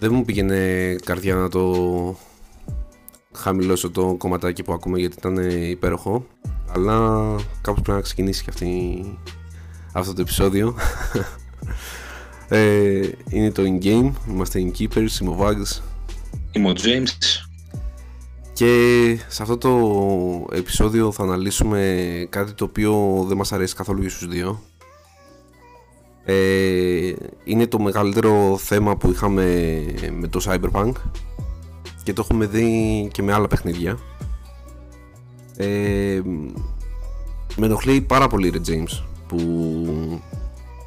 Δεν μου πήγαινε καρδιά να το χαμηλώσω το κομματάκι που ακούμε γιατί ήταν υπέροχο. Αλλά κάπως πρέπει να ξεκινήσει και αυτή, αυτό το επεισόδιο. ε, είναι το in-game, είμαστε in-keepers, είμαι ο Vags. Είμαι ο James. Και σε αυτό το επεισόδιο θα αναλύσουμε κάτι το οποίο δεν μας αρέσει καθόλου για στους δύο. Ε, είναι το μεγαλύτερο θέμα που είχαμε με το Cyberpunk και το έχουμε δει και με άλλα παιχνίδια. Ε, με ενοχλεί πάρα πολύ ρε James που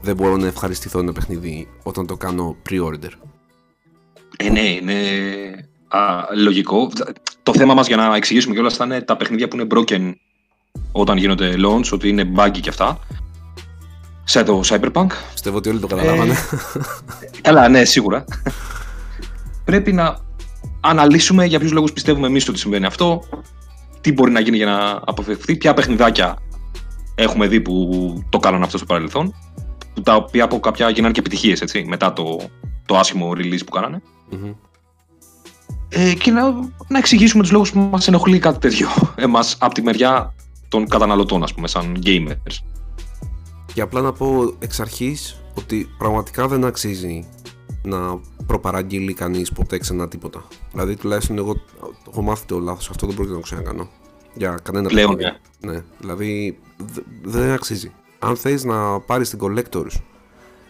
δεν μπορώ να ευχαριστηθώ ένα παιχνίδι όταν το κάνω pre-order. Ε, ναι, είναι α, λογικό. Το θέμα μας για να εξηγήσουμε κιόλας θα είναι τα παιχνίδια που είναι broken όταν γίνονται launch, ότι είναι buggy και αυτά. Σε το Cyberpunk. Πιστεύω ότι όλοι το καταλάβανε. Ε, καλά, ναι, σίγουρα. Πρέπει να αναλύσουμε για ποιους λόγους πιστεύουμε εμείς ότι συμβαίνει αυτό, τι μπορεί να γίνει για να αποφευχθεί, ποια παιχνιδάκια έχουμε δει που το κάνουν αυτό στο παρελθόν, τα οποία από κάποια γίνανε και επιτυχίες μετά το, το άσχημο release που κάνανε. Mm-hmm. Ε, και να, να εξηγήσουμε τους λόγους που μας ενοχλεί κάτι τέτοιο εμάς από τη μεριά των καταναλωτών, ας πούμε, σαν gamers. Και απλά να πω εξ αρχής ότι πραγματικά δεν αξίζει να προπαραγγείλει κανείς ποτέ ξανά τίποτα. Δηλαδή, τουλάχιστον εγώ το έχω μάθει το λάθος αυτό, δεν πρόκειται να το ξανακάνω. Για κανένα Πλέον, ναι. ναι. Δηλαδή, δεν αξίζει. Αν θες να πάρεις την Collectors,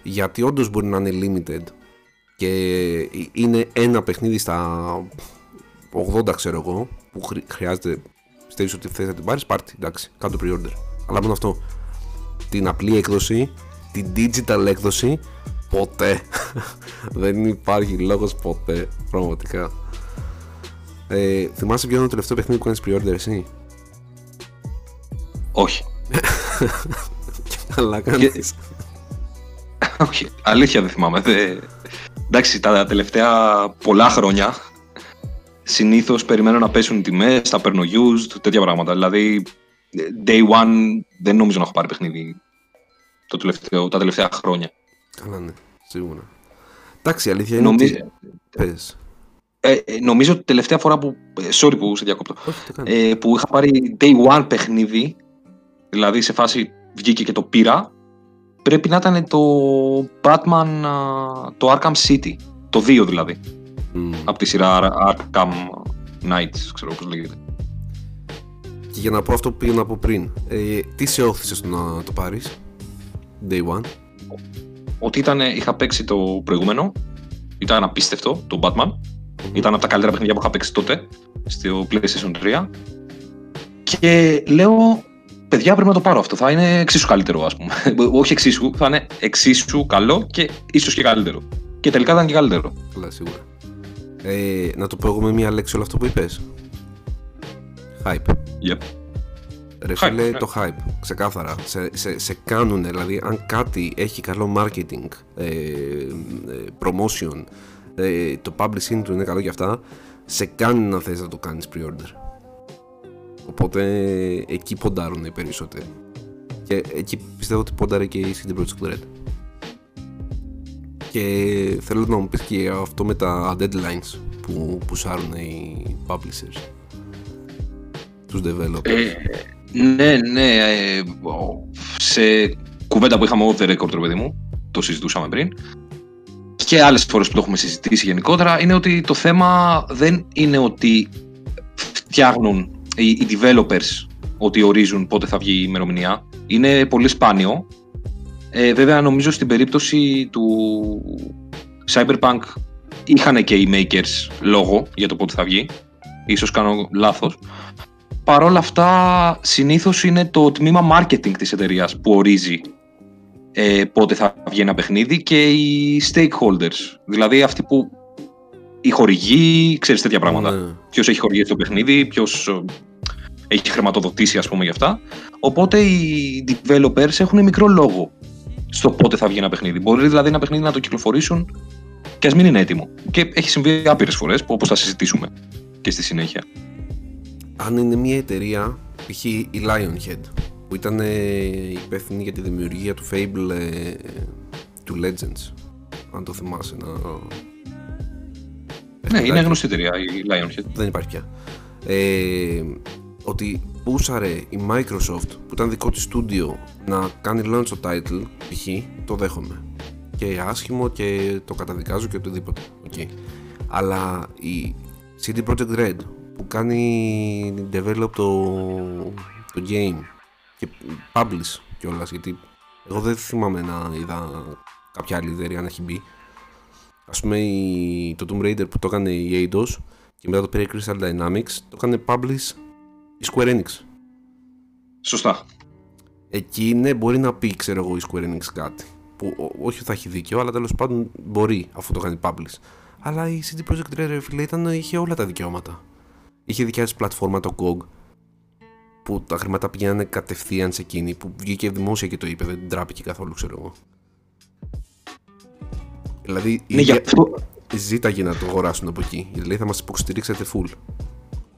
γιατί όντως μπορεί να είναι limited και είναι ένα παιχνίδι στα 80 ξέρω εγώ, που χρειάζεται, πιστεύει ότι θες να την πάρεις, πάρτι, εντάξει, κάτω pre-order. Αλλά μόνο αυτό. Την απλή έκδοση, την digital έκδοση, ποτέ. Δεν υπάρχει λόγος ποτέ, πραγματικά. Ε, θυμάσαι ποιο είναι το τελευταίο παιχνίδι που κάνεις pre-order εσύ; Όχι. Καλά κάνεις. Όχι, αλήθεια δεν θυμάμαι. Εντάξει, τα τελευταία πολλά χρόνια συνήθως περιμένω να πέσουν οι τιμές, τα παίρνω used, τέτοια πράγματα. Δηλαδή, day one δεν νομίζω να έχω πάρει παιχνίδι το τελευταίο, τα τελευταία χρόνια. Καλά, ναι, σίγουρα. Εντάξει, αλήθεια είναι νομίζω... ότι... Πες. Ε, ε, νομίζω ότι τελευταία φορά που. Ε, sorry που σε διακόπτω. ε, που είχα πάρει day one παιχνίδι, δηλαδή σε φάση βγήκε και το πήρα, πρέπει να ήταν το Batman, το Arkham City. Το 2 δηλαδή. Mm. Από τη σειρά Arkham Knights, ξέρω πώς λέγεται. Και για να πω αυτό που πήγα να πω πριν, ε, τι σε όθησε να το πάρεις, day one; Ότι ήταν, είχα παίξει το προηγούμενο, ήταν απίστευτο, το Batman. Ήταν από τα καλύτερα παιχνίδια που είχα παίξει τότε, στο PlayStation 3. Και λέω, παιδιά πρέπει να το πάρω αυτό, θα είναι εξίσου καλύτερο ας πούμε. Όχι εξίσου, θα είναι εξίσου καλό και ίσως και καλύτερο. Και τελικά ήταν και καλύτερο. Καλά, σίγουρα. Ε, να το πω εγώ με μία λέξη όλο αυτό που είπες. Hype. Yep. Ρε φίλε, ναι. το hype, ξεκάθαρα. Σε, σε, σε κάνουν, δηλαδή, αν κάτι έχει καλό marketing, ε, ε, promotion, ε, το publishing του είναι καλό και αυτά, σε κάνει να θες να το κάνεις pre-order. Οπότε εκεί ποντάρουν οι περισσότεροι. Και εκεί πιστεύω ότι ποντάρει και η CD Projekt Red. Και θέλω να μου πεις και αυτό με τα deadlines που πουσάρουν οι publishers τους developers. Ε, ναι, ναι. Ε, σε κουβέντα που είχαμε off the record, παιδί μου, το συζητούσαμε πριν, και άλλες φορές που το έχουμε συζητήσει γενικότερα, είναι ότι το θέμα δεν είναι ότι φτιάχνουν οι developers ότι ορίζουν πότε θα βγει η ημερομηνία. Είναι πολύ σπάνιο. Ε, βέβαια, νομίζω στην περίπτωση του Cyberpunk είχαν και οι makers λόγο για το πότε θα βγει. Ίσως κάνω λάθος. Παρ' όλα αυτά, συνήθως είναι το τμήμα marketing της εταιρείας που ορίζει ε, πότε θα βγει ένα παιχνίδι και οι stakeholders. Δηλαδή αυτοί που οι χορηγοί, ξέρεις τέτοια πράγματα. Ναι. Ποιος έχει χορηγήσει το παιχνίδι, ποιος ε, έχει χρηματοδοτήσει ας πούμε γι' αυτά. Οπότε οι developers έχουν μικρό λόγο στο πότε θα βγει ένα παιχνίδι. Μπορεί δηλαδή ένα παιχνίδι να το κυκλοφορήσουν και ας μην είναι έτοιμο. Και έχει συμβεί άπειρες φορές, όπως θα συζητήσουμε και στη συνέχεια αν είναι μια εταιρεία, π.χ. η Lionhead, που ήταν ε, υπεύθυνη για τη δημιουργία του Fable ε, του Legends, αν το θυμάσαι να... Ναι, είναι γνωστή εταιρεία η Lionhead. Δεν υπάρχει πια. Ε, ότι πούσαρε η Microsoft που ήταν δικό της στούντιο να κάνει launch το title π.χ. το δέχομαι και άσχημο και το καταδικάζω και οτιδήποτε okay. αλλά η CD Projekt Red που κάνει develop το, το game. Και publish κιόλας γιατί εγώ δεν θυμάμαι να είδα κάποια άλλη εταιρεία να έχει μπει. Ας πούμε το Tomb Raider που το έκανε η Eidos και μετά το πήρε Crystal Dynamics το έκανε publish η Square Enix. Σωστά. Εκεί ναι μπορεί να πει ξέρω εγώ η Square Enix κάτι που όχι θα έχει δίκιο αλλά τέλος πάντων μπορεί αφού το κάνει publish. Αλλά η CD Projekt Red φίλε ήταν, είχε όλα τα δικαιώματα είχε δικιά της πλατφόρμα το GOG που τα χρήματα πηγαίνανε κατευθείαν σε εκείνη που βγήκε δημόσια και το είπε δεν τράπηκε καθόλου ξέρω εγώ. Δηλαδή ναι, για αυτό... ζήταγε να το αγοράσουν από εκεί. Δηλαδή θα μας υποστηρίξετε full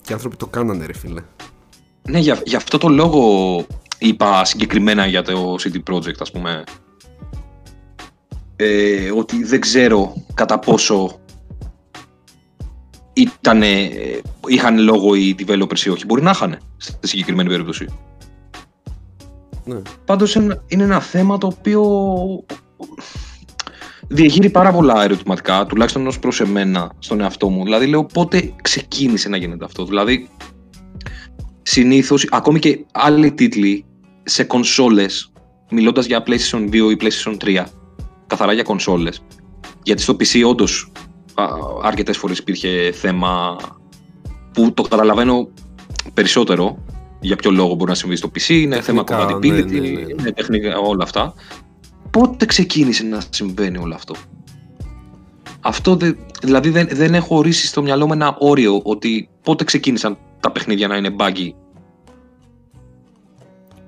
και οι άνθρωποι το κάνανε ρε φίλε. Ναι για, για αυτό το λόγο είπα συγκεκριμένα για το CD Projekt ας πούμε. Ε, ότι δεν ξέρω κατά πόσο ήτανε, είχαν λόγο οι developers ή όχι. Μπορεί να είχαν στη συγκεκριμένη περίπτωση. Ναι. Πάντως είναι ένα θέμα το οποίο διεγείρει πάρα πολλά ερωτηματικά, τουλάχιστον ως προς εμένα, στον εαυτό μου. Δηλαδή λέω πότε ξεκίνησε να γίνεται αυτό. Δηλαδή συνήθως, ακόμη και άλλοι τίτλοι σε κονσόλες, μιλώντας για PlayStation 2 ή PlayStation 3, καθαρά για κονσόλες, γιατί στο PC όντως αρκετές φορές υπήρχε θέμα που το καταλαβαίνω περισσότερο για ποιο λόγο μπορεί να συμβεί στο PC, είναι θέμα compatibility, ναι, ναι, ναι. είναι τεχνικά, όλα αυτά. Πότε ξεκίνησε να συμβαίνει όλο αυτό; Αυτό δηλαδή δεν, δεν έχω ορίσει στο μυαλό μου ένα όριο ότι πότε ξεκίνησαν τα παιχνίδια να είναι buggy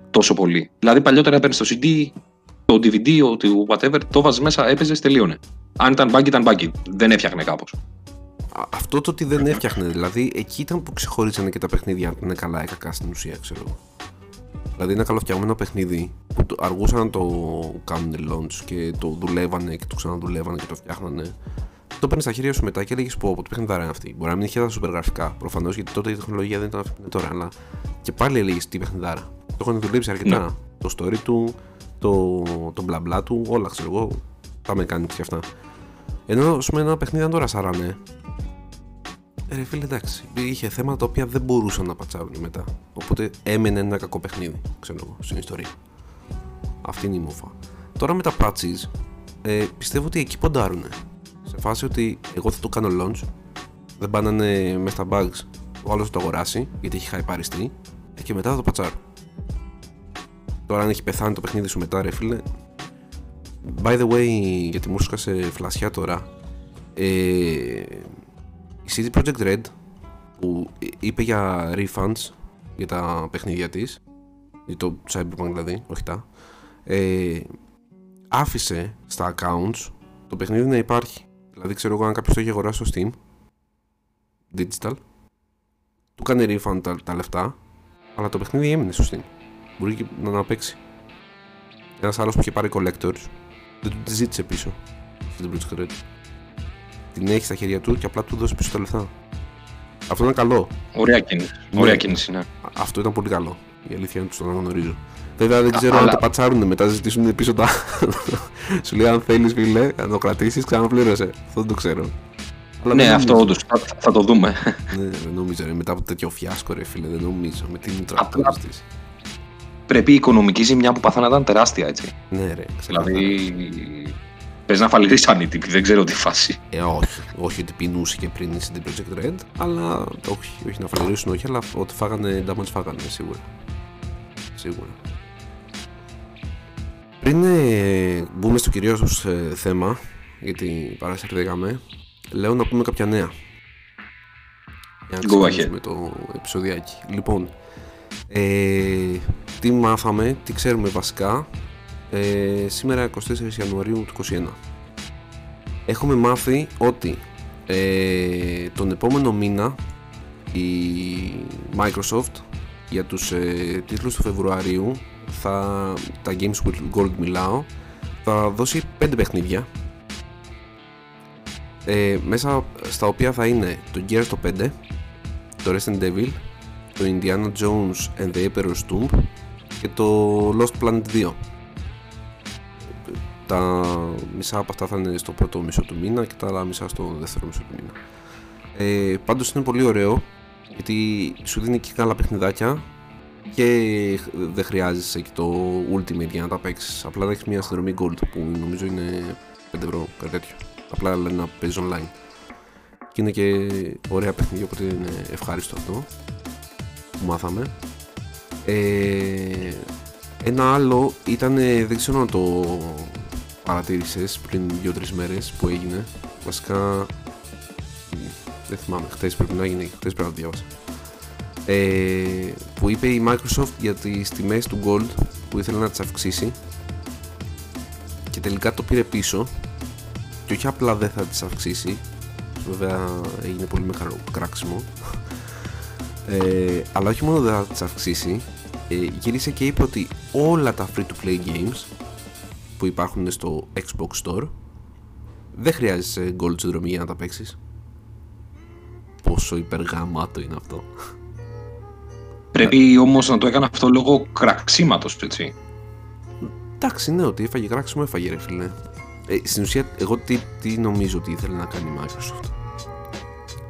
τόσο πολύ. Δηλαδή παλιότερα έπαιρνες το CD, το DVD, το whatever, το βάζεις μέσα, έπαιζες, τελείωνε. Αν ήταν buggy, ήταν buggy. Δεν έφτιαχνε κάπως. Αυτό το ότι δεν έφτιαχνε, δηλαδή εκεί ήταν που ξεχωρίσανε και τα παιχνίδια αν είναι καλά ή κακά στην ουσία, ξέρω εγώ. Δηλαδή ένα καλοφτιαγμένο παιχνίδι που αργούσαν να το κάνουν launch και το δουλεύανε και το ξαναδουλεύανε και το φτιάχνανε. Το παίρνεις στα χέρια σου μετά και έλεγες πω, πω το παιχνιδάρα είναι αυτή. Μπορεί να μην είχε τα σούπερ γραφικά προφανώς γιατί τότε η τεχνολογία δεν ήταν αυτή που είναι τώρα. Αλλά και πάλι έλεγες τι παιχνιδάρα. Το έχουν δουλέψει αρκετά. Ναι. Το story του, το, το μπλα μπλα του, όλα ξέρω εγώ. Τα mechanics και αυτά. Ενώ ας πούμε ένα παιχνίδι αν τώρα σαράνε. Ρε φίλε εντάξει, είχε θέματα τα οποία δεν μπορούσαν να πατσάρουν μετά. Οπότε έμενε ένα κακό παιχνίδι, ξέρω εγώ, στην ιστορία. Αυτή είναι η μούφα. Τώρα με τα patches, ε, πιστεύω ότι εκεί ποντάρουν. Σε φάση ότι εγώ θα το κάνω launch, δεν πάνανε μες στα bugs, ο άλλος θα το αγοράσει, γιατί έχει χαϊπαριστεί, και μετά θα το πατσάρω. Τώρα αν έχει πεθάνει το παιχνίδι σου μετά ρε φίλε By the way γιατί μου σε φλασιά τώρα ε, Η CD Projekt Red που είπε για refunds για τα παιχνίδια της για το Cyberpunk δηλαδή, όχι τα ε, άφησε στα accounts το παιχνίδι να υπάρχει δηλαδή ξέρω εγώ αν κάποιος το έχει αγοράσει στο Steam digital του κάνει refund τα, τα λεφτά αλλά το παιχνίδι έμεινε στο Steam Μπορεί και να αναπέξει. Ένας άλλος που είχε πάρει collectors δεν του τη ζήτησε πίσω. Αυτή την πρώτη Την έχει στα χέρια του και απλά του δώσει πίσω τα λεφτά. Αυτό ήταν καλό. Ωραία κίνηση. Ναι. Ωραία κίνηση, ναι. Αυτό ήταν πολύ καλό. Η αλήθεια είναι ότι το αναγνωρίζω. Βέβαια δεν ξέρω Α, αν αλλά... το πατσάρουν μετά, ζητήσουν πίσω τα. Σου λέει αν θέλεις, φίλε, να το κρατήσεις, ξαναπλήρωσε. Αυτό δεν το ξέρω. Αλλά ναι, αυτό όντως. Θα, θα, το δούμε. ναι, δεν νομίζω. Ρε, μετά από τέτοιο φιάσκο, ρε φίλε, δεν νομίζω. Με την μητρά πρέπει η οικονομική ζημιά που πάθανε να ήταν τεράστια, έτσι. Ναι, ρε. Δηλαδή, πες να φαλυρίσαν οι τύποι, δεν ξέρω τι φάση. Ε, όχι. Όχι ότι πεινούσε και πριν η CD Projekt Red, αλλά όχι, όχι να φαλυρίσουν, όχι, αλλά ότι φάγανε damage φάγανε, σίγουρα. Σίγουρα. Πριν ε, μπούμε στο κυρίως ε, θέμα, γιατί παρασυρθήκαμε, λέω να πούμε κάποια νέα. Για να ξεκινήσουμε το επεισοδιάκι. Λοιπόν, ε, τι μάθαμε, τι ξέρουμε βασικά ε, σήμερα 24 Ιανουαρίου του 2021 έχουμε μάθει ότι ε, τον επόμενο μήνα η Microsoft για τους ε, τίτλους του Φεβρουαρίου θα, τα Games with Gold μιλάω θα δώσει 5 παιχνίδια. Ε, μέσα στα οποία θα είναι το Gears το 5, το Resident Evil, το Indiana Jones and the Emperor's Tomb και το Lost Planet 2. Τα μισά από αυτά θα είναι στο πρώτο μισό του μήνα και τα άλλα μισά στο δεύτερο μισό του μήνα. Ε, πάντως είναι πολύ ωραίο γιατί σου δίνει και καλά παιχνιδάκια και δεν χρειάζεσαι και το Ultimate για να τα παίξεις. Απλά θα έχει μια συνδρομή Gold που νομίζω είναι 5 ευρώ, κάτι τέτοιο. Απλά λένε να παίζεις online. Και είναι και ωραία παιχνίδια, οπότε είναι ευχάριστο αυτό που μάθαμε. Ε, ένα άλλο ήταν, δεν ξέρω να το παρατήρησες πριν 2-3 μέρες που έγινε. Βασικά, δεν θυμάμαι, χτες πρέπει να γίνει, χτες πρέπει να το διάβασα ε, που είπε η Microsoft για τις τιμές του Gold που ήθελε να τις αυξήσει και τελικά το πήρε πίσω και όχι απλά δεν θα τις αυξήσει βέβαια έγινε πολύ μεγάλο κράξιμο ε, αλλά όχι μόνο δεν θα τις αυξήσει ε, γύρισε και είπε ότι όλα τα free to play games που υπάρχουν στο Xbox Store δεν χρειάζεσαι gold συνδρομή για να τα παίξεις πόσο υπεργαμάτο είναι αυτό Πρέπει όμως να το έκανε αυτό λόγω κραξίματος, έτσι. Εντάξει, ναι, ότι έφαγε κράξιμο, έφαγε ρε φίλε. Ε, στην ουσία, εγώ τι, τι νομίζω ότι ήθελε να κάνει η Microsoft.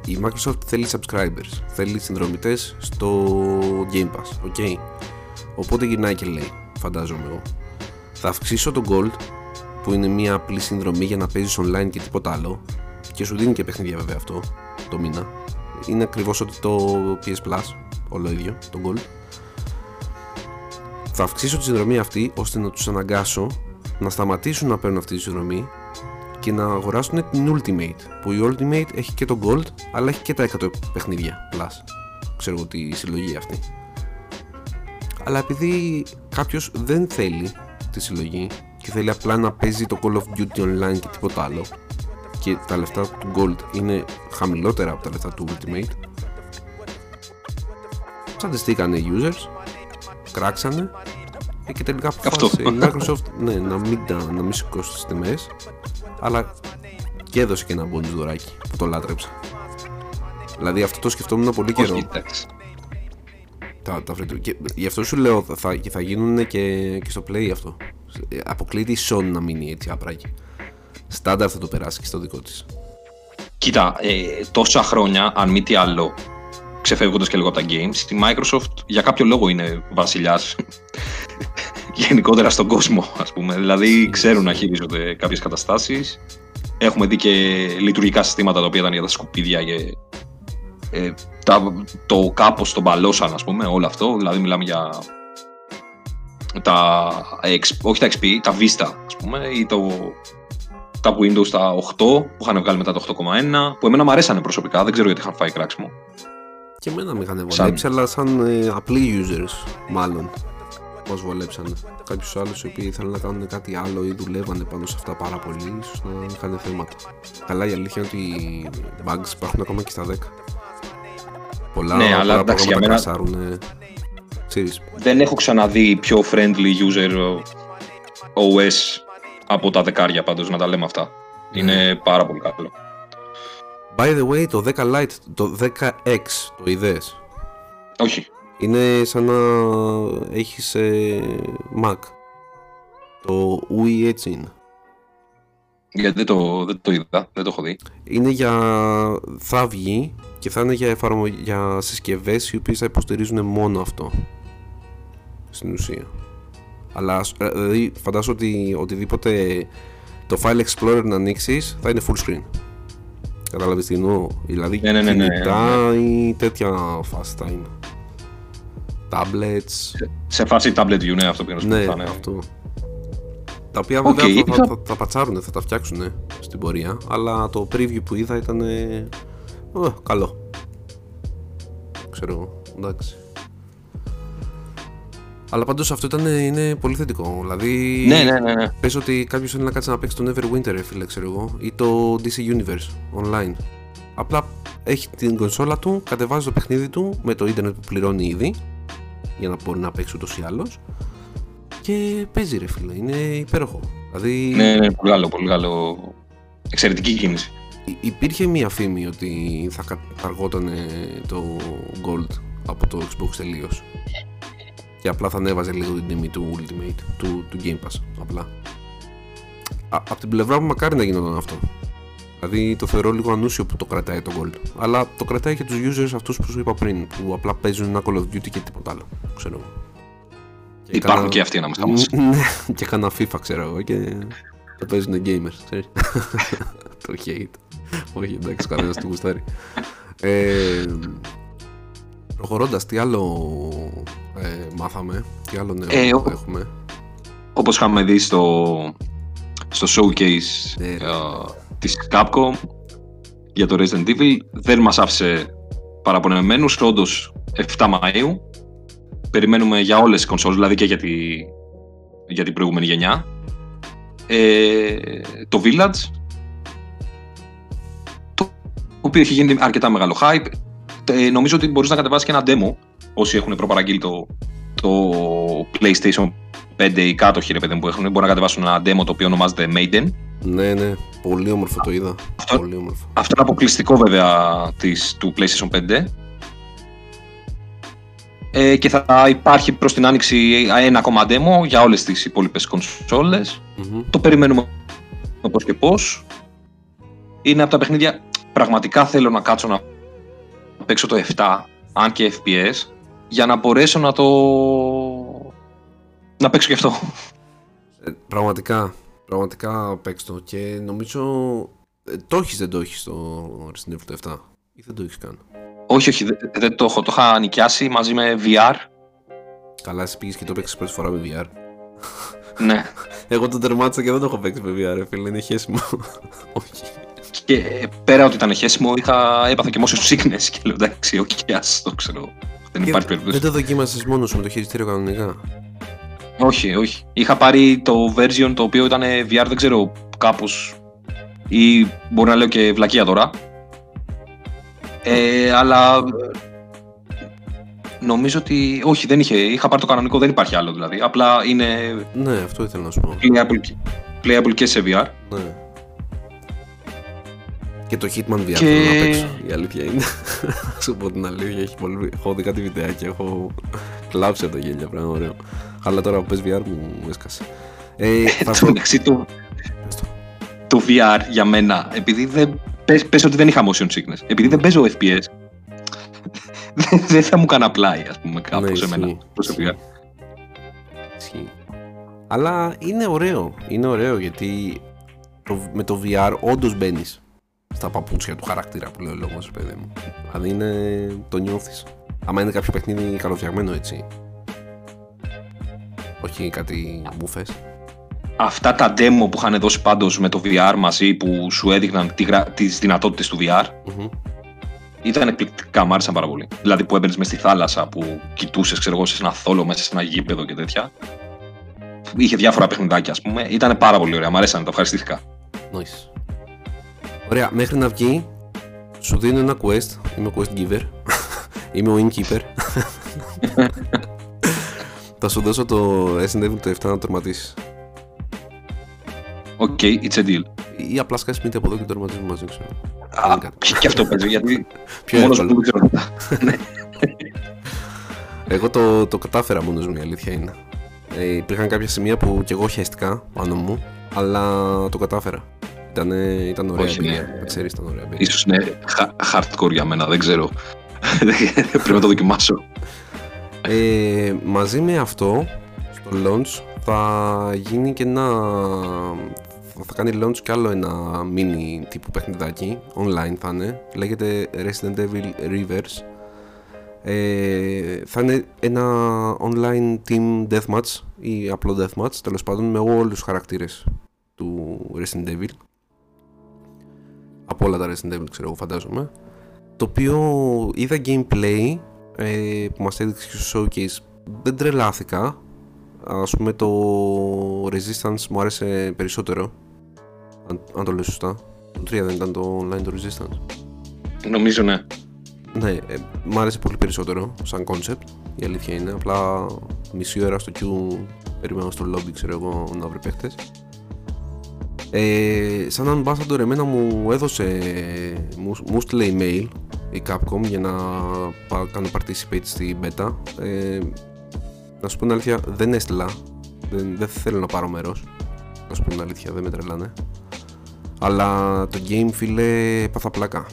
Η Microsoft θέλει subscribers, θέλει συνδρομητές στο Game Pass, ok. Οπότε γυρνάει και λέει, φαντάζομαι εγώ. Θα αυξήσω το Gold, που είναι μια απλή συνδρομή για να παίζεις online και τίποτα άλλο. Και σου δίνει και παιχνίδια βέβαια αυτό το μήνα. Είναι ακριβώς ότι το PS Plus όλο ίδιο, το Gold. Θα αυξήσω τη συνδρομή αυτή ώστε να τους αναγκάσω να σταματήσουν να παίρνουν αυτή τη συνδρομή και να αγοράσουν την Ultimate που η Ultimate έχει και το Gold αλλά έχει και τα 100 παιχνίδια Plus. Ξέρω εγώ τη συλλογή αυτή. Αλλά επειδή κάποιος δεν θέλει τη συλλογή και θέλει απλά να παίζει το Call of Duty Online και τίποτα άλλο και τα λεφτά του Gold είναι χαμηλότερα από τα λεφτά του Ultimate Τσαντιστήκανε οι users, κράξανε και τελικά αποφάσισε η Microsoft ναι, να μην, να μην σηκώσει τις τιμές αλλά και έδωσε και ένα bonus δωράκι που το λάτρεψα. Δηλαδή αυτό το σκεφτόμουν πολύ καιρό. Τα, τα και γι' αυτό σου λέω θα, θα γίνουν και, και στο play αυτό. Αποκλείται η Sony να μείνει έτσι άπραγη. Στάνταρ θα το περάσει και στο δικό της. Κοίτα, ε, τόσα χρόνια, αν μη τι άλλο, ξεφεύγοντας και λίγο από τα games, η Microsoft για κάποιο λόγο είναι βασιλιάς γενικότερα στον κόσμο, ας πούμε. Δηλαδή ξέρουν να χειρίζονται κάποιες καταστάσεις. Έχουμε δει και λειτουργικά συστήματα τα οποία ήταν για τα σκουπίδια και ε, τα, το κάπως τον παλώσαν, ας πούμε, όλο αυτό. Δηλαδή μιλάμε για τα, όχι τα XP, τα Vista, ας πούμε, ή το, τα Windows τα 8 που είχαν βγάλει μετά το 8,1, που εμένα μου αρέσανε προσωπικά, δεν ξέρω γιατί είχαν φάει κράξιμο. Και εμένα με είχαν βολέψει, σαν... αλλά σαν ε, απλοί users, μάλλον. Μας βολέψανε. Κάποιους άλλους οι οποίοι ήθελαν να κάνουν κάτι άλλο ή δουλεύανε πάνω σε αυτά πάρα πολύ, ίσως να είχαν θέματα. Καλά, η αλήθεια είναι ότι bugs υπάρχουν ακόμα και στα 10. Πολλά, ναι, αλλά εντάξει, για μένα... Δεν έχω ξαναδεί πιο friendly user OS από τα δεκάρια πάντως, να τα λέμε αυτά. Ναι. Είναι πάρα πολύ καλό. By the way, το 10 Lite, το 10X, το είδες; Όχι. Είναι σαν να έχεις ε, Mac. Το UI έτσι είναι. Γιατί δεν το, δεν το είδα, δεν το έχω δει. Είναι για... θα βγει και θα είναι για, εφαρμο... για συσκευές οι οποίες θα υποστηρίζουν μόνο αυτό. Στην ουσία. Αλλά ε, δηλαδή φαντάσου ότι οτιδήποτε το File Explorer να ανοίξεις θα είναι full screen. Κατάλαβε τι εννοώ. Δηλαδή ναι, ναι, ναι, ναι, ναι. ή τέτοια φάση θα είναι. Tablets. Σε, φάση tablet view, ναι, αυτό που ναι, ναι, αυτό. Τα οποία okay. βέβαια θα, θα, θα, θα, πατσάρουν, θα τα φτιάξουν στην πορεία. Αλλά το preview που είδα ήταν. Ε, καλό. Ξέρω εγώ. Εντάξει. Αλλά πάντως αυτό ήταν, είναι πολύ θετικό. Δηλαδή, ναι, ναι, ναι, ναι. πες ότι κάποιος θέλει να κάτσει να παίξει τον Neverwinter, φίλε, ξέρω εγώ, ή το DC Universe online. Απλά έχει την κονσόλα του, κατεβάζει το παιχνίδι του με το ίντερνετ που πληρώνει ήδη, για να μπορεί να παίξει ούτως ή άλλως. Και παίζει, ρε φίλε, είναι υπέροχο. Δηλαδή... Ναι, ναι, πολύ καλό, πολύ καλό. Εξαιρετική κίνηση. υπήρχε μία φήμη ότι θα καταργόταν το Gold από το Xbox τελείως. Και απλά θα ανέβαζε λίγο την τιμή του Ultimate, του, του Game Pass. Απλά. από την πλευρά μου μακάρι να γινόταν αυτό. Δηλαδή το θεωρώ λίγο ανούσιο που το κρατάει το Gold. Αλλά το κρατάει και τους users αυτούς που σου είπα πριν, που απλά παίζουν ένα Call of Duty και τίποτα άλλο. Ξέρω και Υπάρχουν κανα... και αυτοί να μας Ναι, και κανένα FIFA ξέρω εγώ και το παίζουν gamers. το hate. Όχι, εντάξει, κανένας του γουστάρει. Ε, Προχωρώντας, τι άλλο ε, μάθαμε, τι άλλο νέο ε, έχουμε. Όπως είχαμε δει στο, στο showcase ε, ε, της Capcom για το Resident Evil, δεν μας άφησε παραπονεμένους, όντως 7 Μαΐου. Περιμένουμε για όλες τις κονσόλες, δηλαδή και για, τη, για την προηγούμενη γενιά. Ε, το Village, το οποίο έχει γίνει αρκετά μεγάλο hype. Ε, νομίζω ότι μπορείς να κατεβάσεις και ένα demo όσοι έχουν προπαραγγείλει το, το PlayStation 5 ή κάτω ρε παιδί που έχουν μπορεί να κατεβάσουν ένα demo το οποίο ονομάζεται Maiden. Ναι ναι πολύ όμορφο το είδα. Αυτό, πολύ όμορφο. αυτό είναι αποκλειστικό βέβαια της, του PlayStation 5 ε, και θα υπάρχει προς την άνοιξη ένα ακόμα demo για όλες τις υπόλοιπες κονσόλες. Mm-hmm. το περιμένουμε πώς και πώς. Είναι από τα παιχνίδια πραγματικά θέλω να κάτσω να παίξω το 7, αν και FPS, για να μπορέσω να το... να παίξω και αυτό. Ε, πραγματικά, πραγματικά παίξω και νομίζω... Ε, το έχεις δεν το έχεις το Resident Evil 7 ή δεν το έχεις καν; Όχι, όχι, δεν, δεν το έχω. Το είχα νοικιάσει μαζί με VR. Καλά, εσύ πήγες και το παίξεις πρώτη φορά με VR. ναι. Εγώ το τερμάτισα και δεν το έχω παίξει με VR, φίλε, είναι χέσιμο. όχι. Και πέρα ότι ήταν χέσιμο, είχα, έπαθα και motion sickness και λέω εντάξει, όχι, okay, το ξέρω. Δεν και υπάρχει περίπτωση. Δεν το δοκίμασες μόνος σου με το χειριστήριο κανονικά; Όχι, όχι. Είχα πάρει το version το οποίο ήταν VR, δεν ξέρω, κάπως. ή μπορεί να λέω και βλακεία τώρα. Ε, αλλά νομίζω ότι. Όχι, δεν είχε. Είχα πάρει το κανονικό, δεν υπάρχει άλλο δηλαδή. Απλά είναι. Ναι, αυτό ήθελα να σου πω. Playable, playable και σε VR. Ναι. Και το Hitman VR και... να παίξω. Η αλήθεια είναι. Σου πω την αλήθεια, έχει πολύ... έχω δει κάτι βιντεάκι, έχω κλάψει από το γέλιο, πράγμα ωραίο. Αλλά τώρα που πες VR μου έσκασε. Ε, θα το μεταξύ του, το VR για μένα, επειδή δεν, πες, πες ότι δεν είχα motion sickness, επειδή δεν παίζω FPS, δεν θα μου κάνα πλάι, ας πούμε, κάπως ναι, εμένα, προσωπικά. Ισχύει. Αλλά είναι ωραίο, είναι ωραίο γιατί το, με το VR όντως μπαίνεις στα παπούτσια του χαρακτήρα που λέει ο λόγος, παιδί μου. Δηλαδή είναι. το νιώθεις. Άμα είναι κάποιο παιχνίδι καλοφτιαγμένο έτσι. Όχι κάτι μπουφέ. Αυτά τα demo που είχαν δώσει πάντως με το VR μαζί που σου έδειχναν τις δυνατότητες του VR mm-hmm. ήταν εκπληκτικά, μου άρεσαν πάρα πολύ. Δηλαδή που έμπαινες μέσα στη θάλασσα, που κοιτούσες, ξέρω εγώ, σε ένα θόλο μέσα σε ένα γήπεδο και τέτοια. Είχε διάφορα παιχνιδάκια, ας πούμε. Ήταν πάρα πολύ ωραία, μου αρέσαν, το ευχαριστήθηκα. Nice. Ωραία, μέχρι να βγει σου δίνω ένα quest. Είμαι ο quest giver. Είμαι ο innkeeper. Θα σου δώσω το Resident Evil το 7 να τερματίσεις. OK, okay, it's a deal. Ή απλά σκάσεις μύτη από εδώ και το τερματίζουμε μαζί, ξέρω. Α, και αυτό παίζει, γιατί Πιο μόνος μου δεν ξέρω ναι. Εγώ το, το κατάφερα μόνος μου, η αλήθεια είναι. Ε, υπήρχαν κάποια σημεία που κι εγώ χέστηκα πάνω μου, αλλά το κατάφερα. Ήταν, ήταν ωραία Όχι, εμπειρία. Ναι. Ξέρεις, ήταν ωραία εμπειρία. Ίσως είναι hardcore για μένα, δεν ξέρω. Πρέπει να το δοκιμάσω. Ε, μαζί με αυτό, στο launch, θα γίνει και ένα... Θα κάνει launch κι άλλο ένα mini τύπου παιχνιδάκι, online θα είναι, λέγεται Resident Evil Rivers. Ε, θα είναι ένα online team deathmatch ή απλό deathmatch, τέλος πάντων με όλους τους χαρακτήρες του Resident Evil. Από όλα τα Resident Evil ξέρω εγώ φαντάζομαι. Το οποίο είδα gameplay ε, που μας έδειξε στο showcase. Δεν τρελάθηκα. Ας πούμε το Resistance μου άρεσε περισσότερο αν, αν το λέω σωστά. Το 3 δεν ήταν το online το Resistance. Νομίζω ναι. Ναι, ε, μου άρεσε πολύ περισσότερο σαν concept η αλήθεια είναι. Απλά μισή ώρα στο queue περιμένω στο lobby ξέρω εγώ να βρει παίχτες Ε, σαν ambassador εμένα μου έδωσε, μου, μου στείλε email η Capcom για να κάνω participate στη beta. Ε, να σου πω την αλήθεια, δεν έστειλα. Δεν, δεν θέλω να πάρω μέρος. Να σου πω την αλήθεια, δεν με τρελάνε. Αλλά το game, φίλε, έπαθα πλάκα.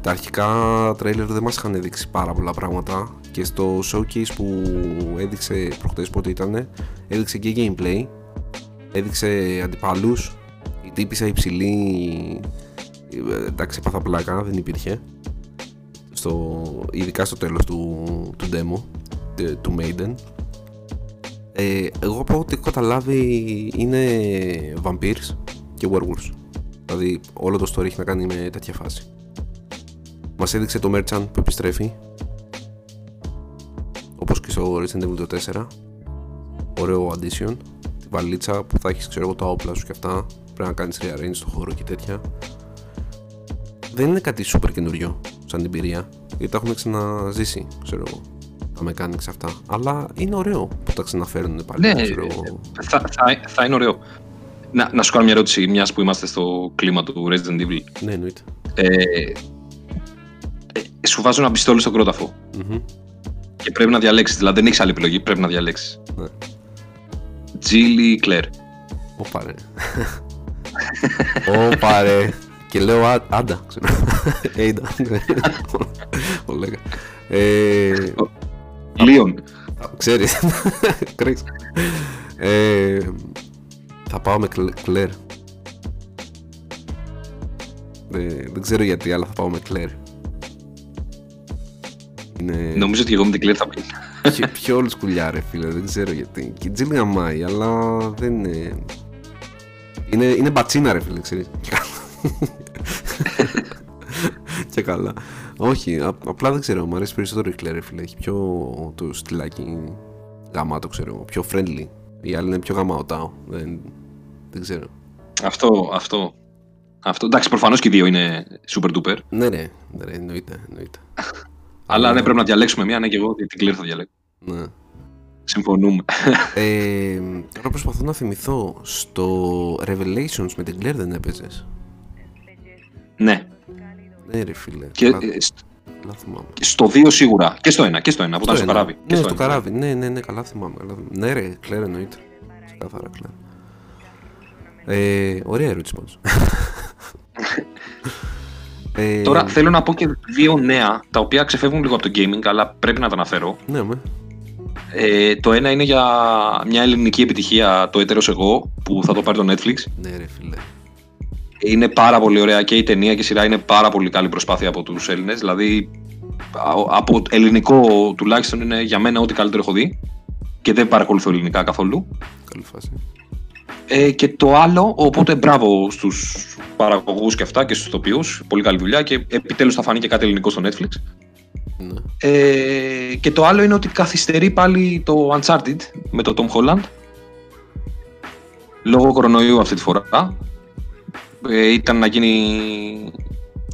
Τα αρχικά τρέιλερ δεν μας είχαν δείξει πάρα πολλά πράγματα και στο showcase που έδειξε προχτές πότε ήταν έδειξε και gameplay έδειξε αντιπάλους η τύπησα υψηλή εντάξει έπαθα πλάκα δεν υπήρχε στο, ειδικά στο τέλος του, του demo του Maiden. Ε, εγώ από ό,τι έχω καταλάβει είναι vampires και werewolves. Δηλαδή όλο το story έχει να κάνει με τέτοια φάση. Μας έδειξε το Merchant που επιστρέφει. Όπως και στο Resident Evil 4 ωραίο addition. Τη βαλίτσα που θα έχεις ξέρω εγώ τα όπλα σου και αυτά. Πρέπει να κάνεις rearrange στο χώρο και τέτοια. Δεν είναι κάτι super καινούριο σαν εμπειρία γιατί τα έχουμε ξαναζήσει ξέρω εγώ τα mechanics αυτά αλλά είναι ωραίο που τα ξαναφέρουν πάλι ναι, ξέρω Θα, θα, θα είναι ωραίο να, να σου κάνω μια ερώτηση, μιας που είμαστε στο κλίμα του Resident Evil. Ναι, εννοείται. Ε, ε, σου βάζω ένα πιστόλι στον κρόταφο. Mm-hmm. Και πρέπει να διαλέξεις. Δηλαδή δεν έχεις άλλη επιλογή, πρέπει να διαλέξεις. Ναι. Τζίλι ή Κλέρ. Ωπα ρε. Ωπα ρε. Και λέω «Α- άντα, ξέρω. Έιντα. Ολέγα. Ε, Λίον. Ξέρεις. Κρέξ. Ε, θα πάω με Κλ- Κλέρ. Δεν, δεν ξέρω γιατί, αλλά θα πάω με Κλέρ. Είναι Νομίζω ότι εγώ με την Κλέρ θα πει. πιο, πιο old σκουλιά ρε φίλε, δεν ξέρω γιατί. Και η Jill γαμάει, αλλά δεν είναι... Είναι, είναι μπατσίνα ρε φίλε, ξέρεις. Και καλά. και καλά. Όχι, α- απλά δεν ξέρω, μου αρέσει περισσότερο η Claire ρε φίλε. Έχει πιο το στυλάκι γαμάτο, ξέρω, πιο friendly. Η άλλη είναι πιο γαμαωτάω. Δεν, δεν ξέρω. Αυτό, αυτό. Αυτό. Εντάξει, προφανώς και οι δύο είναι super duper. Ναι ρε, ναι, ρε εννοείται, εννοείται. Αλλά ναι, πρέπει να διαλέξουμε μία, ναι, και εγώ την Κλέρ θα διαλέξω. Ναι. Συμφωνούμε. Ε, τώρα προσπαθώ να θυμηθώ στο Revelations με την Claire δεν έπαιζες. Ναι. Ναι ρε φίλε. Και καλά, ε, σ- καλά θυμάμαι. και στο 2 σίγουρα. Και στο 1. Και στο 1 που ήταν στο ένα. καράβι. Και Ναι, στο ένα. καράβι. Ναι, ναι, ναι, καλά θυμάμαι. Καλά θυμάμαι. Ναι ρε, Claire εννοείται. Ξεκάθαρα Claire. Ε, ωραία ερώτηση πάντως. ε, Τώρα θέλω να πω και δύο νέα τα οποία ξεφεύγουν λίγο από το gaming, αλλά πρέπει να τα αναφέρω. Ναι, με. Ε, το ένα είναι για μια ελληνική επιτυχία, το έτερος εγώ, που θα το πάρει το Netflix. Ναι ρε φίλε. Είναι πάρα πολύ ωραία και η ταινία και η σειρά είναι πάρα πολύ καλή προσπάθεια από τους Έλληνες. Δηλαδή, α- από ελληνικό τουλάχιστον είναι για μένα ό,τι καλύτερο έχω δει. Και δεν παρακολουθώ ελληνικά καθόλου. Καλή φάση. Ε, και το άλλο, οπότε μπράβο στους παραγωγούς και αυτά και στους τοπιούς. Πολύ καλή δουλειά και επιτέλους θα φανεί και κάτι ελληνικό στο Netflix. Ναι. Ε, και το άλλο είναι ότι καθυστερεί πάλι το Uncharted με το Tom Holland. Λόγω κορονοϊού αυτή τη φορά. Ε, ήταν να γίνει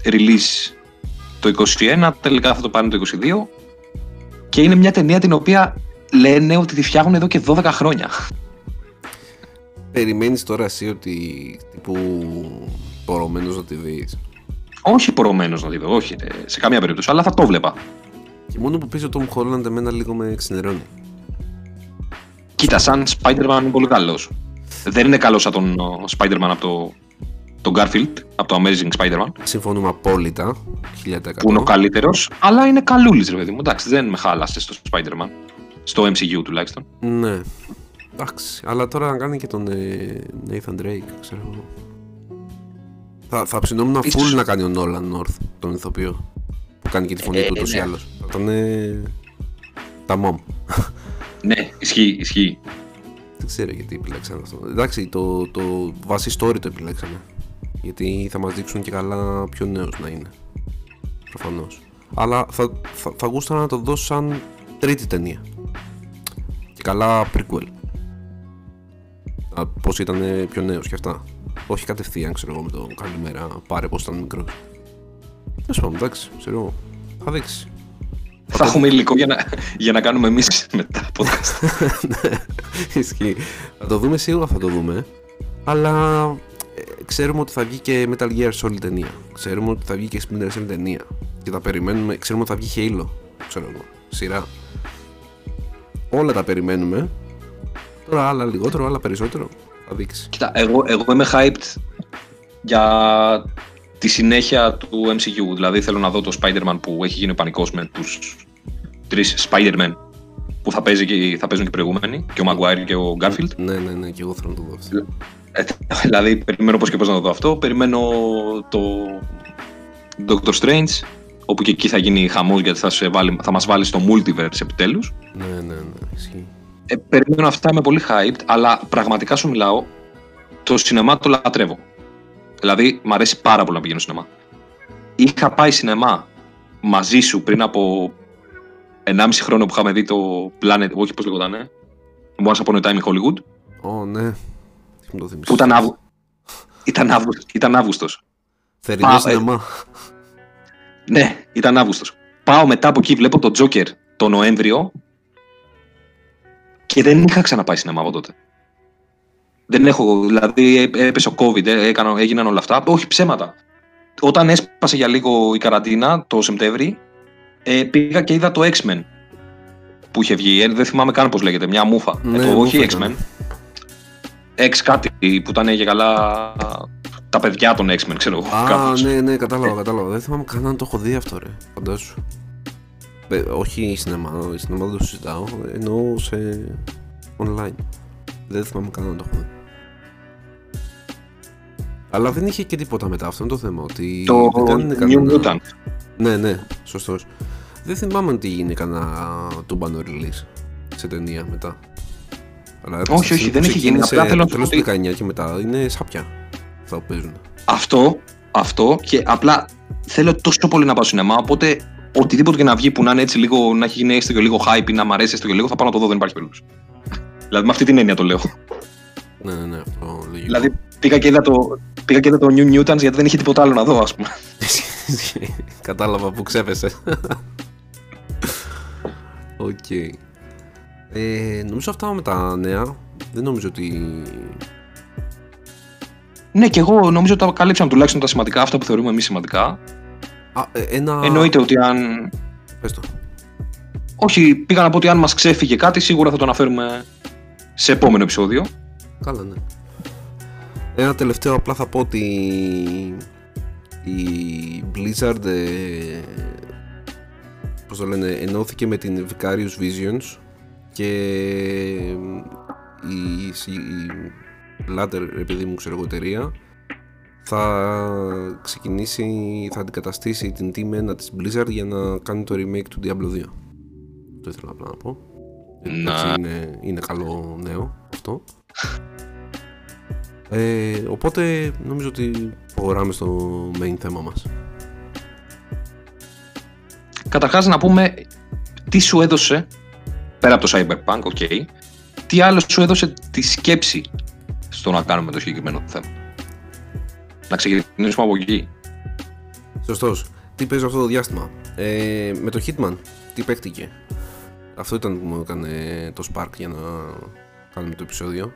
release το 21, τελικά θα το πάνε το 22. Και είναι μια ταινία την οποία λένε ότι τη φτιάχνουν εδώ και 12 χρόνια. Περιμένεις τώρα εσύ ότι τύπου πορωμένος να τη δεις; όχι πορωμένος να τη δω, όχι, ε, σε καμία περίπτωση, αλλά θα το βλέπα. Και μόνο που πεις ο Tom Holland εμένα λίγο με ξενερώνει. Κοίτα, σαν Spider-Man είναι πολύ καλός. Δεν είναι καλός σαν τον ο, Spider-Man από το, τον Garfield, από το Amazing Spider-Man, Συμφωνούμε απόλυτα. 1000%. που είναι ο καλύτερος, αλλά είναι καλούλης, ρε παιδί μου. Εντάξει, δεν με χάλασε στο Spider-Man. Στο MCU τουλάχιστον. Ναι. Εντάξει. Αλλά τώρα να κάνει και τον ε, Nathan Drake, ξέρω εγώ. Θα, θα ψινόμουν Ίσως. full να κάνει ο Nolan North, τον ηθοποιό. Που κάνει και τη φωνή Ε, του ούτως ή ναι. άλλως. Θα ήταν ε, τα mom. Ναι, ισχύει, ισχύει. Δεν ξέρω γιατί επιλέξαμε αυτό. Εντάξει, το, το βάση story το επιλέξαμε. Γιατί θα μας δείξουν και καλά πιο νέος να είναι. Προφανώς. Αλλά θα, θα, θα γούσταρα να το δώσω σαν τρίτη ταινία. Και καλά prequel. Α, Πώς ήταν ε, πιο νέος και αυτά. Όχι κατευθείαν, ξέρω εγώ, με το καλημέρα, πάρε πώς ήταν μικρός. Τέλος πάντων, εντάξει, ξέρω εγώ. Θα δείξει. Θα έχουμε υλικό για να, για να κάνουμε εμείς μετά podcast. Ναι, Ισχύει. Θα το δούμε σίγουρα, θα το δούμε. Αλλά ε, ξέρουμε ότι θα βγει και Metal Gear Solid ταινία. Ξέρουμε ότι θα βγει και Splinter Cell ταινία. Και τα περιμένουμε, ξέρουμε ότι θα βγει Halo, ξέρω εγώ, σειρά. Όλα τα περιμένουμε. Τώρα άλλα λιγότερο, άλλα περισσότερο. Θα δείξει. Κοίτα, εγώ, εγώ είμαι hyped για τη συνέχεια του MCU. Δηλαδή θέλω να δω το Spider-Man που έχει γίνει πανικός με τους τρεις Spider-Man που θα, παίζει και, θα παίζουν και οι προηγούμενοι, και ο Maguire και ο Garfield. Ναι, ναι, ναι, και εγώ θέλω να το δω αυτό. Ε, δηλαδή, περιμένω πώς και πώς να το δω αυτό. Περιμένω το Doctor Strange, όπου και εκεί θα γίνει χαμός γιατί θα, σε βάλει, θα μας βάλει στο multiverse επιτέλους. Ναι, ναι, ναι, ισχύει. Ε, περιμένω αυτά, είμαι πολύ hyped, αλλά πραγματικά σου μιλάω, το σινεμά το λατρεύω. Δηλαδή, μου αρέσει πάρα πολύ να πηγαίνω σινεμά. Είχα πάει σινεμά μαζί σου πριν από 1,5 χρόνο που είχαμε δει το Planet, όχι πώς λεγότανε, Once Upon a Time in Hollywood, Ω, ναι. Τι μου το θυμίσεις. που ήταν, Αύγου... ήταν, Αύγου- ήταν Αύγουστος. Θερινό Πα- σινεμά. Ναι, ήταν Αύγουστος. Πάω μετά από εκεί, βλέπω το Joker το Νοέμβριο και δεν είχα ξαναπάει σινεμά από τότε. Δεν έχω, δηλαδή έ- έπεσε ο COVID, ε, έκανα, έγιναν όλα αυτά. Όχι ψέματα. Όταν έσπασε για λίγο η καραντίνα το Σεπτέμβρη, ε, πήγα και είδα το X-Men που είχε βγει. Ε, δεν θυμάμαι καν πώς λέγεται, μια μούφα. Ναι, ε, το, όχι μούφα X-Men. Ήταν. X κάτι που ήταν και καλά τα παιδιά των X-Men, ξέρω εγώ. Α, κάπως. ναι, ναι, κατάλαβα, κατάλαβα. Δεν θυμάμαι καν αν το έχω δει αυτό, ρε. Φαντάσου. Ε, όχι σινεμά, σινεμά δεν το συζητάω. Εννοώ σε online. Δεν θυμάμαι καν αν το έχω δει. Αλλά δεν είχε και τίποτα μετά, αυτό είναι το θέμα. Ότι Το δεν κάνανε New κανένα- Mutant. Ναι, ναι, σωστός. Δεν θυμάμαι ότι γίνει κανένα τούμπανο release σε ταινία μετά. Αλλά από τη Όχι, στιγμή όχι, που δεν έχει γίνει. ξεκίνησε Απλά θέλω να το σου τέλος πω του ότι- 19 και μετά είναι σάπια αυτά που παίζουν. Αυτό, αυτό και απλά θέλω τόσο πολύ να πάω στο σινεμά. Οπότε οτιδήποτε και να βγει που να είναι έτσι λίγο, να έχει γίνει έστω και λίγο hype ή να μ' αρέσει έστω και λίγο, θα πάω να το δω, δεν υπάρχει περίπτωση. Δηλαδή με αυτή την έννοια το λέω. Ναι, ναι, ναι, αυτό λογικό. Δηλαδή πήγα και είδα το, πήγα και είδα το New Mutants γιατί δεν είχε τίποτα άλλο να δω, ας πούμε. Κατάλαβα που ξέπεσε. Οκ. Ε, νομίζω αυτά με τα νέα. Δεν νομίζω ότι. ναι, και εγώ νομίζω ότι τα καλύψαμε τουλάχιστον τα σημαντικά, αυτά που θεωρούμε εμείς σημαντικά. Α, ε, ένα. Εννοείται ότι αν. Πες το. Όχι, πήγα να πω ότι αν μας ξέφυγε κάτι, σίγουρα θα το αναφέρουμε σε επόμενο επεισόδιο. Καλά, ναι. Ένα τελευταίο απλά θα πω ότι η Blizzard ε, πώς το λένε, ενώθηκε με την Vicarious Visions και η, η Ladder, επειδή μου ξέρω εγώ εταιρεία, θα ξεκινήσει, θα αντικαταστήσει την Team 1 της Blizzard για να κάνει το remake του Diablo 2. Το ήθελα απλά να πω. Εντάξει, Να. είναι, είναι καλό νέο αυτό. Ε, οπότε νομίζω ότι προχωράμε στο main θέμα μας. Καταρχάς να πούμε τι σου έδωσε, πέρα από το Cyberpunk, OK, τι άλλο σου έδωσε τη σκέψη στο να κάνουμε το συγκεκριμένο θέμα; Να ξεκινήσουμε από εκεί. Σωστός. Τι παίζει αυτό το διάστημα; Ε, με το Hitman, τι παίχτηκε; Αυτό ήταν που μου έκανε το Spark για να κάνουμε το επεισόδιο.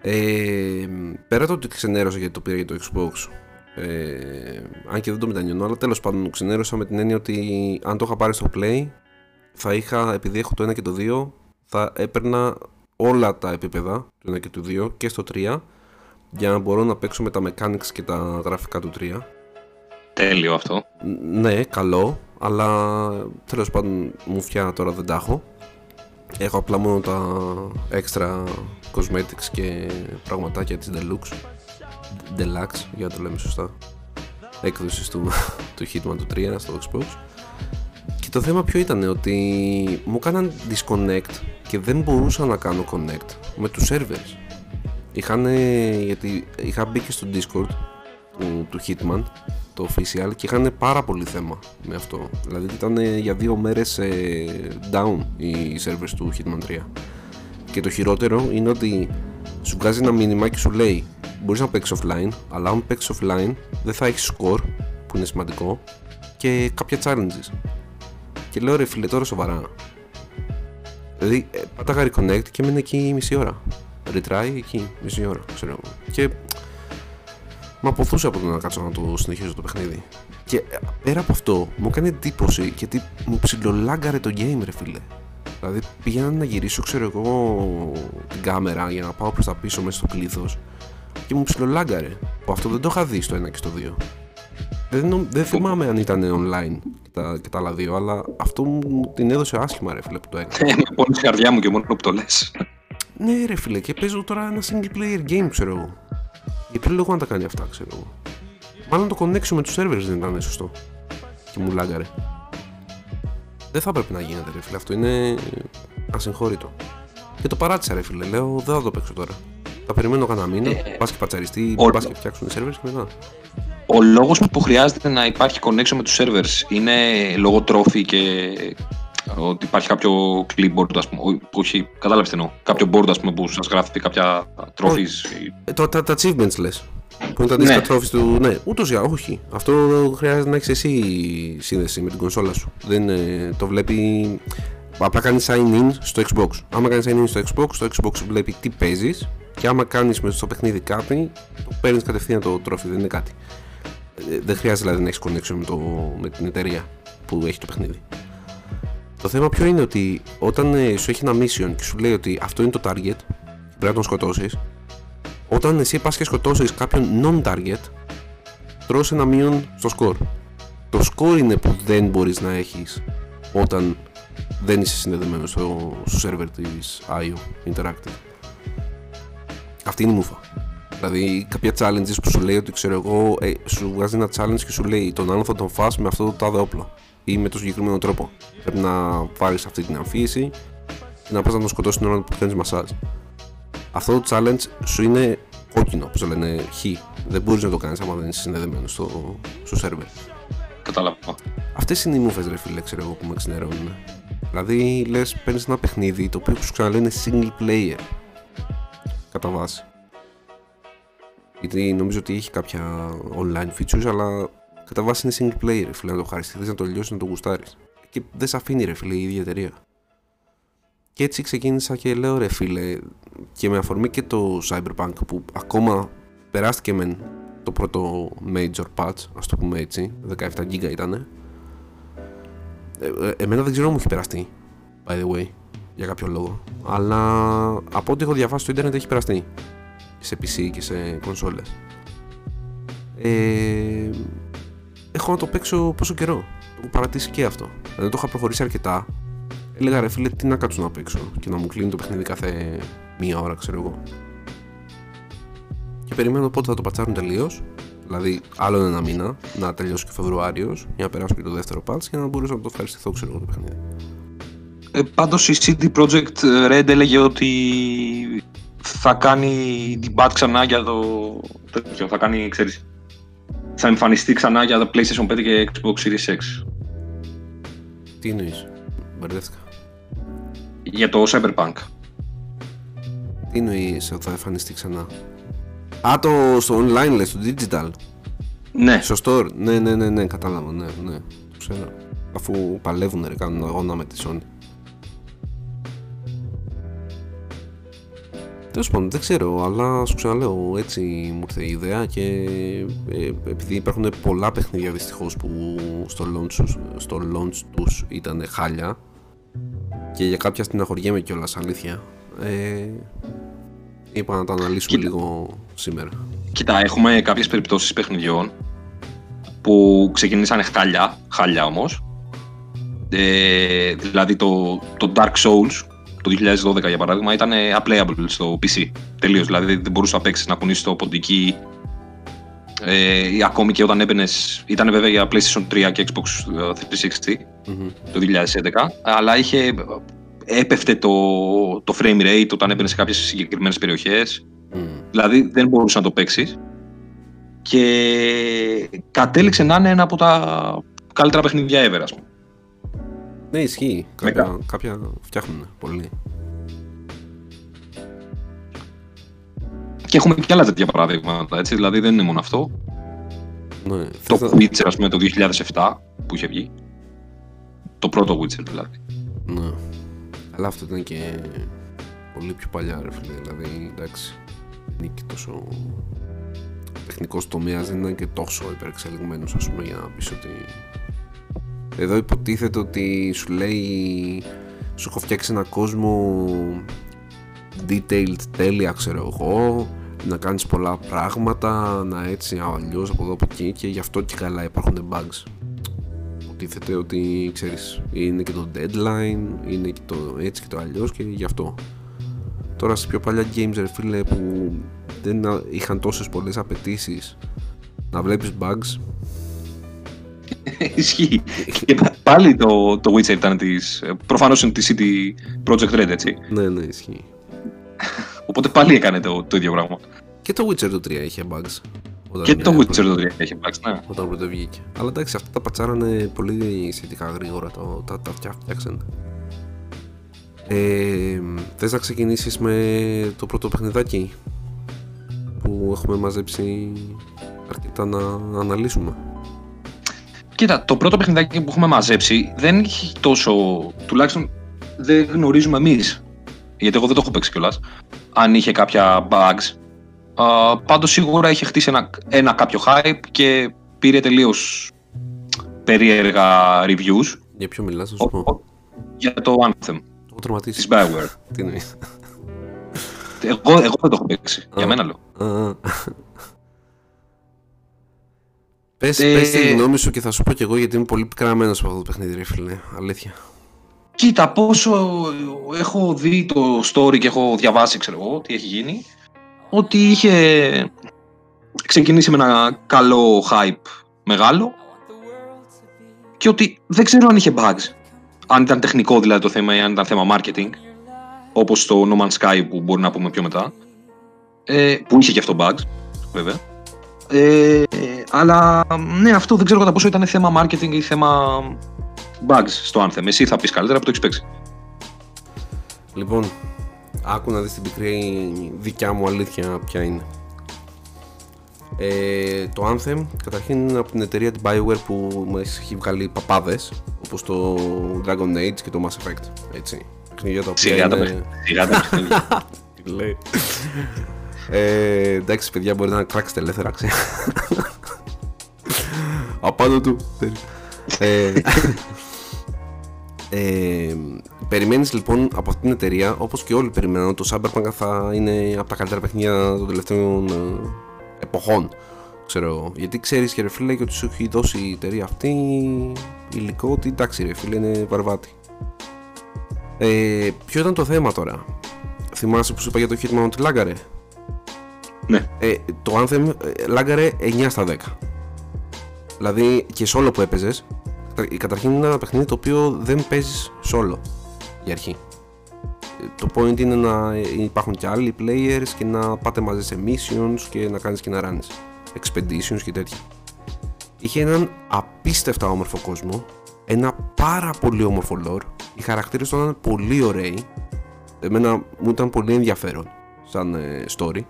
Ε, πέρα το ότι ξενέρωσα γιατί το πήρα για το Xbox ε, αν και δεν το μετανιώνω αλλά τέλος πάντων ξενέρωσα με την έννοια ότι αν το είχα πάρει στο Play θα είχα, επειδή έχω το 1 και το 2 θα έπαιρνα όλα τα επίπεδα του 1 και του 2 και στο 3 για να μπορώ να παίξω με τα mechanics και τα γραφικά του 3 Τέλειο αυτό. ναι, καλό, αλλά τέλος πάντων μου φτιάχνω τώρα δεν τα έχω. Έχω απλά μόνο τα extra cosmetics και πραγματάκια της Deluxe. Deluxe, για να το λέμε σωστά. Έκδοσης του, του Hitman του 3 στο Xbox. Και το θέμα ποιο ήταν, ότι μου έκαναν disconnect και δεν μπορούσα να κάνω connect με τους servers. Είχαν, γιατί είχα μπει και στο Discord του, του Hitman, το official, και είχαν πάρα πολύ θέμα με αυτό. Δηλαδή ήταν για δύο μέρες ε, down οι servers του Hitman 3. Και το χειρότερο είναι ότι σου βγάζει ένα μήνυμα και σου λέει μπορείς να παίξεις offline, αλλά αν παίξεις offline δεν θα έχεις score, που είναι σημαντικό, και κάποια challenges. Και λέω ρε φίλε τώρα σοβαρά. Δηλαδή ε, πάταγα reconnect και έμεινε εκεί μισή ώρα. Retry εκεί μισή ώρα, ξέρω εγώ. Και με αποθούσε από το να κάτσω να το συνεχίζω το παιχνίδι. Και ε, πέρα από αυτό, μου έκανε εντύπωση γιατί μου ψιλολάγκαρε το game, ρε φίλε. Δηλαδή πήγαινα να γυρίσω, ξέρω εγώ, την κάμερα για να πάω προς τα πίσω μέσα στο πλήθος και μου ψιλολάγκαρε. Που αυτό δεν το είχα δει στο 1 και στο 2. Δεν, δεν θυμάμαι αν ήταν online και τα, και τα άλλα δύο, αλλά αυτό μου την έδωσε άσχημα, ρε φίλε, που το έκανε. Ε, με πόνει καρδιά μου και μόνο που το λες. Ναι, ρε φίλε, και παίζω τώρα ένα single player game, ξέρω εγώ. Για ποιο λόγο να τα κάνει αυτά, ξέρω εγώ. Μάλλον το connection με τους servers δεν ήταν σωστό. Και μου λάγκαρε. Δεν θα πρέπει να γίνεται, ρε φίλε. Αυτό είναι ασυγχώρητο. Και το παράτησα, ρε φίλε. Λέω, δεν θα το παίξω τώρα. Θα περιμένω κανένα μήνα, ε, πας και πατσαριστεί, πας και φτιάξουν οι servers και μετά. Ο λόγος που χρειάζεται να υπάρχει connection με τους servers είναι λόγω τρόφι και ότι υπάρχει κάποιο clipboard, ας πούμε, όχι, κατάλαβες τι εννοώ, κάποιο board ας πούμε, που σας γράφει κάποια trophies. Ε, το, τα, τα achievements λες. Που είναι τα αντίστοιχα ναι. trophies του. Ναι, ούτως ή όχι. Αυτό χρειάζεται να έχεις εσύ σύνδεση με την κονσόλα σου. Δεν το βλέπει. Απλά κάνεις sign in στο Xbox. Άμα κάνεις sign in στο Xbox, το Xbox βλέπει τι παίζεις και άμα κάνεις μέσα στο παιχνίδι κάτι, το παίρνεις κατευθείαν το τρόφι, δεν είναι κάτι. Ε, δεν χρειάζεται δηλαδή να έχεις connection με, το, με την εταιρεία που έχει το παιχνίδι. Το θέμα ποιο είναι ότι όταν ε, σου έχει ένα mission και σου λέει ότι αυτό είναι το target, πρέπει να τον σκοτώσεις, όταν εσύ πας και σκοτώσεις κάποιον non-target, τρώσει ένα μείον στο score. Το score είναι που δεν μπορείς να έχεις όταν δεν είσαι συνδεδεμένος στο, στο server της IO Interactive. Αυτή είναι η μούφα. Δηλαδή, κάποια challenges που σου λέει ότι ξέρω εγώ, ε, σου βγάζει ένα challenge και σου λέει τον άλλο θα τον φας με αυτό το τάδε όπλο ή με το συγκεκριμένο τρόπο. Πρέπει να πάρει αυτή την αμφίεση και να πας να τον σκοτώσεις την ώρα που κάνει μασάζ. Αυτό το challenge σου είναι κόκκινο, όπως λένε χ. Δεν μπορείς να το κάνεις άμα δεν είσαι συνδεδεμένος στο, στο server. Κατάλαβα. Αυτές είναι οι μούφε, ρε φίλε, ξέρω εγώ που με ξενερώνουν. Δηλαδή, λες, παίρνεις ένα παιχνίδι το οποίο σου ξαναλένε single player. Κατά βάση. Γιατί νομίζω ότι έχει κάποια online features, αλλά κατά βάση είναι single player, φίλε, να το χαριστεί, να το λιώσεις, να το γουστάρεις. Και δεν σε αφήνει, ρε φίλε, η ίδια εταιρεία. Και έτσι ξεκίνησα και λέω, ρε φίλε, και με αφορμή και το Cyberpunk που ακόμα περάστηκε με το πρώτο major patch, ας το πούμε έτσι, 17 GB ήταν. Ε, ε, εμένα δεν ξέρω αν μου έχει περαστεί, by the way, για κάποιο λόγο. Αλλά από ό,τι έχω διαβάσει στο ίντερνετ έχει περαστεί. Σε PC και σε κονσόλες. Ε, έχω να το παίξω πόσο καιρό. Το έχω παρατήσει και αυτό. Δηλαδή το είχα προχωρήσει αρκετά. Έλεγα ρε φίλε, τι να κάτσω να παίξω και να μου κλείνει το παιχνίδι κάθε μία ώρα, ξέρω εγώ. Και περιμένω πότε θα το πατσάρουν τελείως. Δηλαδή, άλλο ένα μήνα να τελειώσει και ο Φεβρουάριος για να περάσω και το δεύτερο patch και να μπορέσω να το ευχαριστηθώ, ξέρω εγώ το παιχνίδι. Ε, Πάντως η CD Projekt Red έλεγε ότι θα κάνει debug ξανά για το τέτοιο. Θα κάνει, ξέρεις, θα εμφανιστεί ξανά για το PlayStation 5 και Xbox Series X. Τι εννοείς, μπερδεύτηκα. Για το Cyberpunk. Τι εννοείς ότι θα εμφανιστεί ξανά; Α, το στο online λες, στο digital. Ναι. Στο store. Ναι, ναι, ναι, ναι, κατάλαβα, ναι, ναι. Το ξέρω. Αφού παλεύουν ρε, κάνουν αγώνα με τη Sony. Τέλος πάντων, δεν ξέρω, αλλά σου ξαναλέω έτσι μου ήρθε η ιδέα και ε, επειδή υπάρχουν πολλά παιχνίδια δυστυχώς που στο launch, στο launch τους ήταν χάλια και για κάποια στεναχωριέμαι κιόλας αλήθεια. Ε, είπα να τα αναλύσουμε λίγο σήμερα. Κοίτα, έχουμε κάποιες περιπτώσεις παιχνιδιών που ξεκινήσανε χάλια, χάλια όμως. Ε, δηλαδή το, το Dark Souls το 2012 για παράδειγμα ήταν unplayable στο PC. Τελείως. Δηλαδή δεν μπορούσε να παίξεις να κουνήσεις το ποντική. Ε, ακόμη και όταν έμπαινες. ήταν βέβαια για PlayStation 3 και Xbox 360 mm-hmm. το 2011. Αλλά είχε, έπεφτε το, το frame rate όταν έμπαινες σε κάποιες συγκεκριμένες περιοχές. Mm. Δηλαδή δεν μπορούσες να το παίξεις. Και κατέληξε να είναι ένα από τα καλύτερα παιχνίδια ever, ας πούμε. Ναι, ισχύει. Κάποια, κάποια φτιάχνουν πολύ. Και έχουμε και άλλα τέτοια παράδειγματα, έτσι, δηλαδή δεν είναι μόνο αυτό. Ναι, το θα... Witcher, ας πούμε, το 2007 που είχε βγει. Το πρώτο Witcher, δηλαδή. Ναι. Αλλά αυτό ήταν και πολύ πιο παλιά, ρε φίλε. Δηλαδή, εντάξει, δεν είναι και τόσο τεχνικός τομέας δεν ήταν και τόσο υπερεξελιγμένος ας πούμε για να πεις ότι εδώ υποτίθεται ότι σου λέει σου έχω φτιάξει ένα κόσμο detailed τέλεια ξέρω εγώ να κάνεις πολλά πράγματα να έτσι αλλιώς από εδώ από εκεί και γι' αυτό και καλά υπάρχουν bugs. Υποτίθεται ότι ξέρεις είναι και το deadline είναι και το έτσι και το αλλιώς και γι' αυτό. Τώρα σε πιο παλιά games ρε φίλε που δεν είχαν τόσες πολλές απαιτήσεις να βλέπεις bugs Ισχύει. Και πάλι το, το Witcher ήταν της. Προφανώς είναι τη City Project Red, έτσι. Ναι, ναι, ισχύει. Οπότε πάλι έκανε το, το ίδιο πράγμα. Και το Witcher το 3 είχε bugs. Και το Witcher το 3 είχε bugs, ναι. Όταν πρώτο βγήκε. Αλλά εντάξει, αυτά τα πατσάρανε πολύ σχετικά γρήγορα. Το, τα, τα φτιάξανε. Ε, θες να ξεκινήσεις με το πρώτο παιχνιδάκι που έχουμε μαζέψει αρκετά να αναλύσουμε; Κοίτα, το πρώτο παιχνιδάκι που έχουμε μαζέψει δεν έχει τόσο. τουλάχιστον δεν γνωρίζουμε εμείς. Γιατί εγώ δεν το έχω παίξει κιόλας. Αν είχε κάποια bugs. Uh, Πάντως σίγουρα είχε χτίσει ένα, ένα κάποιο hype και πήρε τελείως περίεργα reviews. Για ποιο μιλάς, να σου πω. Για το Anthem. Το τραυματίσει. Της Bioware. Τι είναι. Εγώ, εγώ δεν το έχω παίξει. Για μένα λέω. Πες, ε... πες τη γνώμη σου και θα σου πω κι εγώ γιατί είμαι πολύ πικραμένος από αυτό το παιχνίδι, ρε φίλε. Αλήθεια. Κοίτα, πόσο έχω δει το story και έχω διαβάσει, ξέρω εγώ, τι έχει γίνει, ότι είχε ξεκινήσει με ένα καλό hype μεγάλο και ότι δεν ξέρω αν είχε bugs. Αν ήταν τεχνικό δηλαδή το θέμα ή αν ήταν θέμα marketing, όπως το No Man's Sky που μπορεί να πούμε πιο μετά, ε, που είχε και αυτό bugs, βέβαια. Ε, αλλά ναι, αυτό δεν ξέρω κατά πόσο ήταν θέμα marketing ή θέμα bugs στο Anthem. Εσύ θα πεις καλύτερα που το έχεις παίξει. Λοιπόν, άκου να δεις την πικρή δικιά μου αλήθεια ποια είναι. Ε, το Anthem καταρχήν είναι από την εταιρεία την Bioware που μας έχει βγάλει παπάδες όπως το Dragon Age και το Mass Effect έτσι παιχνίδια τα οποία είναι... Σιγά τα παιχνίδια λέει ε, εντάξει παιδιά μπορείτε να κράξετε ελεύθερα απάνω του. Ε, ε, περιμένεις λοιπόν από αυτήν την εταιρεία όπως και όλοι περιμέναν ότι το Cyberpunk θα είναι από τα καλύτερα παιχνίδια των τελευταίων ε, εποχών ξέρω γιατί ξέρεις και ρε φίλε και ότι σου έχει δώσει η εταιρεία αυτή υλικό ότι εντάξει ρε φίλε είναι βαρβάτη. Ε, ποιο ήταν το θέμα τώρα; Θυμάσαι που σου είπα για το χέρι ότι λάγκαρε ναι. Ε, το Anthem ε, λάγκαρε 9 στα 10 Δηλαδή και solo που έπαιζες, καταρχήν είναι ένα παιχνίδι το οποίο δεν παίζεις solo για αρχή. Το point είναι να υπάρχουν και άλλοι players και να πάτε μαζί σε missions και να κάνεις και να runs expeditions και τέτοια. Είχε έναν απίστευτα όμορφο κόσμο, ένα πάρα πολύ όμορφο lore, οι χαρακτήρες του ήταν πολύ ωραίοι, εμένα μου ήταν πολύ ενδιαφέρον σαν ε, story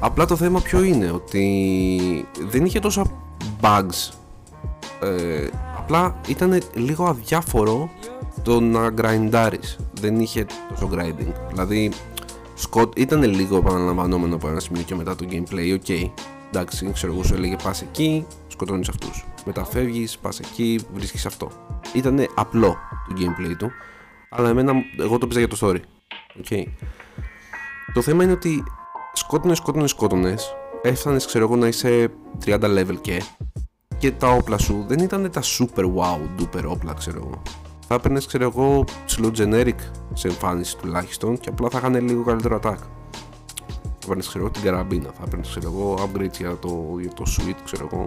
Απλά το θέμα ποιο είναι, ότι δεν είχε τόσα bugs. Ε, απλά ήταν λίγο αδιάφορο το να grind άρεις. Δεν είχε τόσο grinding. Δηλαδή, Scott ήταν λίγο επαναλαμβανόμενο από ένα σημείο και μετά το gameplay. OK, okay. εντάξει, ξέρω εγώ σου έλεγε πας εκεί, σκοτώνεις αυτούς. Μετά φεύγεις, πας εκεί, βρίσκεις αυτό. Ήταν απλό το gameplay του, αλλά εμένα, εγώ το πήσα για το story. Okay. Το θέμα είναι ότι σκότωνες, σκότωνες, σκότωνες. Έφτανες, ξέρω εγώ, να είσαι 30 level και. Και τα όπλα σου δεν ήταν τα super wow duper όπλα, ξέρω εγώ. Θα έπαιρνες, ξέρω εγώ, slow generic σε εμφάνιση τουλάχιστον και απλά θα είχαν λίγο καλύτερο attack. Θα έπαιρνες, ξέρω εγώ, την καραμπίνα. Θα έπαιρνες, ξέρω εγώ, upgrades για το, για το suite, ξέρω εγώ.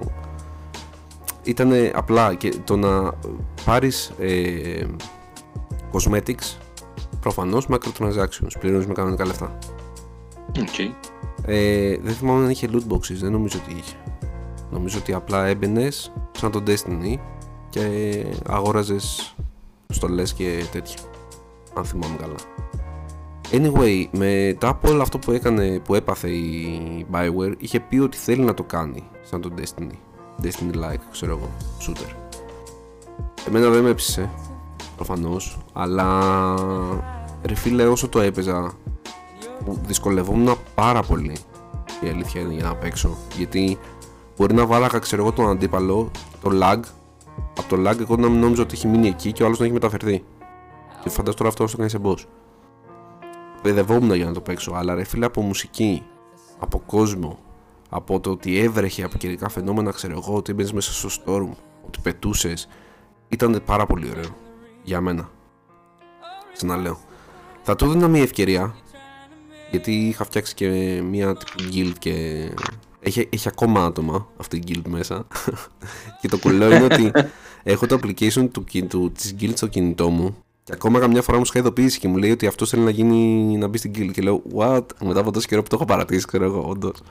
Ήταν απλά και το να πάρεις ε, cosmetics προφανώς microtransactions. Πληρώνεις με κανονικά λεφτά. Okay. Ε, δεν θυμάμαι αν είχε loot boxes, δεν νομίζω ότι είχε. Νομίζω ότι απλά έμπαινες σαν το Destiny και αγόραζες στολές και τέτοια. Αν θυμάμαι καλά. Anyway, μετά από όλο αυτό που έκανε, που έπαθε η Bioware, είχε πει ότι θέλει να το κάνει σαν το Destiny. Destiny-like, ξέρω εγώ, shooter. Εμένα δεν με έψησε, προφανώς, αλλά ρε φίλε όσο το έπαιζα που δυσκολευόμουν πάρα πολύ η αλήθεια είναι για να παίξω. Γιατί μπορεί να βάλαγα, ξέρω εγώ, τον αντίπαλο, το lag. Από το lag, εγώ να μην νόμιζα ότι έχει μείνει εκεί και ο άλλος να έχει μεταφερθεί. Και φαντάζομαι τώρα αυτό το κάνει σε boss. Παιδευόμουν για να το παίξω, αλλά ρε φίλε από μουσική, από κόσμο, από το ότι έβρεχε από καιρικά φαινόμενα, ξέρω εγώ, ότι έμπαινες μέσα στο storm, ότι πετούσες. Ήταν πάρα πολύ ωραίο για μένα. Ξαναλέω. Θα του έδινα μια ευκαιρία γιατί είχα φτιάξει και μια τύπου guild και έχει, έχει ακόμα άτομα αυτή η guild μέσα και το κουλό είναι ότι έχω το application του, του, της guild στο κινητό μου και ακόμα καμιά φορά μου είχα ειδοποιήσει και μου λέει ότι αυτός θέλει να, γίνει, να μπει στην guild και λέω what; Μετά από τόσο καιρό που το έχω παρατήσει ξέρω εγώ όντως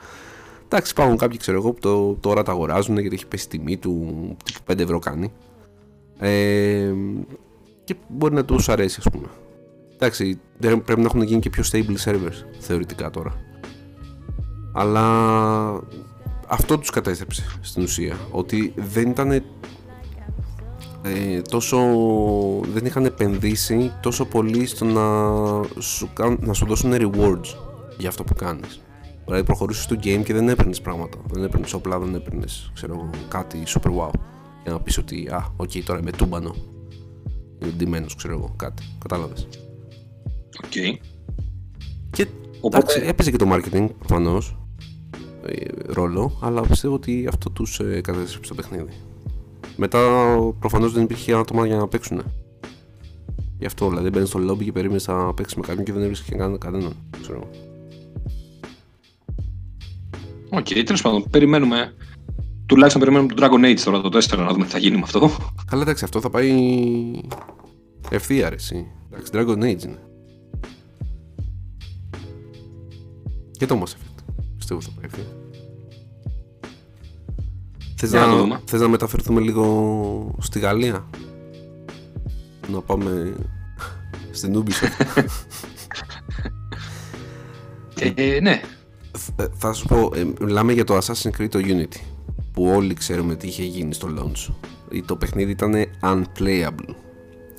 εντάξει υπάρχουν κάποιοι ξέρω εγώ που το, τώρα τα αγοράζουν γιατί έχει πέσει τιμή του τύπου 5 ευρώ κάνει ε, και μπορεί να τους αρέσει ας πούμε Εντάξει, πρέπει να έχουν γίνει και πιο stable servers θεωρητικά τώρα. Αλλά αυτό τους κατέστρεψε στην ουσία. Ότι δεν ήταν ε, τόσο δεν είχαν επενδύσει τόσο πολύ στο να σου, να σου δώσουν rewards για αυτό που κάνεις δηλαδή προχωρήσεις στο game και δεν έπαιρνες πράγματα δεν έπαιρνες όπλα, δεν έπαιρνες ξέρω κάτι super wow για να πεις ότι α, OK okay, τώρα είμαι τούμπανο είμαι ντυμένος ξέρω εγώ κάτι, κατάλαβες Okay. Και Οπότε... εντάξει, έπαιζε και το marketing προφανώς ε, ρόλο, αλλά πιστεύω ότι αυτό τους ε, κατέστρεψε το παιχνίδι. Μετά προφανώς δεν υπήρχε άτομα για να παίξουν. Γι' αυτό δηλαδή μπαίνεις στο lobby και περίμενες να παίξεις με κάποιον και δεν έβρισκες κανέναν. Ξέρω. OK, okay, τέλος πάντων, περιμένουμε. Τουλάχιστον περιμένουμε το Dragon Age τώρα το 4 να δούμε τι θα γίνει με αυτό. Καλά, εντάξει, αυτό θα πάει ευθεία αρέσει. Εντάξει, Dragon Age είναι. Και το Mass Effect. Πιστεύω θα πάει Θες να, θες να μεταφερθούμε λίγο στη Γαλλία; Να πάμε στην Ubisoft ε, Ναι ε, Θα σου πω, ε, μιλάμε για το Assassin's Creed το Unity Που όλοι ξέρουμε τι είχε γίνει στο launch Το παιχνίδι ήταν unplayable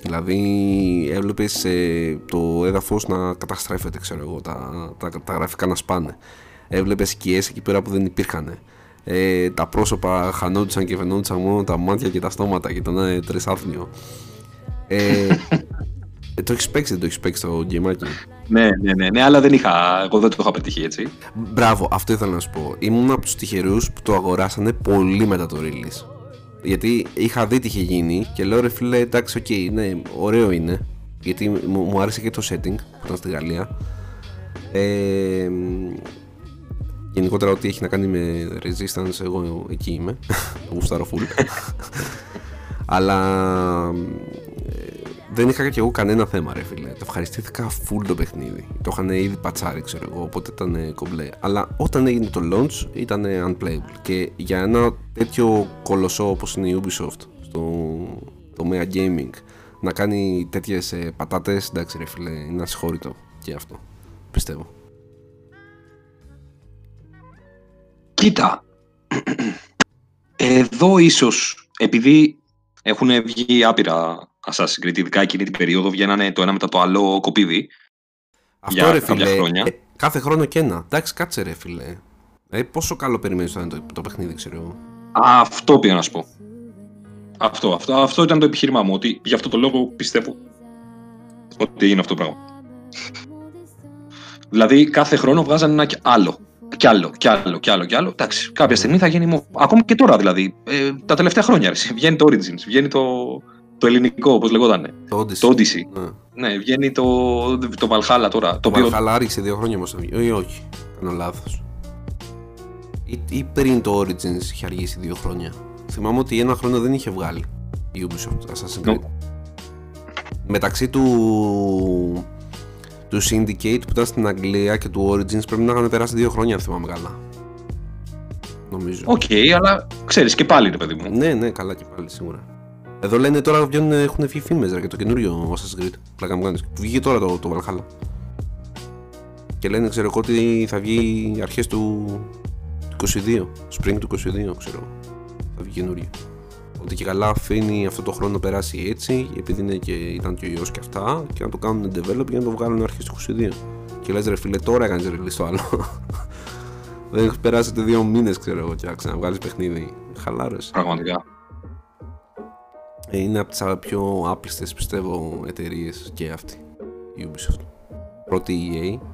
Δηλαδή έβλεπες ε, το έδαφος να καταστρέφεται, ξέρω εγώ, τα, τα, τα γραφικά να σπάνε. Έβλεπες σκιές εκεί πέρα που δεν υπήρχαν. Ε, τα πρόσωπα χανόντουσαν και φαινόντουσαν μόνο τα μάτια και τα στόματα και ήταν ε, τρισάθμιο. Ε, ε, το έχεις παίξει, δεν το έχεις παίξει το γκέιμάκι; Ναι, ναι, ναι, ναι, αλλά δεν είχα, εγώ δεν το είχα πετύχει έτσι. Μπράβο, αυτό ήθελα να σου πω. Ήμουν από τους τυχερούς που το αγοράσανε πολύ μετά το release. Γιατί είχα δει τι είχε γίνει και λέω ρε φίλε, εντάξει, OK, okay, ναι, ωραίο είναι. Γιατί μου, μου άρεσε και το setting που ήταν στη Γαλλία. Ε, γενικότερα ό,τι έχει να κάνει με resistance, εγώ εκεί είμαι. το γουστάρω full. Αλλά δεν είχα και εγώ κανένα θέμα, ρε φίλε. Το ευχαριστήθηκα full το παιχνίδι. Το είχαν ήδη πατσάρει, ξέρω εγώ, οπότε ήταν κομπλέ. Αλλά όταν έγινε το launch ήταν unplayable. Και για ένα τέτοιο κολοσσό όπως είναι η Ubisoft στο τομέα gaming να κάνει τέτοιες πατάτες, εντάξει, ρε φίλε, είναι ασχόρητο και αυτό. Πιστεύω. Κοίτα. Εδώ ίσως επειδή έχουν βγει άπειρα Assassin's Creed, ειδικά εκείνη την περίοδο βγαίνανε το ένα μετά το άλλο κοπίδι. Αυτό για ρε φίλε, χρόνια. Ε, κάθε χρόνο και ένα. Εντάξει, κάτσε ρε φίλε. Ε, πόσο καλό περιμένεις το, το, το παιχνίδι, ξέρω εγώ. Αυτό πήγα να σου πω. Αυτό, αυτό, αυτό ήταν το επιχείρημά μου. Ότι γι' αυτό το λόγο πιστεύω ότι έγινε αυτό το πράγμα. δηλαδή κάθε χρόνο βγάζανε ένα κι άλλο. Κι άλλο, κι άλλο, κι άλλο, κι άλλο. Εντάξει, κάποια στιγμή θα γίνει. Ακόμα και τώρα δηλαδή. Ε, τα τελευταία χρόνια. Ρε, βγαίνει το Origins, βγαίνει το, το ελληνικό, όπως λεγόταν. Το Odyssey. Το Odyssey. Ναι. ναι, βγαίνει το, το Valhalla τώρα. Το, το οποίο... Valhalla άρχισε δύο χρόνια όμως. Ή όχι, κάνω λάθος. Ή, ή πριν το Origins είχε αργήσει δύο χρόνια. Θυμάμαι ότι ένα χρόνο δεν είχε βγάλει η Ubisoft Assassin's Creed. No. Μεταξύ του του Syndicate που ήταν στην Αγγλία και του Origins πρέπει να είχαν περάσει δύο χρόνια, αν θυμάμαι καλά. Νομίζω. OK, okay, αλλά ξέρεις και πάλι, ρε παιδί μου. Ναι, ναι, καλά και πάλι σίγουρα. Εδώ λένε τώρα βγαίνουν, έχουν βγει φήμες για το καινούριο Assassin's Creed. Πλάκα μου κάνεις. Βγήκε τώρα το, το Valhalla. Και λένε, ξέρω εγώ, ότι θα βγει αρχές του, 22. Spring του 22, ξέρω. Θα βγει καινούριο. Ότι και καλά αφήνει αυτό το χρόνο να περάσει έτσι, επειδή είναι και, ήταν και ο ιός και αυτά, και να το κάνουν develop για να το βγάλουν αρχές του 22. Και λες, ρε φίλε, τώρα έκανες release το άλλο. Δεν έχει περάσει δύο μήνες, ξέρω εγώ, και να βγάλεις παιχνίδι. Χαλάρωσε. Πραγματικά. Ε, είναι από τις πιο άπληστε πιστεύω εταιρείες και αυτή η Ubisoft. Πρώτη EA,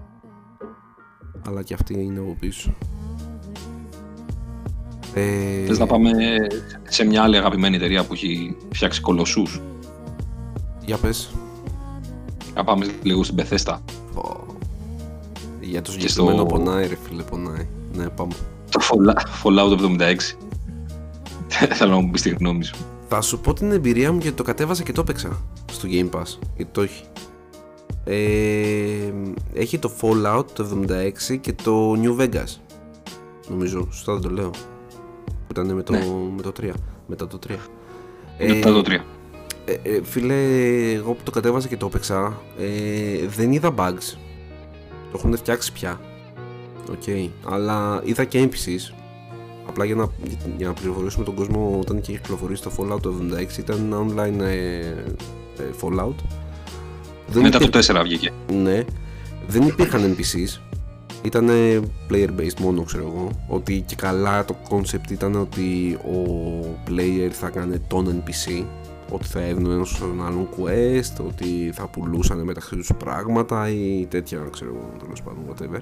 αλλά και αυτή είναι από πίσω. Ε... Θες να πάμε σε μια άλλη αγαπημένη εταιρεία που έχει φτιάξει κολοσσούς; Για πες. Να πάμε λίγο στην Πεθέστα. Oh. Για το συγκεκριμένο στο... πονάει ρε φίλε, πονάει. Ναι, πάμε. Το Fallout 76. Θέλω να μου πεις τη γνώμη σου. Θα σου πω την εμπειρία μου γιατί το κατέβασα και το έπαιξα στο Game Pass. Γιατί το έχει. Ε, έχει το Fallout το 76 και το New Vegas. Νομίζω, σωστά δεν το λέω. Που ήταν με το, ναι. με το 3. Μετά το 3. Μετά το 3. Ε, ε, φίλε, εγώ που το κατέβασα και το έπαιξα, ε, δεν είδα bugs. Το έχουν φτιάξει πια. OK. Okay. Αλλά είδα και NPCs. Απλά για να, για να πληροφορήσουμε τον κόσμο, όταν είχε κυκλοφορήσει το Fallout το 76, ήταν ένα online ε, ε, Fallout. Δεν Μετά υπήρ... το 4 βγήκε. Ναι. Δεν υπήρχαν NPCs. Ήταν player based μόνο, ξέρω εγώ. Ότι και καλά το concept ήταν ότι ο player θα κάνει τον NPC ότι θα έδινε ένα στον άλλον quest, ότι θα πουλούσαν μεταξύ τους πράγματα ή τέτοια, ξέρω εγώ, τέλος πάντων, whatever.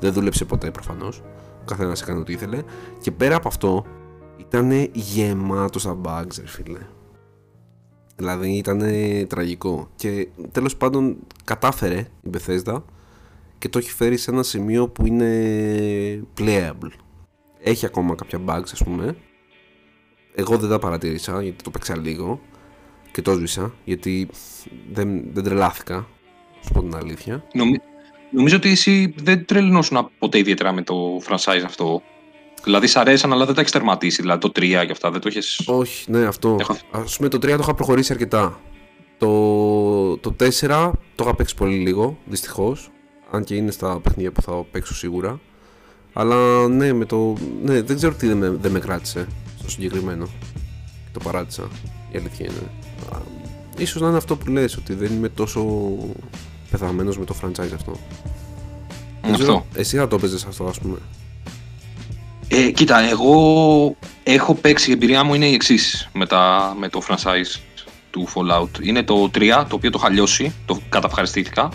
Δεν δούλεψε ποτέ προφανώς. Ο καθένας έκανε ό,τι ήθελε. Και πέρα από αυτό, ήταν γεμάτο στα bugs, ρε φίλε. Δηλαδή ήταν τραγικό. Και τέλος πάντων κατάφερε η Bethesda και το έχει φέρει σε ένα σημείο που είναι playable. Έχει ακόμα κάποια bugs, ας πούμε. Εγώ δεν τα παρατήρησα γιατί το παίξα λίγο και το σβήσα γιατί δεν, δεν τρελάθηκα, σου πω την αλήθεια. Νομι... Νομίζω ότι εσύ δεν τρελνώσουν ποτέ ιδιαίτερα με το franchise αυτό. Δηλαδή, σ' αρέσαν, αλλά δεν τα έχεις τερματίσει. Δηλαδή, το 3 και αυτά δεν το έχει. Όχι, ναι, αυτό. Έχω... Α πούμε, το 3 το είχα προχωρήσει αρκετά. Το, το 4 το είχα παίξει πολύ λίγο, δυστυχώς. Αν και είναι στα παιχνίδια που θα παίξω σίγουρα. Αλλά ναι, με το... ναι δεν ξέρω τι δεν με, δεν με κράτησε στο συγκεκριμένο. Το παράτησα. Η αλήθεια είναι. Ίσως να είναι αυτό που λες, ότι δεν είμαι τόσο πεθαμένος με το franchise αυτό. Αυτό. εσύ θα το έπαιζες αυτό, ας πούμε. Ε, κοίτα, εγώ έχω παίξει, η εμπειρία μου είναι η εξής με, με το franchise του Fallout. Είναι το 3, το οποίο το είχα λιώσει, το καταυχαριστήθηκα.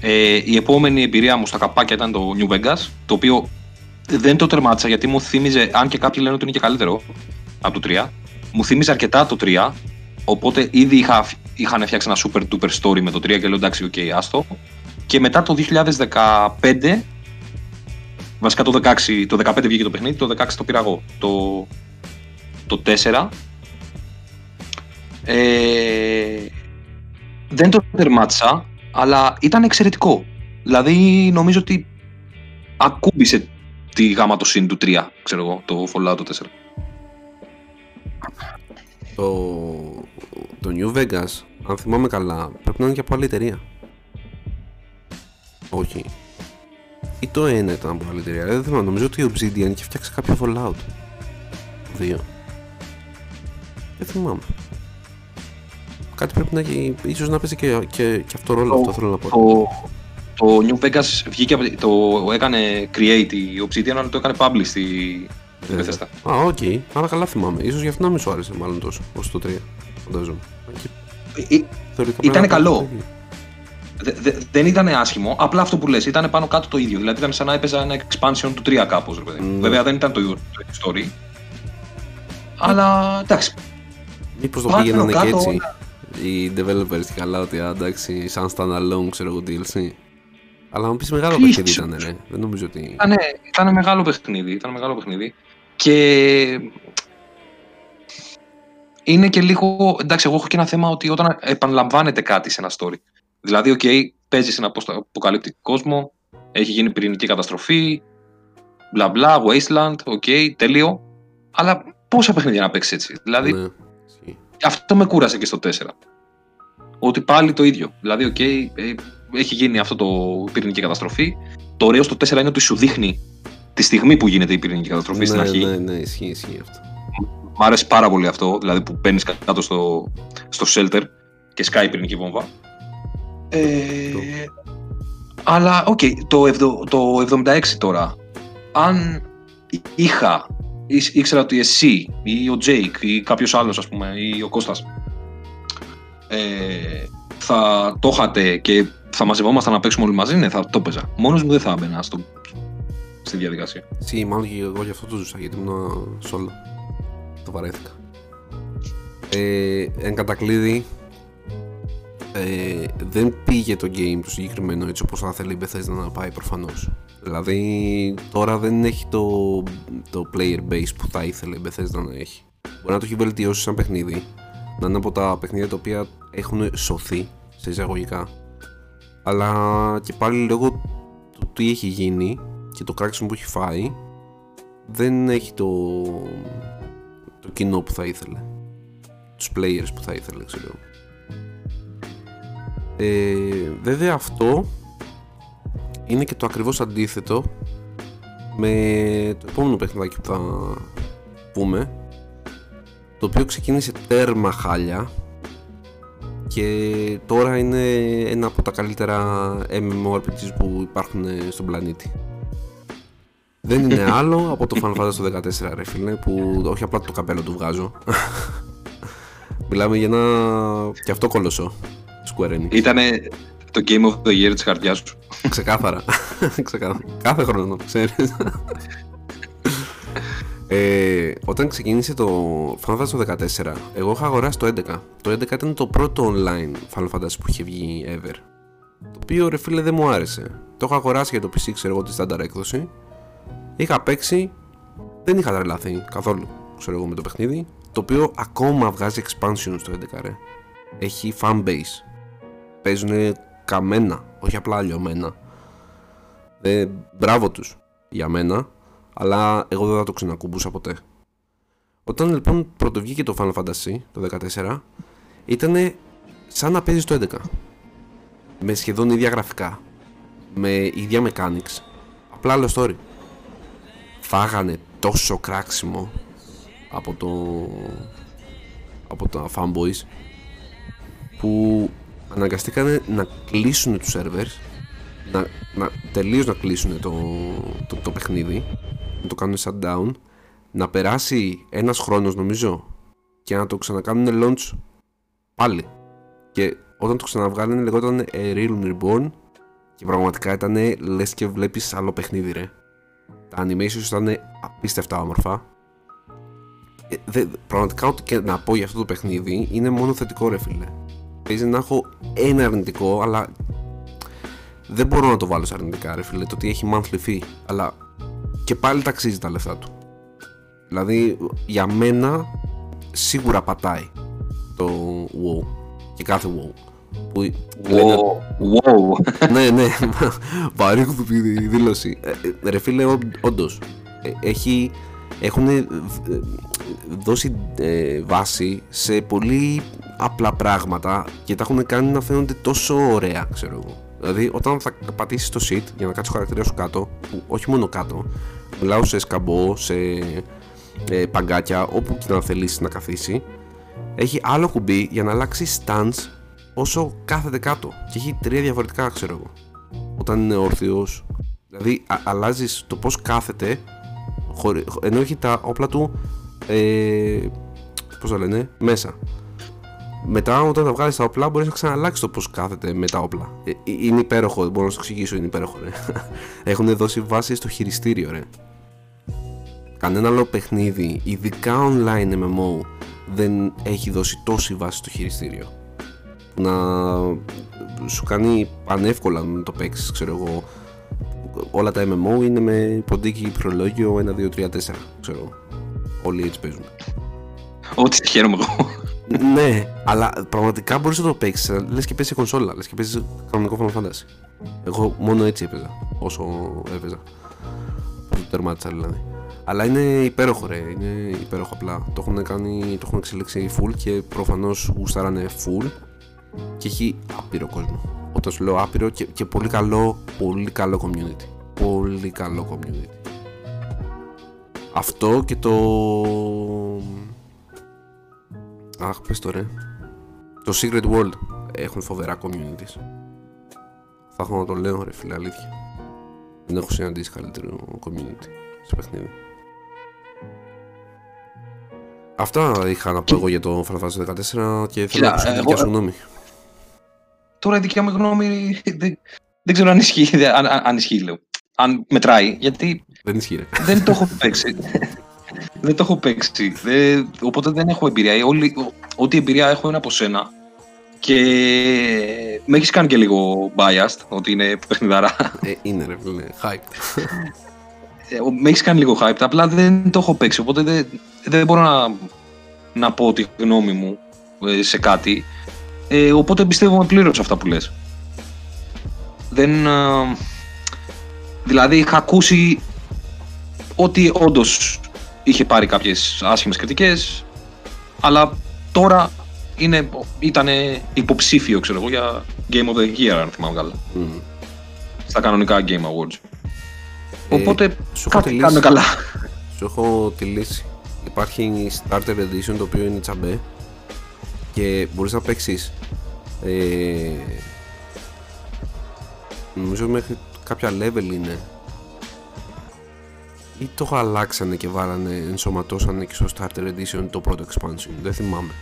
Ε, η επόμενη εμπειρία μου στα καπάκια ήταν το New Vegas, το οποίο δεν το τερμάτισα γιατί μου θύμιζε, αν και κάποιοι λένε ότι είναι και καλύτερο από το 3, μου θύμιζε αρκετά το 3, οπότε ήδη είχα, είχαν φτιάξει ένα super duper story με το 3 και λέω εντάξει, οκ, okay, άστο. Και μετά το 2015, βασικά το 16, το 15 βγήκε το παιχνίδι, το 16 το πήρα εγώ. Το, το 4. Ε, δεν το τερμάτισα, αλλά ήταν εξαιρετικό. Δηλαδή νομίζω ότι ακούμπησε τη γάμα το συν του 3, ξέρω εγώ, το Fallout το 4. Το, το New Vegas, αν θυμάμαι καλά, πρέπει να είναι και από άλλη εταιρεία. Όχι. Ή το ένα ήταν από άλλη εταιρεία. Δεν θυμάμαι, νομίζω ότι η Obsidian είχε φτιάξει κάποιο Fallout. Δύο. Δεν θυμάμαι. Κάτι πρέπει να έχει, ίσως να παίζει και, και, και αυτό ρόλο, το, αυτό θέλω να πω. Το, το New Vegas βγήκε, το έκανε create η Obsidian, αλλά το έκανε publish στη, Α, οκ. Okay. Άρα καλά θυμάμαι. Ίσως γι' αυτό να μην σου άρεσε μάλλον τόσο όσο το 3. Φαντάζομαι. Ήταν καλό. δεν ήταν άσχημο, απλά αυτό που λες, ήταν πάνω κάτω το ίδιο. Δηλαδή ήταν σαν να έπαιζα ένα expansion του 3 κάπως, ρε Mm. Βέβαια δεν ήταν το ίδιο το story. Αλλά εντάξει. Μήπως το πήγαιναν και έτσι οι developers καλά ότι εντάξει, σαν standalone ξέρω εγώ DLC. Αλλά μου πεις μεγάλο παιχνίδι ήταν, ναι. Δεν νομίζω ότι. Ήταν, ήταν μεγάλο παιχνίδι. Ήταν μεγάλο παιχνίδι. Και είναι και λίγο. Εντάξει, εγώ έχω και ένα θέμα ότι όταν επαναλαμβάνεται κάτι σε ένα story. Δηλαδή, OK, παίζεις σε ένα αποκαλύπτικο κόσμο, έχει γίνει πυρηνική καταστροφή, μπλα μπλα, wasteland, OK, τέλειο. Αλλά πόσα παιχνίδια να παίξεις έτσι. Δηλαδή, ναι. αυτό με κούρασε και στο 4. Ότι πάλι το ίδιο. Δηλαδή, OK, ε, έχει γίνει αυτό το πυρηνική καταστροφή. Το ωραίο στο 4 είναι ότι σου δείχνει τη στιγμή που γίνεται η πυρηνική καταστροφή ναι, στην αρχή. Ναι, ναι, ισχύει, ισχύει αυτό. Μ' άρεσε πάρα πολύ αυτό, δηλαδή που παίρνει κάτω στο, στο shelter και σκάει η πυρηνική βόμβα. Ε, αλλά, οκ, okay, το, το 76 τώρα. αν είχα, ήξερα ότι εσύ ή ο Τζέικ ή κάποιος άλλος ας πούμε ή ο Κώστας ε, θα το είχατε και θα μαζευόμασταν να παίξουμε όλοι μαζί, ναι, θα το έπαιζα. Μόνος μου δεν θα έμπαινα στο, στη διαδικασία. Σι, μάλλον και εγώ γι' αυτό το ζούσα, γιατί ήμουν solo. Το βαρέθηκα. Ε, εν κατακλείδι, ε, δεν πήγε το game το συγκεκριμένο έτσι όπως θα θέλει η Bethesda να πάει προφανώς. Δηλαδή τώρα δεν έχει το, το player base που θα ήθελε η Bethesda να έχει. Μπορεί να το έχει βελτιώσει σαν παιχνίδι, να είναι από τα παιχνίδια τα οποία έχουν σωθεί σε εισαγωγικά. Αλλά και πάλι λόγω του τι έχει γίνει και το κράξιμο που έχει φάει, δεν έχει το, το κοινό που θα ήθελε. Τους players που θα ήθελε, ξέρω. Ε, βέβαια αυτό είναι και το ακριβώς αντίθετο με το επόμενο παιχνιδάκι που θα πούμε το οποίο ξεκίνησε τέρμα χάλια και τώρα είναι ένα από τα καλύτερα MMORPGs που υπάρχουν στον πλανήτη. Δεν είναι άλλο από το Final Fantasy 14 ρε φίλε που όχι απλά το καπέλο του βγάζω Μιλάμε για ένα και αυτό κολοσσό Square Enix Ήτανε το Game of the Year της καρδιάς σου Ξεκάθαρα. Ξεκάθαρα. Κάθε χρόνο, ξέρεις. Ε, όταν ξεκίνησε το Final Fantasy 14, εγώ είχα αγοράσει το 11. Το 11 ήταν το πρώτο online Final Fantasy που είχε βγει ever. Το οποίο ρε φίλε δεν μου άρεσε. Το είχα αγοράσει για το PC, ξέρω εγώ, τη standard έκδοση. Είχα παίξει, δεν είχα τρελαθεί καθόλου, ξέρω εγώ, με το παιχνίδι. Το οποίο ακόμα βγάζει expansion στο 11, ρε. Έχει fanbase. Παίζουν καμένα, όχι απλά λιωμένα. Ε, μπράβο τους για μένα, αλλά εγώ δεν θα το ξανακούμπουσα ποτέ. Όταν λοιπόν πρωτοβγήκε το Final Fantasy το 14, ήταν σαν να παίζει το 11. Με σχεδόν ίδια γραφικά, με ίδια mechanics, απλά άλλο story. Φάγανε τόσο κράξιμο από το από τα fanboys που αναγκαστήκανε να κλείσουν τους servers να, να τελείως να κλείσουν το, το, το παιχνίδι να το κάνουν shutdown να περάσει ένας χρόνος νομίζω και να το ξανακάνουν launch πάλι. Και όταν το ξαναβγάλανε λεγόταν A Real Reborn και πραγματικά ήταν λες και βλέπεις άλλο παιχνίδι ρε τα animations ήταν απίστευτα όμορφα ε, δε, πραγματικά ό,τι και να πω για αυτό το παιχνίδι είναι μόνο θετικό ρε φίλε παίζει να έχω ένα αρνητικό, αλλά δεν μπορώ να το βάλω σε αρνητικά, ρε φίλε. Το ότι έχει monthly fee, αλλά και πάλι ταξίζει τα λεφτά του. Δηλαδή, για μένα σίγουρα πατάει το WoW και κάθε WoW. Που λένε... wow. ναι, ναι, παρήγουθη δήλωση. Ε, ε, ρε φίλε, όντως. Ε, έχει έχουν ε, δώσει ε, βάση σε πολύ απλά πράγματα και τα έχουν κάνει να φαίνονται τόσο ωραία, ξέρω εγώ. Δηλαδή, όταν θα πατήσεις το sit για να κάτσεις ο χαρακτήρα σου κάτω, που όχι μόνο κάτω, μιλάω σε σκαμπό, σε ε, παγκάκια, όπου και να θελήσεις να καθίσει, έχει άλλο κουμπί για να αλλάξεις stance όσο κάθεται κάτω. Και έχει τρία διαφορετικά, ξέρω εγώ. Όταν είναι όρθιος, δηλαδή αλλάζεις το πώς κάθεται χωρί, ενώ έχει τα όπλα του ε, πώς το λένε, μέσα. Μετά όταν τα βγάλεις τα όπλα μπορείς να ξαναλλάξεις το πώς κάθεται με τα όπλα. Ε, ε είναι υπέροχο, δεν μπορώ να σου εξηγήσω, είναι υπέροχο ρε. Έχουν δώσει βάση στο χειριστήριο ρε. Κανένα άλλο παιχνίδι, ειδικά online MMO, δεν έχει δώσει τόση βάση στο χειριστήριο. Που να σου κάνει πανεύκολα να το παίξεις, ξέρω εγώ, όλα τα MMO είναι με ποντίκι προλόγιο 1, 2, 3, 4. Ξέρω. Όλοι έτσι παίζουν. Ό,τι χαίρομαι εγώ. ναι, αλλά πραγματικά μπορείς να το παίξεις. Λες και παίζει κονσόλα, λες και παίζει κανονικό Final Fantasy. Εγώ μόνο έτσι έπαιζα. Όσο έπαιζα. Το τερμάτισα δηλαδή. Αλλά είναι υπέροχο, ρε. Είναι υπέροχο απλά. Το έχουν, κάνει, το έχουν εξελίξει full και προφανώς γουστάρανε full και έχει άπειρο κόσμο όταν σου λέω άπειρο και, και πολύ καλό, πολύ καλό community. Πολύ καλό community. Αυτό και το... Αχ, πες το ρε. Το Secret World έχουν φοβερά communities. Θα έχω να το λέω ρε φίλε, αλήθεια. Δεν έχω συναντήσει καλύτερο community. στο παιχνίδι. Αυτά είχα να πω εγώ για το Final Fantasy 14 και θέλω να ακούσω τη δικιά σου γνώμη. Τώρα η δικιά μου γνώμη δεν, δεν ξέρω αν ισχύει, αν, αν ισχύει λέω. Αν μετράει, γιατί Δεν ισχύει. δεν το έχω παίξει. δεν το έχω παίξει. Δεν- οπότε δεν έχω εμπειρία. Όλη, ό- ό,τι εμπειρία έχω είναι από σένα. Και με έχεις κάνει και λίγο biased, ότι είναι παιχνιδαρά. Ε, είναι ρε φίλε, hype. Ε, με έχεις κάνει λίγο hype, απλά δεν το έχω παίξει. Οπότε δεν, δεν μπορώ να, να πω τη γνώμη μου ε, σε κάτι. Ε, οπότε πιστεύω πλήρως αυτά που λες. Δεν. ε, δηλαδή είχα ακούσει ότι όντως είχε πάρει κάποιες άσχημες κριτικές αλλά τώρα είναι, ήτανε υποψήφιο ξέρω εγώ για Game of the Year αν θυμάμαι καλά Μμ. στα κανονικά Game Awards Ε, οπότε σου έχω τη κάτι λύση. κάνουμε καλά Σου έχω τη λύση. Υπάρχει Starter Edition το οποίο είναι τσαμπέ και μπορείς να παίξεις ε, νομίζω μέχρι κάποια level είναι ή το αλλάξανε και βάλανε, ενσωματώσανε και στο Starter Edition το πρώτο expansion. Δεν θυμάμαι.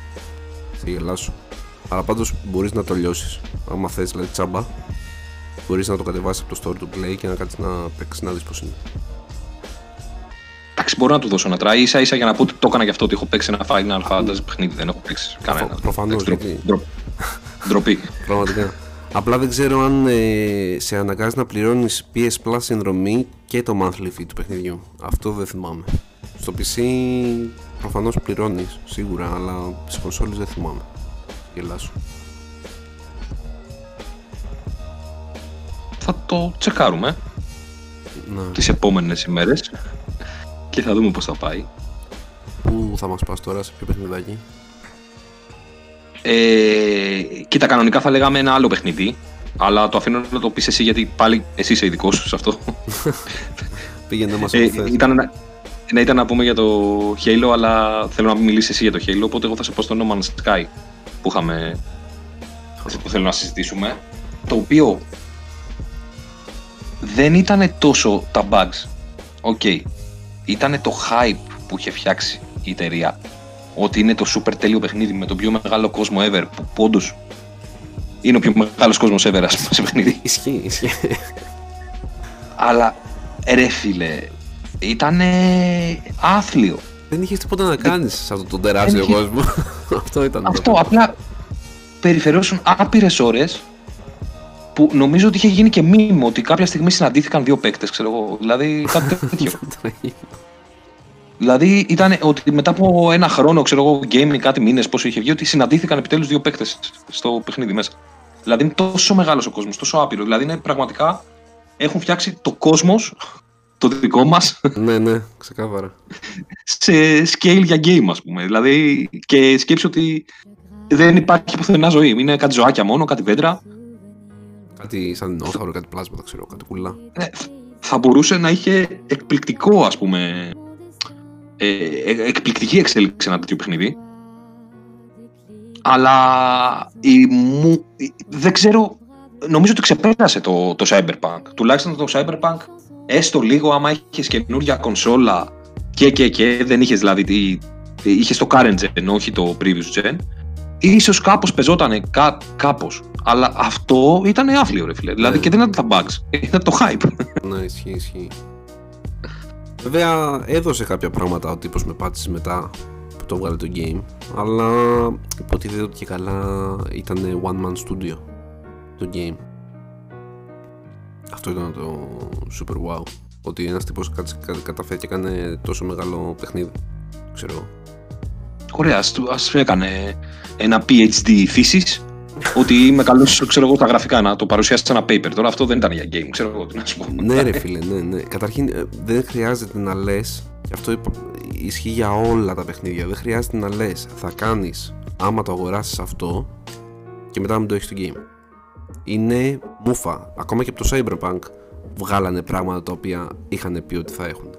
Θα γελάσω. Αλλά πάντως μπορείς να το λιώσεις. Άμα θες δηλαδή τσάμπα, μπορείς να το κατεβάσεις από το store του Play και να κάτσεις να παίξεις να δεις πώς είναι. Εντάξει, μπορώ να του δώσω ένα try. ίσα ίσα για να πω ότι το έκανα γι' αυτό ότι έχω παίξει ένα Final Fantasy παιχνίδι. Δεν έχω παίξει κανένα. Προφα- προφανώς, Εντάξει, γιατί- ντροπ- Ντροπή. Πραγματικά. Απλά δεν ξέρω αν ε, σε αναγκάζει να πληρώνεις PS Plus συνδρομή και το monthly fee του παιχνιδιού. Αυτό δεν θυμάμαι. Στο PC προφανώς πληρώνεις σίγουρα, αλλά στις κονσόλες δεν θυμάμαι. Γελάσου. Θα το τσεκάρουμε Να, τις επόμενες ημέρες και θα δούμε πώς θα πάει. πού θα μας πας τώρα, σε ποιο παιχνιδάκι; Ε, κοίτα, κανονικά θα λέγαμε ένα άλλο παιχνίδι, αλλά το αφήνω να το πεις εσύ γιατί πάλι εσύ είσαι ειδικός σε αυτό. Πήγαινε να μας Ε, ε, ήταν, να- ναι, ήταν να πούμε για το Halo, αλλά θέλω να μιλήσεις εσύ για το Halo, οπότε εγώ θα σε πω στο No Man's Sky που είχαμε που θέλω να συζητήσουμε, το οποίο δεν ήταν τόσο τα bugs. Οκ. Ήταν το hype που είχε φτιάξει η εταιρεία. Ότι είναι το super τέλειο παιχνίδι με τον πιο μεγάλο κόσμο ever. Που, που όντως είναι ο πιο μεγάλος κόσμος ever, ας πούμε, σε παιχνίδι. Ισχύει, ισχύει. Αλλά ρε φίλε, ήταν άθλιο. δεν είχες τίποτα να κάνεις σε αυτόν τον τεράστιο είχε- κόσμο. Αυτό ήταν. το Αυτό απλά περιφερόσουν άπειρες ώρες που νομίζω ότι είχε γίνει και μήνυμα ότι κάποια στιγμή συναντήθηκαν δύο παίκτες, ξέρω εγώ. Δηλαδή κάτι τέτοιο. δηλαδή ήταν ότι μετά από ένα χρόνο, ξέρω εγώ, gaming, κάτι μήνες, πόσο είχε βγει, ότι συναντήθηκαν επιτέλους δύο παίκτες στο παιχνίδι μέσα. Δηλαδή είναι τόσο μεγάλος ο κόσμος, τόσο άπειρο. Δηλαδή είναι πραγματικά έχουν φτιάξει το κόσμος, το δικό μας, ναι, ναι, ξεκάθαρα. σε scale για game, ας πούμε. Δηλαδή, και σκέψει ότι δεν υπάρχει πουθενά ζωή. Είναι κάτι ζωάκια μόνο, κάτι δέντρα. Κάτι σαν δεινόσαυρο, κάτι πλάσματα, ξέρω, κάτι κουλά. Ε, θα μπορούσε να είχε εκπληκτικό, ας πούμε, ε, ε, εκπληκτική εξέλιξη ένα τέτοιο παιχνίδι. Αλλά η, μου, η- δεν ξέρω, νομίζω ότι ξεπέρασε το, το Cyberpunk. Τουλάχιστον το Cyberpunk, έστω λίγο άμα είχες καινούργια κονσόλα και και και, δεν είχες δηλαδή, τι- είχες το current gen, όχι το previous gen, ίσως κάπως πεζότανε κά, κάπως. Αλλά αυτό ήταν άθλιο ρε φίλε. Δηλαδή Ναι. και δεν ήταν τα bugs, ήταν το hype. Ναι, ισχύει, ισχύει. Βέβαια έδωσε κάποια πράγματα ο τύπος με πάτησε μετά που το βγάλε το game αλλά υποτίθεται ότι και καλά ήταν one man studio το game. Αυτό ήταν το super wow. Ότι ένας τύπος κάτσε- κα- καταφέρει και έκανε τόσο μεγάλο παιχνίδι. Ξέρω εγώ. Ωραία, ας, του- ας έκανε ένα PhD φύσης ότι είμαι καλός ξέρω εγώ στα γραφικά να το παρουσιάσει σε ένα paper. Τώρα αυτό δεν ήταν για game, ξέρω εγώ τι να σου πω. ναι, ρε φίλε, ναι, ναι. Καταρχήν ε, δεν χρειάζεται να λες. Και αυτό είπα- ισχύει για όλα τα παιχνίδια. Δεν χρειάζεται να λες. Θα κάνεις άμα το αγοράσεις αυτό και μετά να μην το έχεις στο game. Είναι μούφα. Ακόμα και από το Cyberpunk βγάλανε πράγματα τα οποία είχαν πει ότι θα έχουν.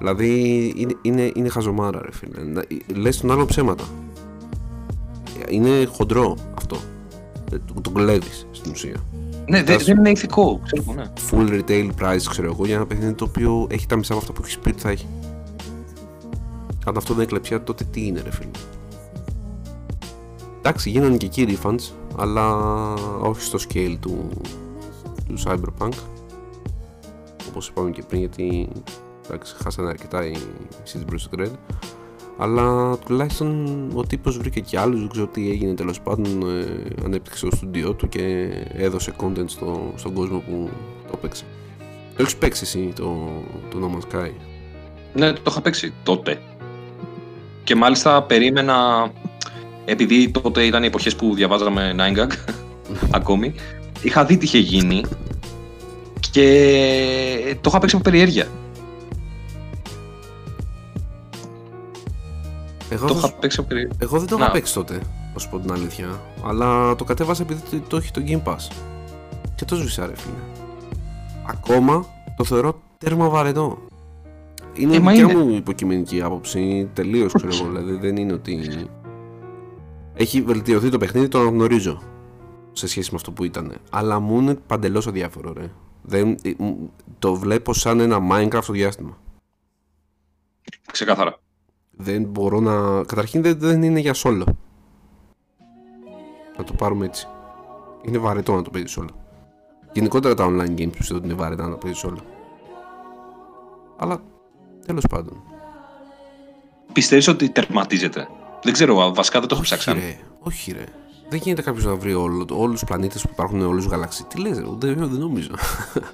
Δηλαδή είναι, είναι, είναι χαζομάρα, ρε φίλε. Να- Λες τον άλλο ψέματα. Είναι χοντρό αυτό. Ε, Το, το κλέβεις στην ουσία. Ναι, δεν, δεν είναι ηθικό. Ξέρω, ναι. full retail price, ξέρω εγώ, για ένα παιχνίδι το οποίο έχει τα μισά από αυτά που έχεις πει ότι θα έχει. Αν αυτό δεν είναι κλεψιά, τότε τι είναι, ρε φίλε. Εντάξει, γίνανε και εκεί refunds, αλλά όχι στο scale του, του Cyberpunk. Όπως είπαμε και πριν, γιατί εντάξει, χάσανε αρκετά οι City Project Red. Αλλά τουλάχιστον ο τύπος βρήκε και άλλους, δεν ξέρω τι έγινε τέλος πάντων, ε, ανέπτυξε το στούντιό του και έδωσε content στο, στον κόσμο που το παίξει. Το έχεις παίξει εσύ το, το No Man's Sky; Ναι, το είχα παίξει τότε. Και μάλιστα περίμενα, επειδή τότε ήταν οι εποχές που διαβάζαμε 9gag ακόμη, είχα δει τι είχε γίνει και το είχα παίξει από περιέργεια. Εγώ, Το θα είχα σου- παίξει από περιέργεια. εγώ δεν το είχα Να. παίξει τότε, να σου πω την αλήθεια. Αλλά το κατέβασα επειδή το, το έχει το Game Pass. Και το σβήσα ρε φίλε. Ακόμα το θεωρώ τέρμα βαρετό. Είναι Ε, μα δικιά είναι. μου υποκειμενική άποψη, τελείως ξέρω εγώ. Δηλαδή δεν είναι ότι. Έχει βελτιωθεί το παιχνίδι, το αναγνωρίζω σε σχέση με αυτό που ήταν. Αλλά μου είναι παντελώς αδιάφορο, ρε. Δεν, ε, μου- το βλέπω σαν ένα Minecraft στο διάστημα. Ξεκάθαρα. Δεν μπορώ να. Καταρχήν δεν, δεν είναι για solo. Να το πάρουμε έτσι. Είναι βαρετό να το παίζεις solo. Γενικότερα τα online games πιστεύω ότι είναι βαρετά να το παίζεις solo. Αλλά τέλος πάντων. Πιστεύεις ότι τερματίζεται; Δεν ξέρω, βασικά δεν το έχω Όχι ψάξει. ρε, όχι ρε. Δεν γίνεται κάποιος να βρει όλο, όλους τους πλανήτες που υπάρχουν όλους τους γαλαξίες. Τι λες ρε, δεν, δεν νομίζω.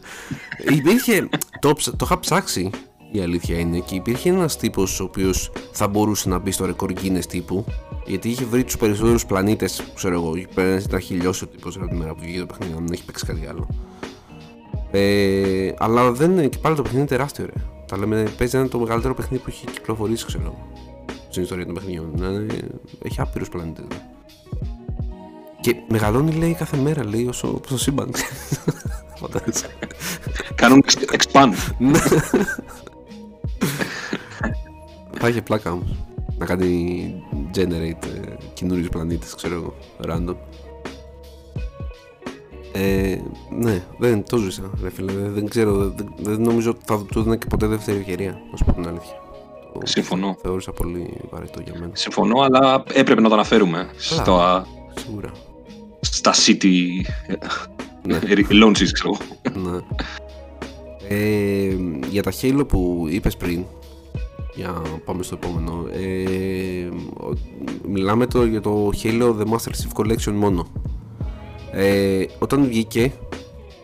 υπήρχε, το, ψ- το είχα ψάξει η αλήθεια είναι και υπήρχε ένας τύπος ο οποίος θα μπορούσε να μπει στο ρεκόρ Guinness τύπου γιατί είχε βρει τους περισσότερους πλανήτες, ξέρω εγώ, πέρασε ήταν χιλιώσει ο τύπος από τη μέρα που βγήκε το παιχνίδι, αν δεν έχει παίξει κάτι άλλο. Ε, αλλά δεν είναι, και πάλι το παιχνίδι είναι τεράστιο ρε. Τα λέμε, παίζει να είναι το μεγαλύτερο παιχνίδι που έχει κυκλοφορήσει, ξέρω εγώ στην ιστορία των παιχνιδιών. Δηλαδή, έχει άπειρους πλανήτες. Και μεγαλώνει, λέει, κάθε μέρα, λέει, όσο όπως το σύμπαν. Φαντάζεσαι. Κάνουν exp- expand. Ναι. Θα είχε πλάκα όμως. Να κάνει generate ε, καινούριους πλανήτες, ξέρω εγώ, random. Ε, ναι, δεν το ζήσα, ρε φίλε. Δεν, δεν ξέρω, δεν, δεν νομίζω ότι θα του έδινα και ποτέ δεύτερη ευκαιρία, να σου πω την αλήθεια. Το Συμφωνώ. Θεώρησα πολύ βαρετό για μένα. Συμφωνώ, αλλά έπρεπε να το αναφέρουμε στο, Σίγουρα. στα city Ναι. launches, ξέρω εγώ. Ναι. Ε, για τα Halo που είπες πριν, για να πάμε στο επόμενο, ε, ο- μιλάμε το, για το Halo The Master Chief Collection μόνο. Ε, όταν βγήκε,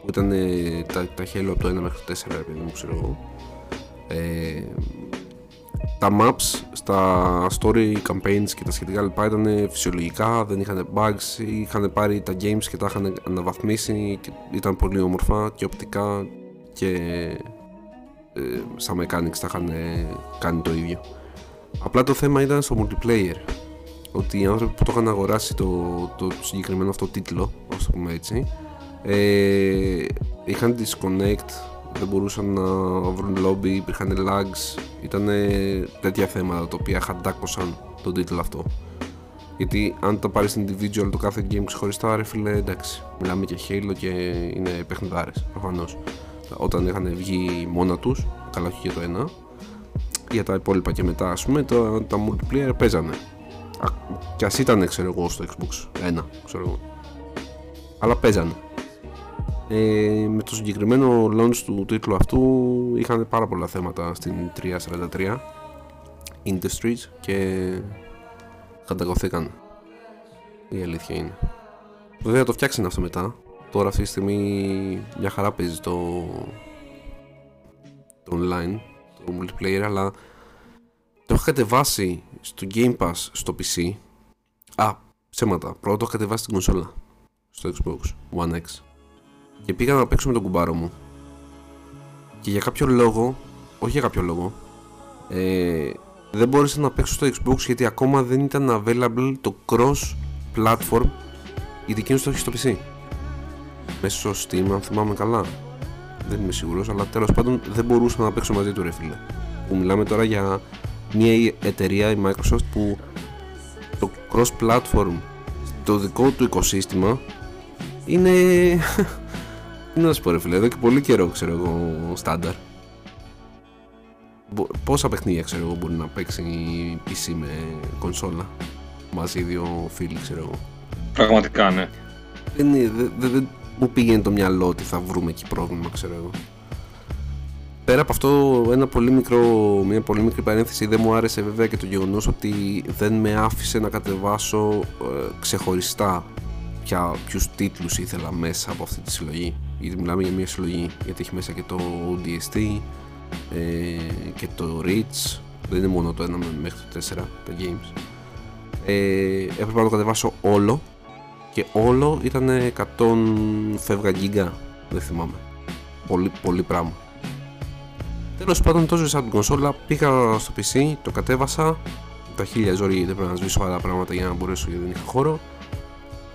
που ήταν ε, τα, τα Halo από το 1 μέχρι το 4, επειδή μου ξέρω εγώ, ε, τα maps στα story campaigns και τα σχετικά λοιπά ήταν φυσιολογικά, δεν είχαν bugs, είχαν πάρει τα games και τα είχαν αναβαθμίσει και ήταν πολύ όμορφα και οπτικά και ε, στα mechanics τα είχαν ε, κάνει το ίδιο. Απλά το θέμα ήταν στο multiplayer. Ότι οι άνθρωποι που το είχαν αγοράσει το, το συγκεκριμένο αυτό τίτλο, ας το πούμε έτσι, ε, είχαν disconnect, δεν μπορούσαν να βρουν lobby, υπήρχαν lags, ήταν τέτοια θέματα τα οποία χαντάκωσαν τον τίτλο αυτό. Γιατί αν το πάρεις individual το κάθε game ξεχωριστά, ρε φίλε, εντάξει, μιλάμε και Halo και είναι παιχνιδάρες, προφανώς. Όταν είχαν βγει μόνα τους, καλά όχι για το ένα, για τα υπόλοιπα και μετά, ας πούμε, τα, τα multiplayer παίζανε. Α, Κι ας ήταν, ξέρω εγώ, στο Xbox ένα, ξέρω εγώ. Αλλά παίζανε. Ε, με το συγκεκριμένο launch του τίτλου αυτού είχαν πάρα πολλά θέματα στην 343 Industries και καταγωθήκαν η αλήθεια είναι βέβαια το φτιάξανε αυτό μετά τώρα αυτή τη στιγμή μια χαρά παίζει το το online το multiplayer αλλά το έχω κατεβάσει στο Game Pass στο PC α, ψέματα, πρώτα το έχω κατεβάσει στην κονσόλα στο Xbox One X. Και πήγα να παίξω με τον κουμπάρο μου. Και για κάποιο λόγο όχι για κάποιο λόγο ε, δεν μπόρεσα να παίξω στο Xbox γιατί ακόμα δεν ήταν available το cross platform γιατί εκείνος το έχει στο PC μέσω Steam αν θυμάμαι καλά δεν είμαι σίγουρος αλλά τέλος πάντων δεν μπορούσα να παίξω μαζί του ρε φίλε που μιλάμε τώρα για μια εταιρεία η Microsoft που το cross platform το δικό του οικοσύστημα είναι Τι να σου πω ρε φίλε, εδώ και πολύ καιρό ξέρω εγώ στάνταρ. Πόσα παιχνίδια ξέρω εγώ μπορεί να παίξει PC με κονσόλα μαζί δύο φίλοι ξέρω εγώ. Πραγματικά ναι. Δεν, δεν, δεν, μου πήγαινε το μυαλό ότι θα βρούμε εκεί πρόβλημα ξέρω εγώ. Πέρα από αυτό, ένα πολύ μικρό, μια πολύ μικρή παρένθεση δεν μου άρεσε βέβαια και το γεγονός ότι δεν με άφησε να κατεβάσω ε, ξεχωριστά ποια, ποιους τίτλους ήθελα μέσα από αυτή τη συλλογή. Γιατί μιλάμε για μια συλλογή γιατί έχει μέσα και το ODST ε, και το Reach. Δεν είναι μόνο το 1 μέχρι το 4 τα games. Ε, έπρεπε να το κατεβάσω όλο και όλο ήταν 100 φεύγα γίγκα δεν θυμάμαι πολύ, πολύ πράγμα Τέλος πάντων, τόσο σαν την κονσόλα πήγα στο PC, το κατέβασα. Τα χίλια ζόρι δεν πρέπει να σβήσω άλλα πράγματα για να μπορέσω γιατί δεν είχα χώρο.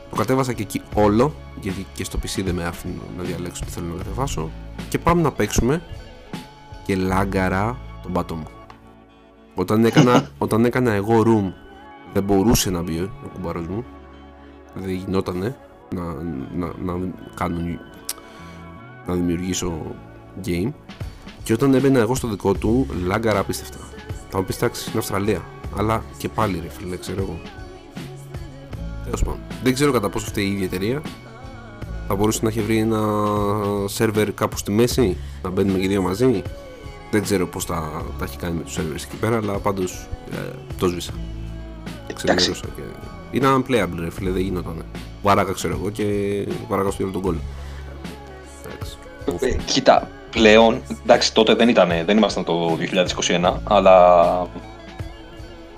Το κατέβασα και εκεί όλο, γιατί και στο PC δεν με άφηνε να διαλέξω τι θέλω να κατεβάσω. Και πάμε να παίξουμε και λάγκαρα τον πάτο μου. Όταν έκανα, όταν έκανα εγώ room, δεν μπορούσε να μπει ο κουμπάρος μου. Δεν γινότανε να, να, να, κάνω, να δημιουργήσω game. Και όταν έμπαινα εγώ στο δικό του, λάγκαρα απίστευτα. Θα μου πεις εντάξει, στην Αυστραλία. Αλλά και πάλι ρε φίλε, ξέρω εγώ. Τέλος πάντων. Δεν ξέρω κατά πόσο αυτή η ίδια εταιρεία θα μπορούσε να έχει βρει ένα σερβερ κάπου στη μέση, να μπαίνουμε και δύο μαζί. Δεν ξέρω πώς τα, τα έχει κάνει με τους σερβερς εκεί πέρα, αλλά πάντως ε, το σβήσα. Εντάξει. Και... Είναι unplayable, ρε φίλε, δεν γινόταν. Βάραγα, ξέρω εγώ, και βάραγα στο τον κόλλο. Ε, κοίτα, πλέον, εντάξει τότε δεν, ήταν, δεν ήμασταν το 2021, αλλά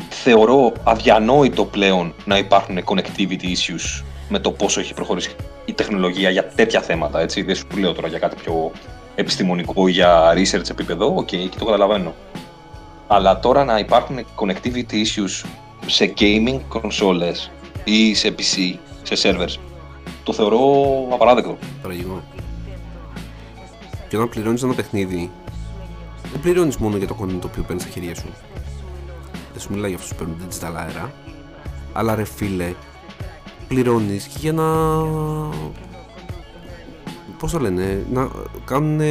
θεωρώ αδιανόητο πλέον να υπάρχουν connectivity issues με το πόσο έχει προχωρήσει η τεχνολογία για τέτοια θέματα. Έτσι. Δεν σου λέω τώρα για κάτι πιο επιστημονικό για research επίπεδο, οκ, okay, και το καταλαβαίνω. Αλλά τώρα να υπάρχουν connectivity issues σε gaming consoles ή σε PC, σε servers, το θεωρώ απαράδεκτο. Τραγικό. Και όταν πληρώνεις ένα παιχνίδι, δεν πληρώνεις μόνο για το content το οποίο παίρνεις στα χέρια σου. Δεν σου μιλάει για αυτούς που παίρνουν digital αέρα. Αλλά ρε φίλε, πληρώνεις και για να. Πώς το λένε, να κάνουν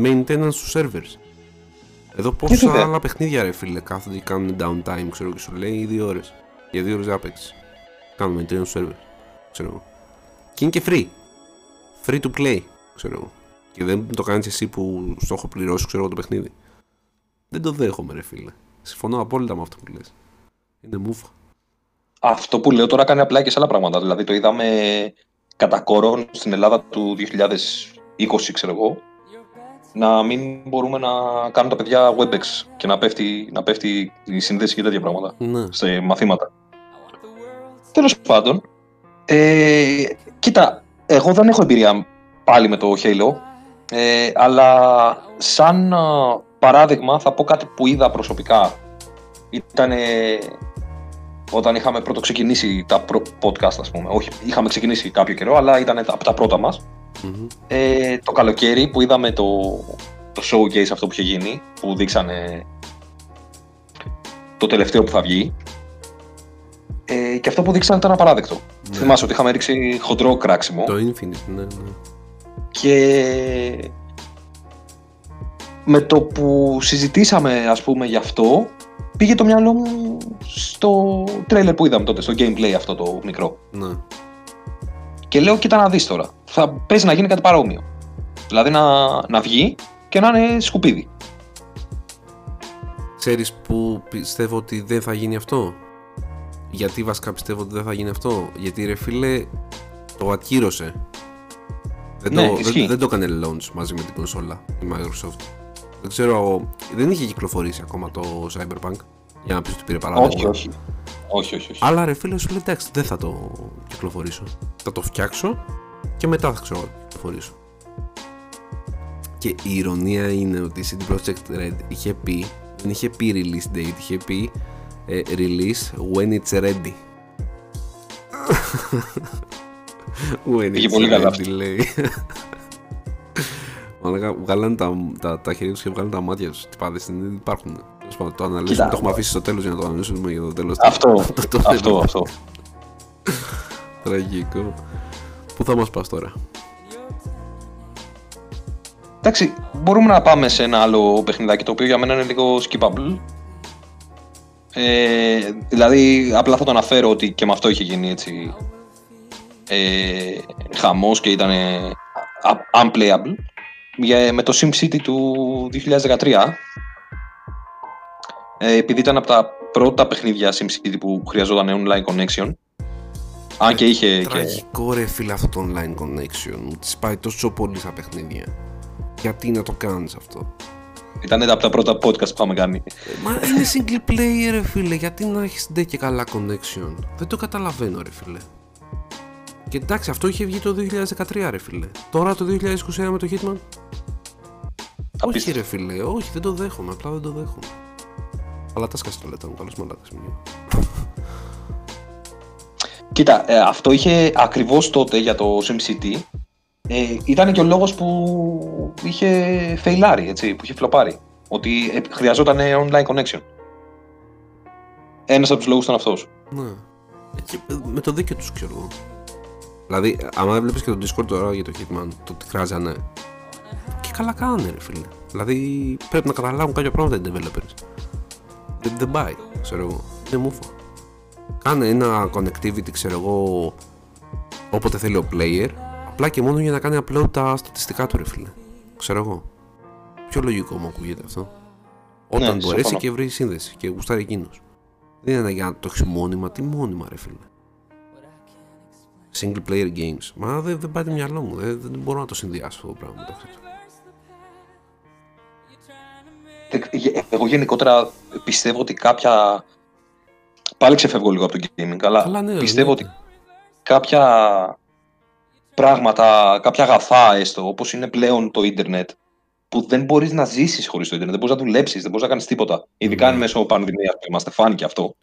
maintenance στους servers. Εδώ πόσα άλλα παιχνίδια ρε φίλε κάθονται και κάνουν downtime, ξέρω και σου λέει δύο ώρες. Για δύο ώρες να παίξεις. Κάνουν maintenance στου servers. Ξέρω εγώ. Και είναι και free. Free to play, ξέρω εγώ και δεν το κάνεις εσύ που στο έχω πληρώσει, ξέρω εγώ το παιχνίδι. Δεν το δέχομαι, ρε φίλε. Συμφωνώ απόλυτα με αυτό που λες. Είναι μούφα. Αυτό που λέω τώρα κάνει απλά και σε άλλα πράγματα. Δηλαδή το είδαμε κατά κόρον στην Ελλάδα του 2020, ξέρω εγώ, να μην μπορούμε να κάνουν τα παιδιά WebEx και να πέφτει, να πέφτει η σύνδεση και τέτοια πράγματα ναι. σε μαθήματα. Τέλος πάντων, ε, κοίτα, εγώ δεν έχω εμπειρία πάλι με το Halo, ε, αλλά σαν παράδειγμα θα πω κάτι που είδα προσωπικά. Ήταν όταν είχαμε πρώτο ξεκινήσει τα podcast, ας πούμε. Όχι, είχαμε ξεκινήσει κάποιο καιρό, αλλά ήταν από τα πρώτα μας. Ε, το καλοκαίρι που είδαμε το, το showcase αυτό που είχε γίνει, που δείξανε το τελευταίο που θα βγει. Ε, και αυτό που δείξανε ήταν απαράδεκτο. Ναι. Θυμάσαι ότι είχαμε ρίξει χοντρό κράξιμο. Το Infinite, ναι, ναι. Και με το που συζητήσαμε ας πούμε γι' αυτό πήγε το μυαλό μου στο τρέλερ που είδαμε τότε, στο gameplay αυτό το μικρό. Ναι. Και λέω κοίτα να δεις τώρα, θα παίζει να γίνει κάτι παρόμοιο. Δηλαδή να, να βγει και να είναι σκουπίδι. Ξέρεις που πιστεύω ότι δεν θα γίνει αυτό; Γιατί βασικά πιστεύω ότι δεν θα γίνει αυτό; Γιατί ρε φίλε το ακύρωσε δεν, ναι, το, δεν, δεν, το έκανε launch μαζί με την κονσόλα η Microsoft. Δεν ξέρω, δεν είχε κυκλοφορήσει ακόμα το Cyberpunk για να πεις ότι πήρε παράδειγμα. Όχι, όχι. όχι, όχι, όχι. Αλλά ρε φίλε σου λέει εντάξει, δεν θα το κυκλοφορήσω. Θα το φτιάξω και μετά θα ξέρω κυκλοφορήσω. Και η ηρωνία είναι ότι η CD Projekt Red είχε πει, δεν είχε πει release date, είχε πει ε, release when it's ready. Πήγε πολύ καλά αυτό. βγάλανε τα, τα, τα χέρια τους και βγάλανε τα μάτια τους. Τι πάδε δεν υπάρχουν. Το αναλύσουμε, το έχουμε αφήσει στο τέλος για να το αναλύσουμε για το τέλος. Αυτό, αυτό, αυτό. Τραγικό. Πού θα μας πας τώρα; Εντάξει, μπορούμε να πάμε σε ένα άλλο παιχνιδάκι το οποίο για μένα είναι λίγο skippable. Ε, δηλαδή, απλά θα το αναφέρω ότι και με αυτό είχε γίνει έτσι ε, χαμός και ήταν unplayable για, με το SimCity του 2013 ε, επειδή ήταν από τα πρώτα παιχνίδια SimCity που χρειαζόταν online connection αν και είχε Τραγικό και... ρε φίλε αυτό το online connection μου τις πάει τόσο πολύ στα παιχνίδια γιατί να το κάνεις αυτό; Ήταν από τα πρώτα podcast που είχαμε κάνει. Μα είναι single player, ρε φίλε. Γιατί να έχεις ντε και καλά connection; Δεν το καταλαβαίνω, ρε φίλε. Και εντάξει, αυτό είχε βγει το 2013, ρε φίλε. Τώρα το 2021 με το Hitman; Όχι, ρε φίλε, όχι, δεν το δέχομαι. Απλά δεν το δέχομαι. Αλλά τα σκάσει το λέτε μου, καλώς μαλάκα Κοίτα, ε, αυτό είχε ακριβώς τότε για το SimCity ε, ήταν και ο λόγος που είχε φεϊλάρει, έτσι, που είχε φλοπάρει. Ότι ε, χρειαζόταν online connection. Ένας από τους λόγους ήταν αυτός. Ναι. Ε, με το δίκαιο τους ξέρω εγώ. Δηλαδή, άμα έβλεπες και το Discord τώρα για το Hitman, το τι χρειάζανε. Και καλά κάνανε, ρε φίλε. Δηλαδή, πρέπει να καταλάβουν κάποια πράγματα οι developers. Δεν, δεν πάει, ξέρω εγώ. Είναι μούφα. Κάνε ένα connectivity, ξέρω εγώ, όποτε θέλει ο player Απλά και μόνο για να κάνει upload τα στατιστικά του, ρε φίλε. Ξέρω εγώ. Πιο λογικό μου ακούγεται αυτό. Όταν ναι, μπορέσει και βρει σύνδεση και γουστάρει εκείνος. Δεν είναι για να το έχεις μόνιμα. Τι μόνιμα, ρε φίλε. Single player games. Μα δεν, δεν πάει το μυαλό μου. Δεν, δεν μπορώ να το συνδυάσω αυτό το πράγμα Εγώ γενικότερα πιστεύω ότι κάποια. Πάλι ξεφεύγω λίγο από το gaming, αλλά ναι, πιστεύω ότι κάποια πράγματα, κάποια αγαθά έστω, όπως είναι πλέον το ίντερνετ, που δεν μπορείς να ζήσεις χωρίς το ίντερνετ, δεν μπορείς να δουλέψεις, δεν μπορείς να κάνεις τίποτα. Ειδικά mm. μέσω πανδημίας που είμαστε, φάνηκε αυτό.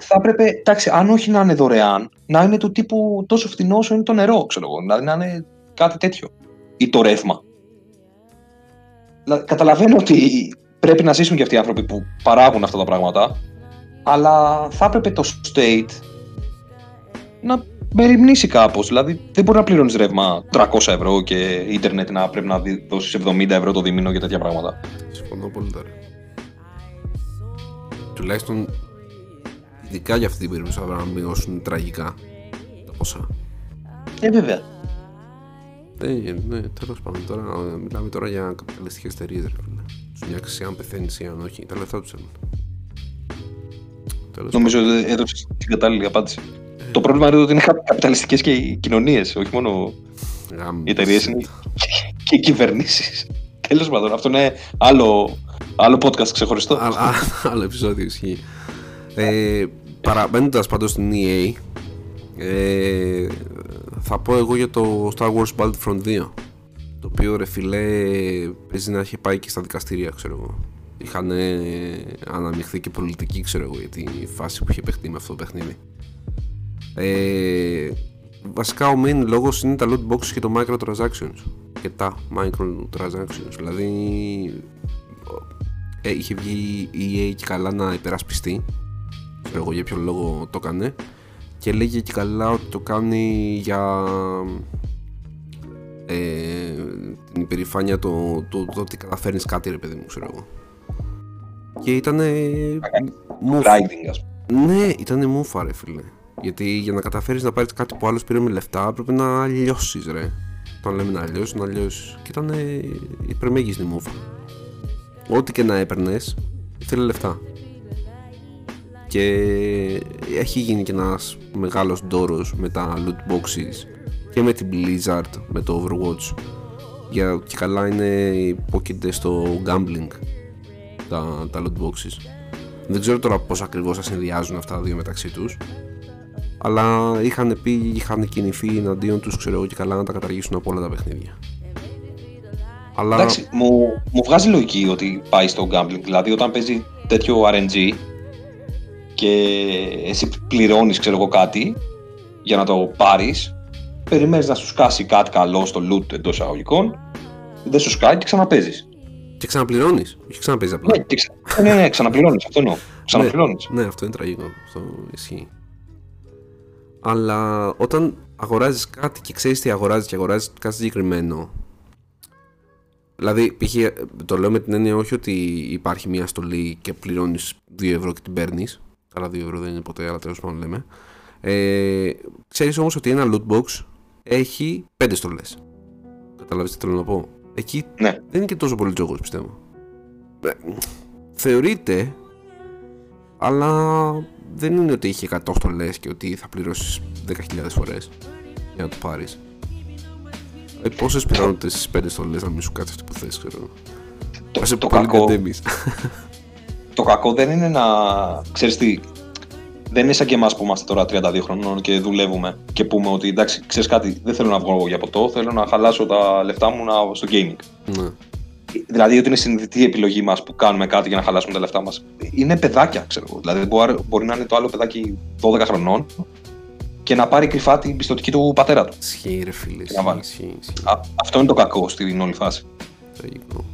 Θα έπρεπε, εντάξει, αν όχι να είναι δωρεάν, να είναι του τύπου τόσο φθηνό όσο είναι το νερό, ξέρω εγώ. Δηλαδή να είναι κάτι τέτοιο. Ή το ρεύμα. καταλαβαίνω ότι πρέπει να ζήσουν και αυτοί οι άνθρωποι που παράγουν αυτά τα πράγματα, αλλά θα έπρεπε το state να μεριμνήσει κάπως. Δηλαδή δεν μπορεί να πληρώνεις ρεύμα 300 ευρώ και ίντερνετ να πρέπει να δώσεις 70 ευρώ το δίμηνο για τέτοια πράγματα. Συμφωνώ πολύ τώρα. Τουλάχιστον ειδικά για αυτή την περίπτωση θα πρέπει να μειώσουν τραγικά τα ποσά. Ε, βέβαια. Ναι, ναι, τέλος πάντων. Τώρα μιλάμε τώρα για καπιταλιστικές εταιρείες, ρε φίλε. Τους νοιάξει αν πεθαίνεις ή αν όχι. Τα λεφτά τους έχουν. Νομίζω ότι έδωσες την κατάλληλη απάντηση. Το πρόβλημα είναι ότι είναι καπιταλιστικές και οι κοινωνίες, όχι μόνο οι εταιρείες, είναι και οι κυβερνήσεις. Τέλος πάντων, αυτό είναι άλλο, άλλο podcast ξεχωριστό. άλλο επεισόδιο ισχύει. Ε, Παραμένοντας πάντως στην EA, ε, θα πω εγώ για το Star Wars Battlefront 2. Το οποίο ρε φιλέ παίζει να έχει πάει και στα δικαστήρια, ξέρω εγώ. Είχαν αναμειχθεί και πολιτική, ξέρω εγώ, για τη φάση που είχε παιχτεί με αυτό το παιχνίδι. Ε, βασικά ο main λόγος είναι τα loot boxes και το microtransactions. Και τα microtransactions. Δηλαδή ε, είχε βγει η EA και καλά να υπερασπιστεί. Ξέρω εγώ για ποιο λόγο το έκανε και λέγει και καλά ότι το κάνει για ε, την υπερηφάνεια το, το, το, ότι καταφέρνεις κάτι ρε παιδί μου ξέρω εγώ. Και ήταν ναι ήταν μούφα ρε φίλε γιατί για να καταφέρεις να πάρεις κάτι που άλλος πήρε με λεφτά, πρέπει να λιώσεις, ρε. Όταν λέμε να λιώσεις, να λιώσεις. Και ήταν η πρεμέγιστη μούφα. Ό,τι και να έπαιρνες, ήθελε λεφτά. Και έχει γίνει και ένας μεγάλος ντόρος με τα loot boxes και με την Blizzard, με το Overwatch. Για, και καλά είναι υπόκειται στο gambling τα, τα loot boxes. Δεν ξέρω τώρα πώς ακριβώς θα συνδυάζουν αυτά τα δύο μεταξύ τους αλλά είχαν πει, είχαν κινηθεί εναντίον τους ξέρω εγώ και καλά να τα καταργήσουν από όλα τα παιχνίδια. Αλλά... Εντάξει, μου, μου βγάζει λογική ότι πάει στο gambling, δηλαδή όταν παίζει τέτοιο RNG και εσύ πληρώνεις ξέρω εγώ κάτι για να το πάρεις περιμένεις να σου σκάσει κάτι καλό στο loot εντός εισαγωγικών δεν σου σκάει και ξαναπέζεις. Και ξαναπληρώνεις, όχι ξαναπέζεις απλά. Ναι, ξα... ναι, ναι, ξαναπληρώνεις, αυτό εννοώ. Ξαναπληρώνεις. ναι, ναι, αυτό είναι τραγικό, αυτό ισχύει αλλά όταν αγοράζεις κάτι και ξέρεις τι αγοράζεις και αγοράζεις κάτι συγκεκριμένο Δηλαδή, π.χ. το λέω με την έννοια όχι ότι υπάρχει μια στολή και πληρώνεις 2 ευρώ και την παίρνεις. Καλά, 2 ευρώ δεν είναι ποτέ, αλλά τέλος πάντων λέμε. Ε, Ξέρεις όμως ότι ένα loot box έχει 5 στολές. Καταλαβαίνετε τι θέλω να πω; Εκεί Ναι. δεν είναι και τόσο πολύ τζόγος, πιστεύω. Ε, θεωρείται, αλλά δεν είναι ότι έχει 100 στολέ και ότι θα πληρώσεις 10.000 φορές για να το πάρεις. Ε, Πόσες πιθανότητες στις 5 στολέ να μην σου κάτσει αυτό που θες, ξέρω. Το, Θα σε το, πάλι κακό, κατέμεις. το κακό δεν είναι να. ξέρεις τι, δεν είναι σαν και εμάς που είμαστε τώρα 32 χρονών και δουλεύουμε και πούμε ότι εντάξει, ξέρεις κάτι, δεν θέλω να βγω για ποτό, θέλω να χαλάσω τα λεφτά μου να, στο gaming. ναι. Δηλαδή ότι είναι συνειδητή η επιλογή μας που κάνουμε κάτι για να χαλάσουμε τα λεφτά μας. Είναι παιδάκια, ξέρω εγώ. Δηλαδή μπορεί, μπορεί να είναι το άλλο παιδάκι 12 χρονών και να πάρει κρυφά την πιστοτική του πατέρα του. Ισχύει, ρε φίλε. Να βάλει. Ισχύει, ισχύει. Α, αυτό είναι το κακό στην όλη φάση. Τραγικό.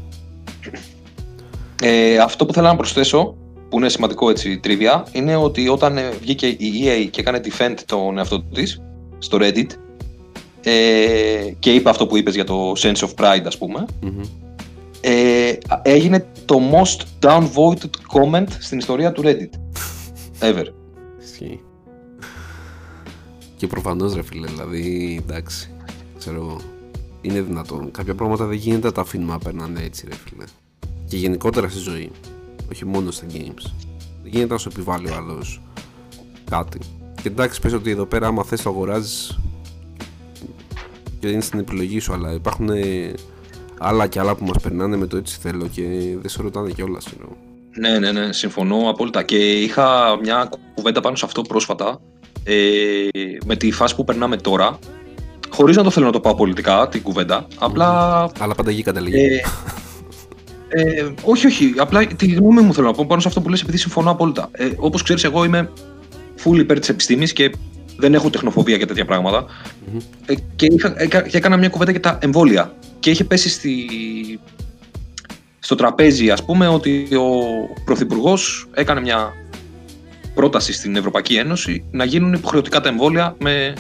Ε, αυτό που θέλω να προσθέσω, που είναι σημαντικό έτσι τρίβια, είναι ότι όταν ε, βγήκε η EA και έκανε defend τον εαυτό της στο Reddit ε, και είπε αυτό που είπες για το sense of pride ας πούμε, Μμμ. Ε, έγινε το most downvoted comment στην ιστορία του Reddit. Ever. Ισχύει. Και προφανώς ρε φίλε, δηλαδή εντάξει. Ξέρω εγώ. Είναι δυνατόν. Κάποια πράγματα δεν γίνεται να τα αφήνουμε να περνάνε έτσι, ρε φίλε. Και γενικότερα στη ζωή. Όχι μόνο στα games. Δεν γίνεται να σου επιβάλλει ο άλλος κάτι. Και εντάξει, πες ότι εδώ πέρα, άμα θες το αγοράζεις και είναι στην επιλογή σου, αλλά υπάρχουν ε, άλλα και άλλα που μας περνάνε με το έτσι θέλω και δεν σε ρωτάνε κιόλας. Ναι, ναι, ναι, συμφωνώ απόλυτα. Και είχα μια κουβέντα πάνω σε αυτό πρόσφατα ε, με τη φάση που περνάμε τώρα. Χωρίς να το θέλω να το πάω πολιτικά, την κουβέντα. Απλά Αλλά πάντα εκεί καταλήγει. Ε, ε, όχι, όχι. Απλά τη γνώμη μου θέλω να πω πάνω σε αυτό που λες επειδή συμφωνώ απόλυτα. Ε, Όπως ξέρεις, εγώ είμαι full υπέρ της επιστήμης και δεν έχω τεχνοφοβία για τέτοια πράγματα. Μμμ. Ε, και, είχα, έκα- και έκανα μια κουβέντα για τα εμβόλια. Και είχε πέσει στη, στο τραπέζι, ας πούμε, ότι ο Πρωθυπουργός έκανε μια πρόταση στην Ευρωπαϊκή Ένωση να γίνουν υποχρεωτικά τα εμβόλια με,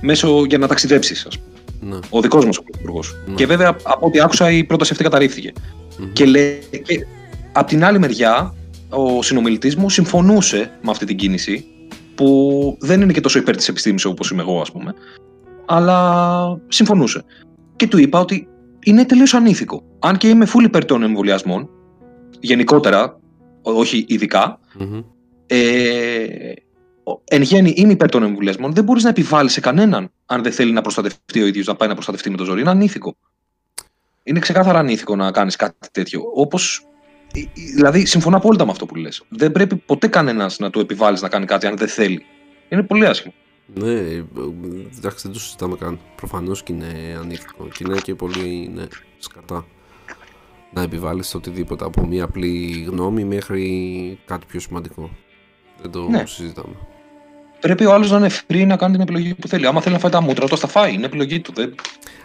μέσω για να ταξιδέψεις, ας πούμε. Ναι. Ο δικός μας ο Πρωθυπουργός. Ναι. Και βέβαια, από ό,τι άκουσα, η πρόταση αυτή καταρρίφθηκε. Μμμ. Και, λέει, και απ' την άλλη μεριά, ο συνομιλητής μου συμφωνούσε με αυτή την κίνηση, που δεν είναι και τόσο υπέρ της επιστήμης όπως είμαι εγώ, ας πούμε, αλλά συμφωνούσε. Και του είπα ότι είναι τελείως ανήθικο. Αν και είμαι full υπέρ των εμβολιασμών, γενικότερα, ό- όχι ειδικά, Μμμ. ε, ο- εν γέννη είμαι υπέρ των εμβολιασμών, δεν μπορείς να επιβάλλεις σε κανέναν, αν δεν θέλει να προστατευτεί ο ίδιος, να πάει να προστατευτεί με το ζόρι. Είναι ανήθικο. Είναι ξεκάθαρα ανήθικο να κάνεις κάτι τέτοιο. Όπως, ε, ε, δηλαδή, συμφωνώ απόλυτα με αυτό που λες. Δεν πρέπει ποτέ κανένας να του επιβάλλεις να κάνει κάτι αν δεν θέλει. Είναι πολύ άσχημο. Ναι, ε, εντάξει, δεν το συζητάμε καν. Προφανώς και είναι ανήθικο. Και είναι και πολύ ναι, σκατά να επιβάλλεις οτιδήποτε από μια απλή γνώμη μέχρι κάτι πιο σημαντικό. Δεν το Ναι. συζητάμε. Πρέπει ο άλλος να είναι free να κάνει την επιλογή που θέλει. Άμα θέλει να φάει τα μούτρα, το θα φάει. Είναι επιλογή του. Δεν,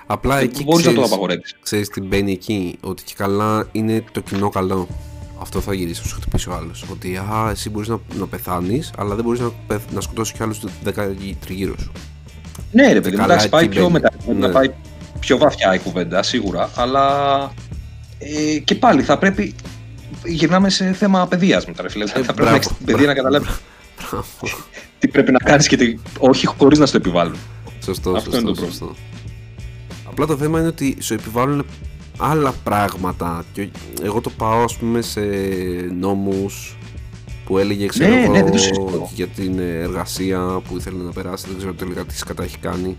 Απλά δεν εκεί μπορείς να το ξέρεις, απαγορεύεις. ξέρεις τι μπαίνει εκεί, ότι και καλά είναι το κοινό καλό. Αυτό θα γυρίσει, θα σου χτυπήσει ο άλλος. Ότι α, εσύ μπορείς να, να πεθάνεις, αλλά δεν μπορείς να, πεθ- να σκοτώσεις κι άλλους 10 τριγύρω σου. Ναι, ρε παιδί, μου, καλά, εντάξει, πάει εκεί πιο, μπαίνει. μετά, Ναι. να πάει πιο βαθιά η κουβέντα, σίγουρα. Αλλά ε, και πάλι θα πρέπει. Γυρνάμε σε θέμα παιδείας μετά, ρε φίλε. θα πρέπει να Ε, μπράβο, έχεις την παιδεία να καταλάβεις Μπράβο. Τι πρέπει να κάνεις και τι. Όχι χωρίς να στο επιβάλλουν. Σωστό, Αυτό σωστό, είναι το σωστό. Απλά το θέμα είναι ότι σου επιβάλλουν άλλα πράγματα και εγώ το πάω ας πούμε σε νόμους που έλεγε ξέρω Ναι, εγώ, ναι, δεν το συζητώ. για την εργασία που ήθελε να περάσει, δεν ξέρω τελικά τι σκατά έχει κάνει.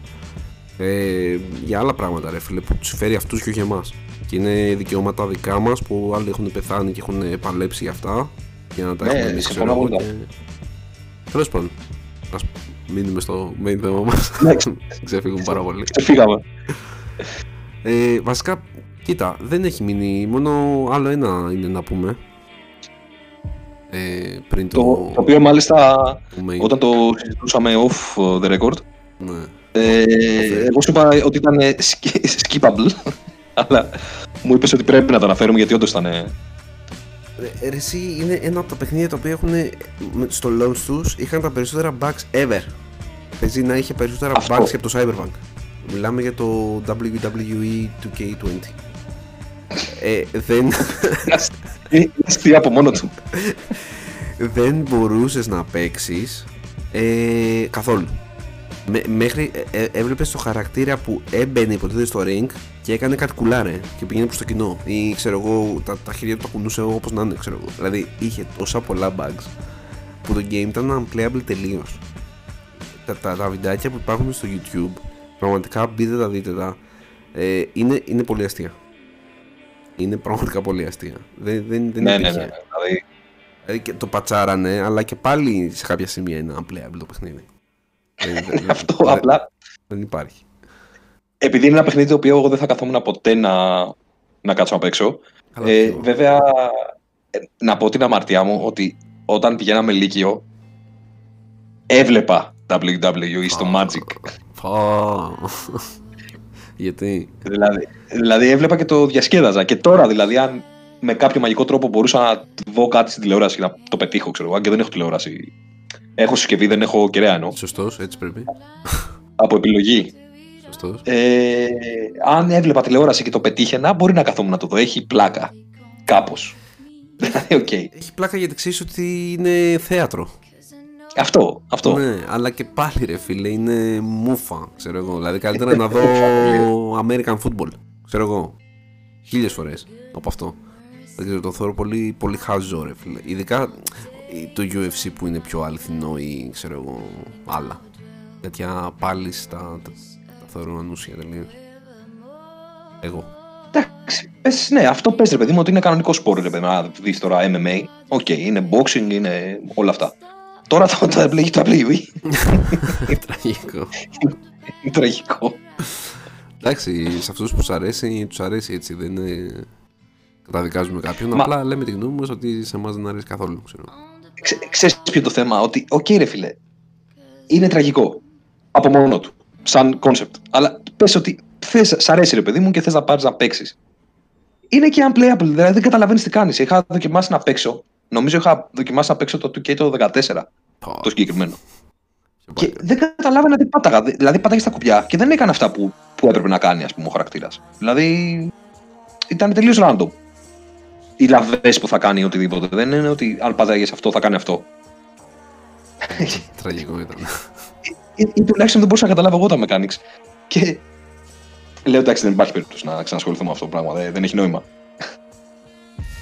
Ε, για άλλα πράγματα ρε φίλε που τους φέρει αυτούς και όχι εμάς. Και είναι δικαιώματα δικά μας που άλλοι έχουν πεθάνει και έχουν παλέψει για αυτά για να τα Ναι, έχουμε εμείς συμφωνώ ξέρω εγώ, απόλυτα. και... Τέλος πάντων, ας μείνουμε στο main θέμα μας. Ναι. Ξεφύγουμε πάρα πολύ. Φύγαμε. Ε, βασικά, κοίτα, δεν έχει μείνει. Μόνο άλλο ένα είναι να πούμε. Ε, πριν το, Το, το οποίο μάλιστα το main. όταν το συζητούσαμε off the record, Ναι. ε, εγώ σου είπα ότι ήταν ski- skippable. Αλλά μου είπες ότι πρέπει να το αναφέρουμε γιατί όντως ήταν. Ε, ρε, εσύ είναι ένα από τα παιχνίδια τα οποία έχουν με- στο launch τους είχαν τα περισσότερα bugs ever. Παίζει να είχε περισσότερα Αυτό. bugs και από το Cyberpunk. Μιλάμε για το WWE 2K20. Ε, δεν... Είναι αστεία από μόνο του. δεν μπορούσες να παίξεις ε, καθόλου. Με, μέχρι ε, ε, έβλεπες το χαρακτήρα που έμπαινε υποτίθεται στο ring και έκανε κάτι κουλάρε και πήγαινε προς το κοινό ή ξέρω εγώ τα, τα χέρια του τα κουνούσε όπως να είναι ξέρω εγώ. Δηλαδή είχε τόσα πολλά bugs που το game ήταν unplayable τελείως. Τα, τα, τα βιντεάκια που υπάρχουν στο YouTube πραγματικά μπείτε τα δείτε τα ε, είναι, είναι πολύ αστεία. Είναι πραγματικά πολύ αστεία. Δεν, δεν, δεν ναι, ναι, υπήρχε. ναι. Δηλαδή, Δηλαδή και το πατσάρανε, αλλά και πάλι σε κάποια σημεία είναι unplayable το παιχνίδι. Δεν- δεν- δεν- αυτό δεν- απλά. Δεν υπάρχει. Επειδή είναι ένα παιχνίδι το οποίο εγώ δεν θα καθόμουν ποτέ να, να κάτσω να παίξω. Καλά, Ε, ποιο. βέβαια, ε, να πω την αμαρτία μου ότι όταν πηγαίναμε Λύκειο, έβλεπα WWE στο Magic. Φα. Γιατί; Δηλαδή, δηλαδή έβλεπα και το διασκέδαζα. Και τώρα δηλαδή, αν με κάποιο μαγικό τρόπο μπορούσα να δω κάτι στην τηλεόραση και να το πετύχω, ξέρω εγώ, αν και δεν έχω τηλεόραση. Έχω συσκευή, δεν έχω κεραία εννοώ. Σωστός, έτσι πρέπει. Από επιλογή. Σωστός. Ε, αν έβλεπα τηλεόραση και το πετύχαινα, μπορεί να καθόμουν να το δω. Έχει πλάκα. Κάπως. Δηλαδή, οκ. Έχει πλάκα γιατί ξέρεις ότι είναι θέατρο. Αυτό. αυτό. Ναι, αλλά και πάλι ρε φίλε, είναι μούφα, ξέρω εγώ. Δηλαδή καλύτερα να δω American football, ξέρω εγώ. Χίλιες φορές από αυτό. Δεν ξέρω, το θεωρώ πολύ, πολύ χαζό ρε φίλε. Ειδικά το UFC που είναι πιο αληθινό ή ξέρω εγώ άλλα. Τέτοια πάλι τα, τα, τα θεωρώ ανούσια τελείως. Εγώ. Εντάξει, πες, ναι, αυτό πες ρε παιδί μου ότι είναι κανονικό σπορ ρε παιδί μου, να δεις τώρα MMA. Οκ, είναι boxing, είναι όλα αυτά. Τώρα το το WWE Τραγικό. είναι τραγικό. Εντάξει, σε αυτούς που του αρέσει, τους αρέσει έτσι. Δεν είναι. Καταδικάζουμε κάποιον. Μα- Απλά λέμε τη γνώμη μας ότι σε εμάς δεν αρέσει καθόλου. Ξέρω. Ξέ, ξέρεις ποιο είναι το θέμα, ότι οκ ρε φίλε, είναι τραγικό από μόνο του, σαν concept. Αλλά πες ότι θες, σ' αρέσει ρε παιδί μου και θες να πάρεις να παίξεις. Είναι και unplayable, δηλαδή δεν καταλαβαίνεις τι κάνεις. Είχα δοκιμάσει να παίξω, νομίζω είχα δοκιμάσει να παίξω το 2K το 14, Πω, το συγκεκριμένο. πιο Και παλιά. δεν καταλάβαινα τι πάταγα. Δηλαδή πάταγες στα κουμπιά και δεν έκανε αυτά που, που έπρεπε να κάνει, ας πούμε, ο χαρακτήρας. Δηλαδή ήταν τελείως random. Οι λαβές που θα κάνει οτιδήποτε. Δεν είναι ότι αν πάταγε αυτό θα κάνει αυτό. Τραγικό ήταν. Ή, ή τουλάχιστον δεν μπορούσα να καταλάβω εγώ τα mechanics. Και λέω εντάξει, δεν υπάρχει περίπτωση να ξανασχοληθώ με αυτό το πράγμα. Δεν, δεν έχει νόημα.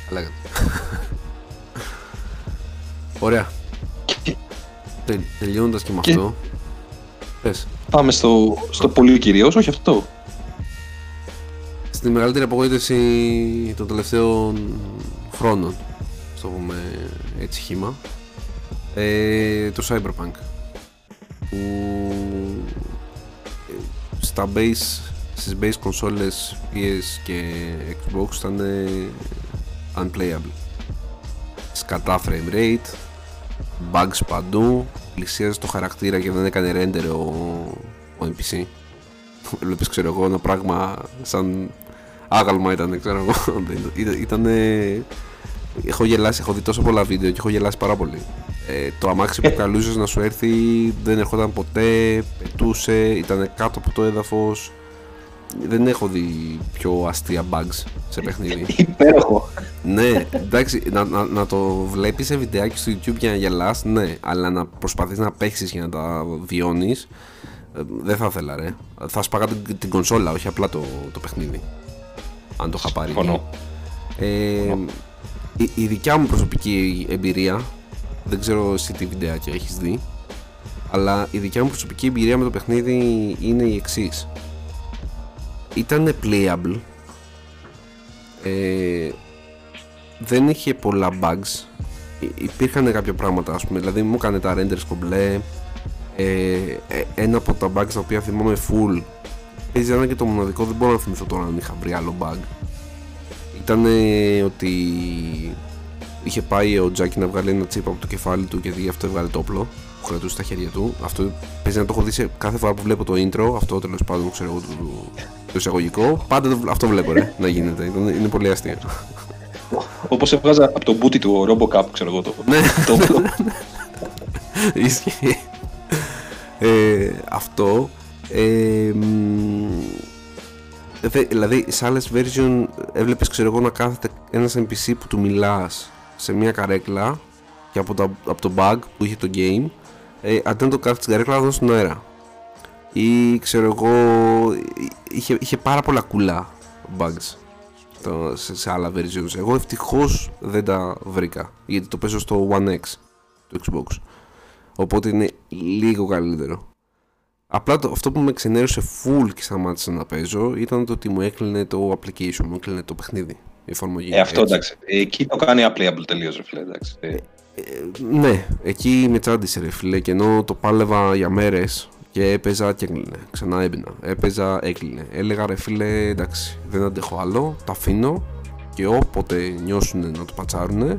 Καλά έκανες. Ωραία. Τε, Τελειώνοντας και με Και- αυτό. Πες. Πάμε στο, στο πολύ κυρίως, όχι αυτό. Στη μεγαλύτερη απογοήτευση των τελευταίων χρόνων. Στο πούμε έτσι χήμα. Ε, το Cyberpunk. Που ε, στα base, στις base κονσόλες PS και Xbox ήταν ε, unplayable. Σκατά frame rate, bugs παντού, πλησίαζε το χαρακτήρα και δεν έκανε render ο, ο NPC. Βλέπεις ξέρω εγώ ένα πράγμα σαν άγαλμα ήταν ξέρω εγώ. Δεν- ήταν, ήτανε- Έχω γελάσει, έχω δει τόσο πολλά βίντεο και έχω γελάσει πάρα πολύ. Ε, το αμάξι που καλούσες να σου έρθει δεν ερχόταν ποτέ, πετούσε, ήταν κάτω από το έδαφος. Δεν έχω δει πιο αστεία bugs σε παιχνίδι. Υπέροχο. ναι, εντάξει, να, να, να το βλέπεις σε βιντεάκι στο YouTube για να γελάς, ναι, αλλά να προσπαθείς να παίξεις για να τα βιώνεις, ε, δεν θα ήθελα ρε. Θα σπάγα την, την κονσόλα, όχι απλά το, το παιχνίδι. Αν το είχα πάρει. Συμφωνώ. Ε, η, η δικιά μου προσωπική εμπειρία, δεν ξέρω εσύ τι βιντεάκια έχεις δει, αλλά η δικιά μου προσωπική εμπειρία με το παιχνίδι είναι η εξής. Ήταν playable, ε, δεν είχε πολλά bugs, Υ- υπήρχαν κάποια πράγματα ας πούμε, δηλαδή μου έκανε τα renders κομπλέ, ε, ε, ένα από τα bugs τα οποία θυμάμαι full, παίζει ένα και το μοναδικό, δεν μπορώ να θυμηθώ τώρα αν είχα βρει άλλο bug ήταν ότι είχε πάει ο Τζάκι να βγάλει ένα τσίπ από το κεφάλι του και γι' αυτό έβγαλε το όπλο που κρατούσε στα χέρια του. Αυτό παίζει να το έχω δει σε κάθε φορά που βλέπω το intro, αυτό τέλος πάντων ξέρω εγώ το, το εισαγωγικό. Πάντα το- αυτό βλέπω ρε, να γίνεται. Ήταν, είναι πολύ αστείο. Όπως έβγαζα από το booty του ο Robocop, ξέρω εγώ το. Ναι. το όπλο. Ισχύει. Ε, αυτό. Ε, μ, δηλαδή σε άλλες version έβλεπες ξέρω εγώ να κάθεται ένας NPC που του μιλάς σε μια καρέκλα και από, τα, από το bug που είχε το game ε, αντί να το κάθεται στην καρέκλα να στον αέρα. Ή ξέρω εγώ είχε, είχε πάρα πολλά κουλά bugs το, σε, σε, άλλα versions. Εγώ ευτυχώς δεν τα βρήκα γιατί το παίζω στο One X του Xbox. Οπότε είναι λίγο καλύτερο Απλά το, αυτό που με ξενέρωσε full και σταμάτησα να παίζω ήταν το ότι μου έκλεινε το application, μου έκλεινε το παιχνίδι. Η εφαρμογή. Ε, αυτό εντάξει. Εκεί το κάνει applicable τελείως, ρε φίλε. Εντάξει. Ε, ε, ναι, εκεί με τσάντισε, ρε φίλε. Και ενώ το πάλευα για μέρες και έπαιζα και έκλεινε. Ξανά έμπαινα. Έπαιζα, έκλεινε. Έλεγα ρε φίλε, εντάξει, δεν αντέχω άλλο. Το αφήνω και όποτε νιώσουν να το πατσάρουνε,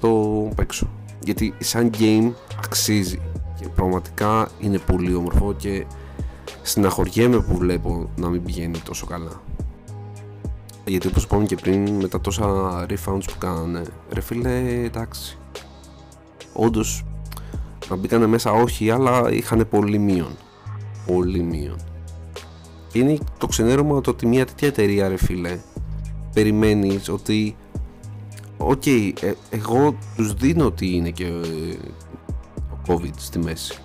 το παίξω. Γιατί σαν game αξίζει και πραγματικά είναι πολύ όμορφο και συναχωριέμαι που βλέπω να μην πηγαίνει τόσο καλά. Γιατί όπως είπαμε και πριν με τα τόσα refunds που κάνανε ρε φίλε εντάξει. Όντως να μπήκανε μέσα όχι αλλά είχαν πολύ μείον. Πολύ μείον. Είναι το ξενέρωμα το ότι μια τέτοια εταιρεία ρε φίλε περιμένεις ότι οκ okay, ε, εγώ τους δίνω ότι είναι και ε, COVID στη μέση.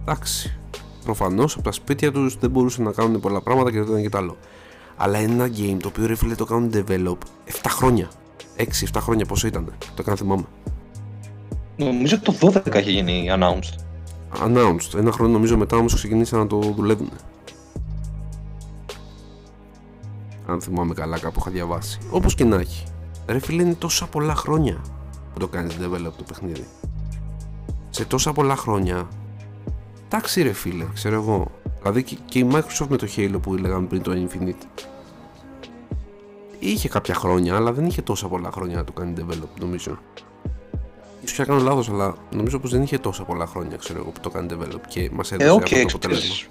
Εντάξει. Προφανώς από τα σπίτια τους δεν μπορούσαν να κάνουν πολλά πράγματα και δεν ήταν και το άλλο. Αλλά είναι ένα game το οποίο ρε φίλε το κάνουν develop 7 χρόνια. 6-7 χρόνια πόσο ήταν. Το έκανα θυμάμαι. Νομίζω το 12 έχει γίνει announced. Announced. Ένα χρόνο νομίζω μετά όμως ξεκινήσαν να το δουλεύουν. Αν θυμάμαι καλά, κάπου είχα διαβάσει. Όπως και να έχει. Ρε φίλε, είναι τόσα πολλά χρόνια που το κάνεις develop το παιχνίδι σε τόσα πολλά χρόνια. Εντάξει ρε φίλε, ξέρω εγώ. Δηλαδή και, η Microsoft με το Halo που λέγαμε πριν το Infinite. Είχε κάποια χρόνια, αλλά δεν είχε τόσα πολλά χρόνια να το κάνει develop, νομίζω. Ίσως πια κάνω λάθος, αλλά νομίζω πως δεν είχε τόσα πολλά χρόνια, ξέρω εγώ, που το κάνει develop και μας έδωσε ε, okay, αυτό το αποτέλεσμα.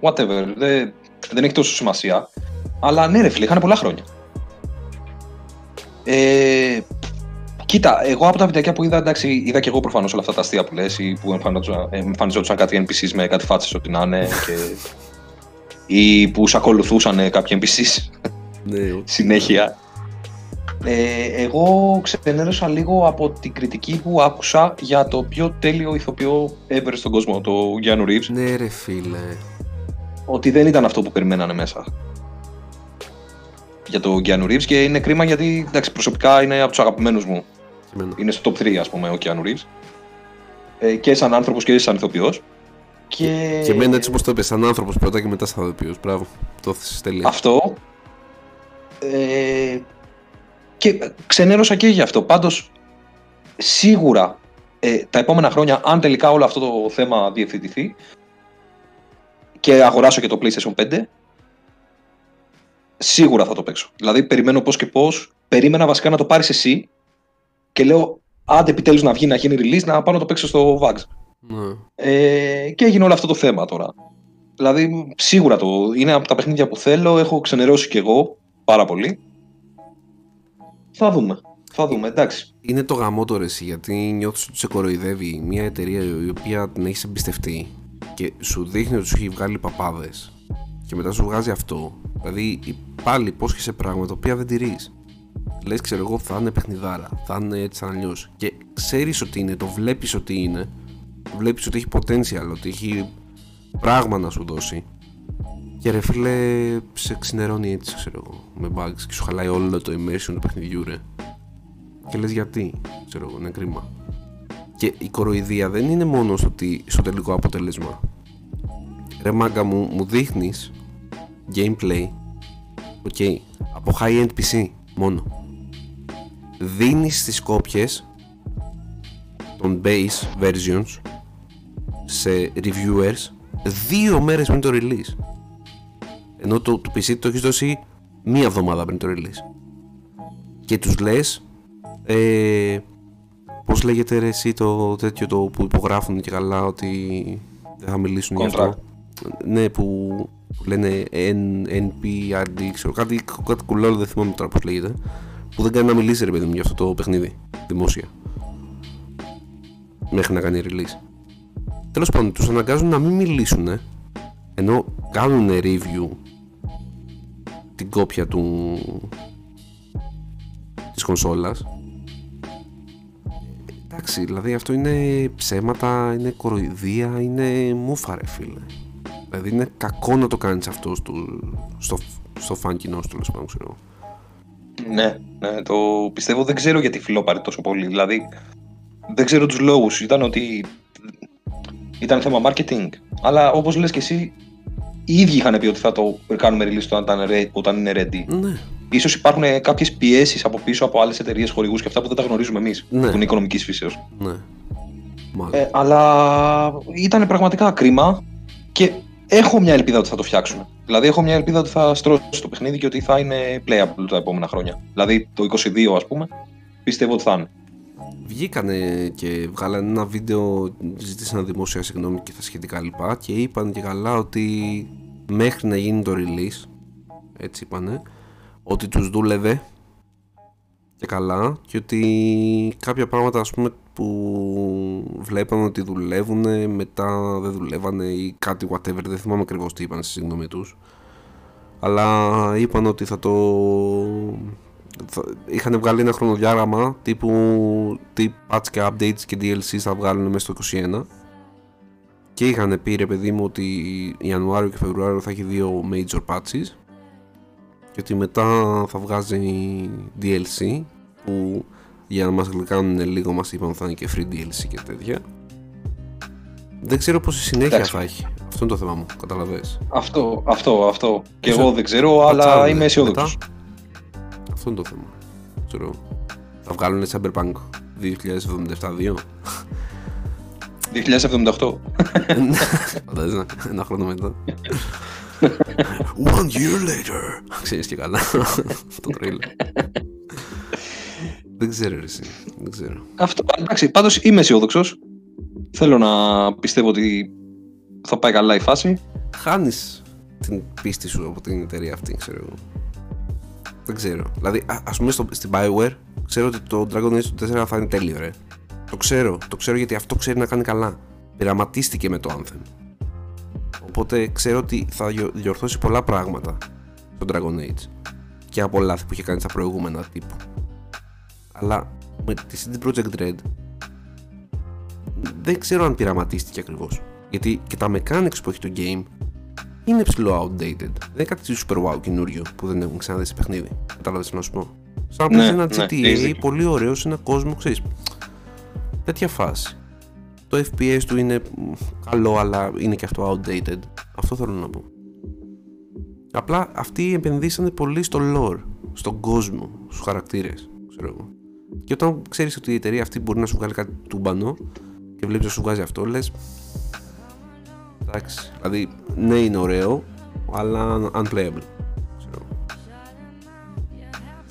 Whatever, δεν, δεν έχει τόσο σημασία. Αλλά ναι ρε φίλε, είχαν πολλά χρόνια. Ε, Κοίτα, εγώ από τα βιντεάκια που είδα, εντάξει, είδα και εγώ προφανώς όλα αυτά τα αστεία που λες ή που εμφανιζόντουσαν κάτι NPCs με κάτι φάτσες ό,τι να είναι και... ή που σε ακολουθούσαν κάποιοι NPCs ναι. συνέχεια. Ε, εγώ ξενέρωσα λίγο από την κριτική που άκουσα για το πιο τέλειο ηθοποιό ever στον κόσμο, το Γιάννου Ρίβς. Ναι ρε φίλε. Ότι δεν ήταν αυτό που περιμένανε μέσα για το Keanu Reeves και είναι κρίμα γιατί εντάξει, προσωπικά είναι από τους αγαπημένους μου είναι στο top 3, ας πούμε, ο Keanu Reeves. Ε, και σαν άνθρωπος και σαν ηθοποιός. Και... και εμένα έτσι όπως το είπες, σαν άνθρωπος πρώτα και μετά σαν ηθοποιός. Μπράβο, το έθεσες τελείω. Αυτό. Ε, και ξενέρωσα και γι' αυτό. Πάντως, σίγουρα ε, τα επόμενα χρόνια, αν τελικά όλο αυτό το θέμα διευθυντηθεί και αγοράσω και το PlayStation 5, σίγουρα θα το παίξω. Δηλαδή, περιμένω πώς και πώς. Περίμενα βασικά να το πάρεις εσύ και λέω άντε επιτέλους να βγει να γίνει release να πάω να το παίξω στο VAX. Ναι. Ε, και έγινε όλο αυτό το θέμα τώρα. Δηλαδή σίγουρα το είναι από τα παιχνίδια που θέλω, έχω ξενερώσει κι εγώ πάρα πολύ. Θα δούμε. Θα δούμε, εντάξει. Είναι το γαμό τώρα εσύ, γιατί νιώθεις ότι σε κοροϊδεύει μια εταιρεία η οποία την έχεις εμπιστευτεί και σου δείχνει ότι σου έχει βγάλει παπάδες και μετά σου βγάζει αυτό. Δηλαδή πάλι υπόσχεσαι πράγματα τα οποία δεν τηρείς λες, ξέρω εγώ, θα είναι παιχνιδάρα, θα είναι έτσι αλλιώς. Και ξέρεις ότι είναι, το βλέπεις ότι είναι, βλέπεις ότι έχει potential, ότι έχει πράγμα να σου δώσει. Και ρε φίλε, σε ξενερώνει έτσι, ξέρω εγώ, με bugs και σου χαλάει όλο το immersion του παιχνιδιού, ρε. Και λες γιατί, ξέρω εγώ, είναι κρίμα. Και η κοροϊδία δεν είναι μόνο στο, ότι, στο τελικό αποτέλεσμα. Ρε μάγκα μου, μου δείχνεις gameplay, ok, από high-end PC μόνο. Δίνεις τις κόπιες των base versions σε reviewers δύο μέρες πριν το release. Ενώ το, το PC το έχεις δώσει μία εβδομάδα πριν το release. Και τους λες ε, πώς λέγεται ρε εσύ το τέτοιο το που υπογράφουν και καλά ότι δεν θα μιλήσουν για αυτό. Ναι που, που λένε N, NPRD ξέρω κάτι, κάτι κουλό δεν θυμάμαι τώρα πώς λέγεται που δεν κάνει να μιλήσει ρε παιδί μου για αυτό το παιχνίδι δημόσια. Μέχρι να κάνει release. Τέλος πάντων, τους αναγκάζουν να μην μιλήσουν ενώ κάνουν review την κόπια του της κονσόλας εντάξει δηλαδή αυτό είναι ψέματα είναι κοροϊδία είναι μούφα ρε φίλε δηλαδή είναι κακό να το κάνεις αυτό στο, στο, στο φαν κοινό σου τέλος πάντων ξέρω Ναι, ναι, το πιστεύω δεν ξέρω γιατί φιλόπαρε τόσο πολύ. Δηλαδή, δεν ξέρω τους λόγους. Ήταν ότι ήταν θέμα marketing. Αλλά όπως λες και εσύ, οι ίδιοι είχαν πει ότι θα το κάνουμε release όταν, ήταν re- όταν είναι ready. ναι Ίσως υπάρχουν κάποιες πιέσεις από πίσω από άλλες εταιρείες χορηγούς και αυτά που δεν τα γνωρίζουμε εμείς. Ναι. Που είναι οικονομικής φύσεως. ναι μάλλον Ε, αλλά ήταν πραγματικά κρίμα και έχω μια ελπίδα ότι θα το φτιάξουν. Δηλαδή, έχω μια ελπίδα ότι θα στρώσει το παιχνίδι και ότι θα είναι playable τα επόμενα χρόνια. Δηλαδή, το 22, ας πούμε, πιστεύω ότι θα είναι. Βγήκανε και βγάλανε ένα βίντεο, ζήτησαν δημόσια συγγνώμη και τα σχετικά λοιπά και είπαν και καλά ότι μέχρι να γίνει το release, έτσι είπανε, ότι τους δούλευε και καλά και ότι κάποια πράγματα ας πούμε που βλέπαν ότι δουλεύουν μετά δεν δουλεύανε ή κάτι whatever, δεν θυμάμαι ακριβώς τι είπαν στη συγγνώμη τους. Αλλά είπαν ότι θα το θα- είχαν βγάλει ένα χρονοδιάγραμμα τύπου τι patch και updates και DLCs θα βγάλουν μέσα στο 21 και είχαν πει ρε παιδί μου ότι Ιανουάριο και Φεβρουάριο θα έχει δύο major patches. Και ότι μετά θα βγάζει DLC που για να μας γλυκάνουν λίγο μας είπαν θα είναι και free DLC και τέτοια δεν ξέρω πόση συνέχεια Εντάξει. θα έχει αυτό είναι το θέμα μου, καταλαβες Αυτό, αυτό, αυτό. Και Ξέρω. εγώ δεν ξέρω, αλλά Πατσάρουν είμαι αισιόδοξος. μετά. Αυτό είναι το θέμα. Ξέρω. Θα βγάλουν Cyberpunk 2077-2. 2078. Φαντάζεσαι ένα χρόνο μετά. One year later. Ξέρεις και καλά. το τρίλερ. Δεν ξέρω ρε εσύ. Δεν ξέρω. Αυτό, εντάξει, πάντως είμαι αισιόδοξος. Θέλω να πιστεύω ότι θα πάει καλά η φάση. Χάνεις την πίστη σου από την εταιρεία αυτή, ξέρω εγώ. Δεν ξέρω. Δηλαδή, α ας πούμε στο, στην Bioware, ξέρω ότι το Dragon Age 4 θα είναι τέλειο, ρε. Το ξέρω. Το ξέρω γιατί αυτό ξέρει να κάνει καλά. Πειραματίστηκε με το Anthem. Οπότε ξέρω ότι θα διο- διορθώσει πολλά πράγματα στο Dragon Age. Και από λάθη που είχε κάνει στα προηγούμενα τύπου. Αλλά με τη CD Projekt Red δεν ξέρω αν πειραματίστηκε ακριβώς. Γιατί και τα mechanics που έχει το game είναι ψηλό outdated. Δεν είναι κάτι super wow καινούριο που δεν έχουν ξαναδεί σε παιχνίδι. Κατάλαβες τι να σου πω; Σαν να Ναι, παίζει ένα ναι, GTA έχεις δίκιο. πολύ ωραίο σε ένα κόσμο, ξέρεις. Τέτοια φάση. Το FPS του είναι μ, καλό, αλλά είναι και αυτό outdated. Αυτό θέλω να πω. Απλά αυτοί επενδύσανε πολύ στο lore, στον κόσμο, στους χαρακτήρες. Ξέρω εγώ. Και όταν ξέρεις ότι η εταιρεία αυτή μπορεί να σου βγάλει κάτι τούμπανο και βλέπεις να σου βγάζει αυτό, λες. Εντάξει. Δηλαδή, ναι, είναι ωραίο, αλλά unplayable. Ξέρω.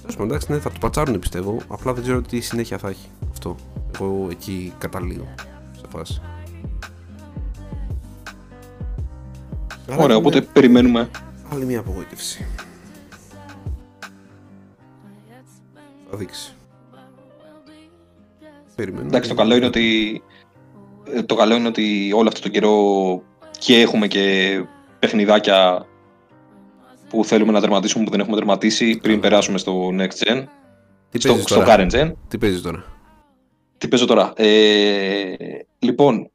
Τέλος πάντων, εντάξει, ναι, θα το πατσάρουν πιστεύω. Απλά δεν ξέρω τι συνέχεια θα έχει αυτό. Εγώ εκεί καταλήγω σε φάση. Αλλά Ωραία, είναι οπότε περιμένουμε. Άλλη μια απογοήτευση. Θα δείξει. Περιμένω. Εντάξει, το καλό είναι ότι. ε, Το καλό είναι ότι όλο αυτό τον καιρό και έχουμε και παιχνιδάκια που θέλουμε να τερματίσουμε που δεν έχουμε τερματίσει πριν περάσουμε στο next gen. Τι Στο, παίζεις στο τώρα; current gen. Τι παίζεις τώρα; Τι παίζω τώρα; Ε, λοιπόν,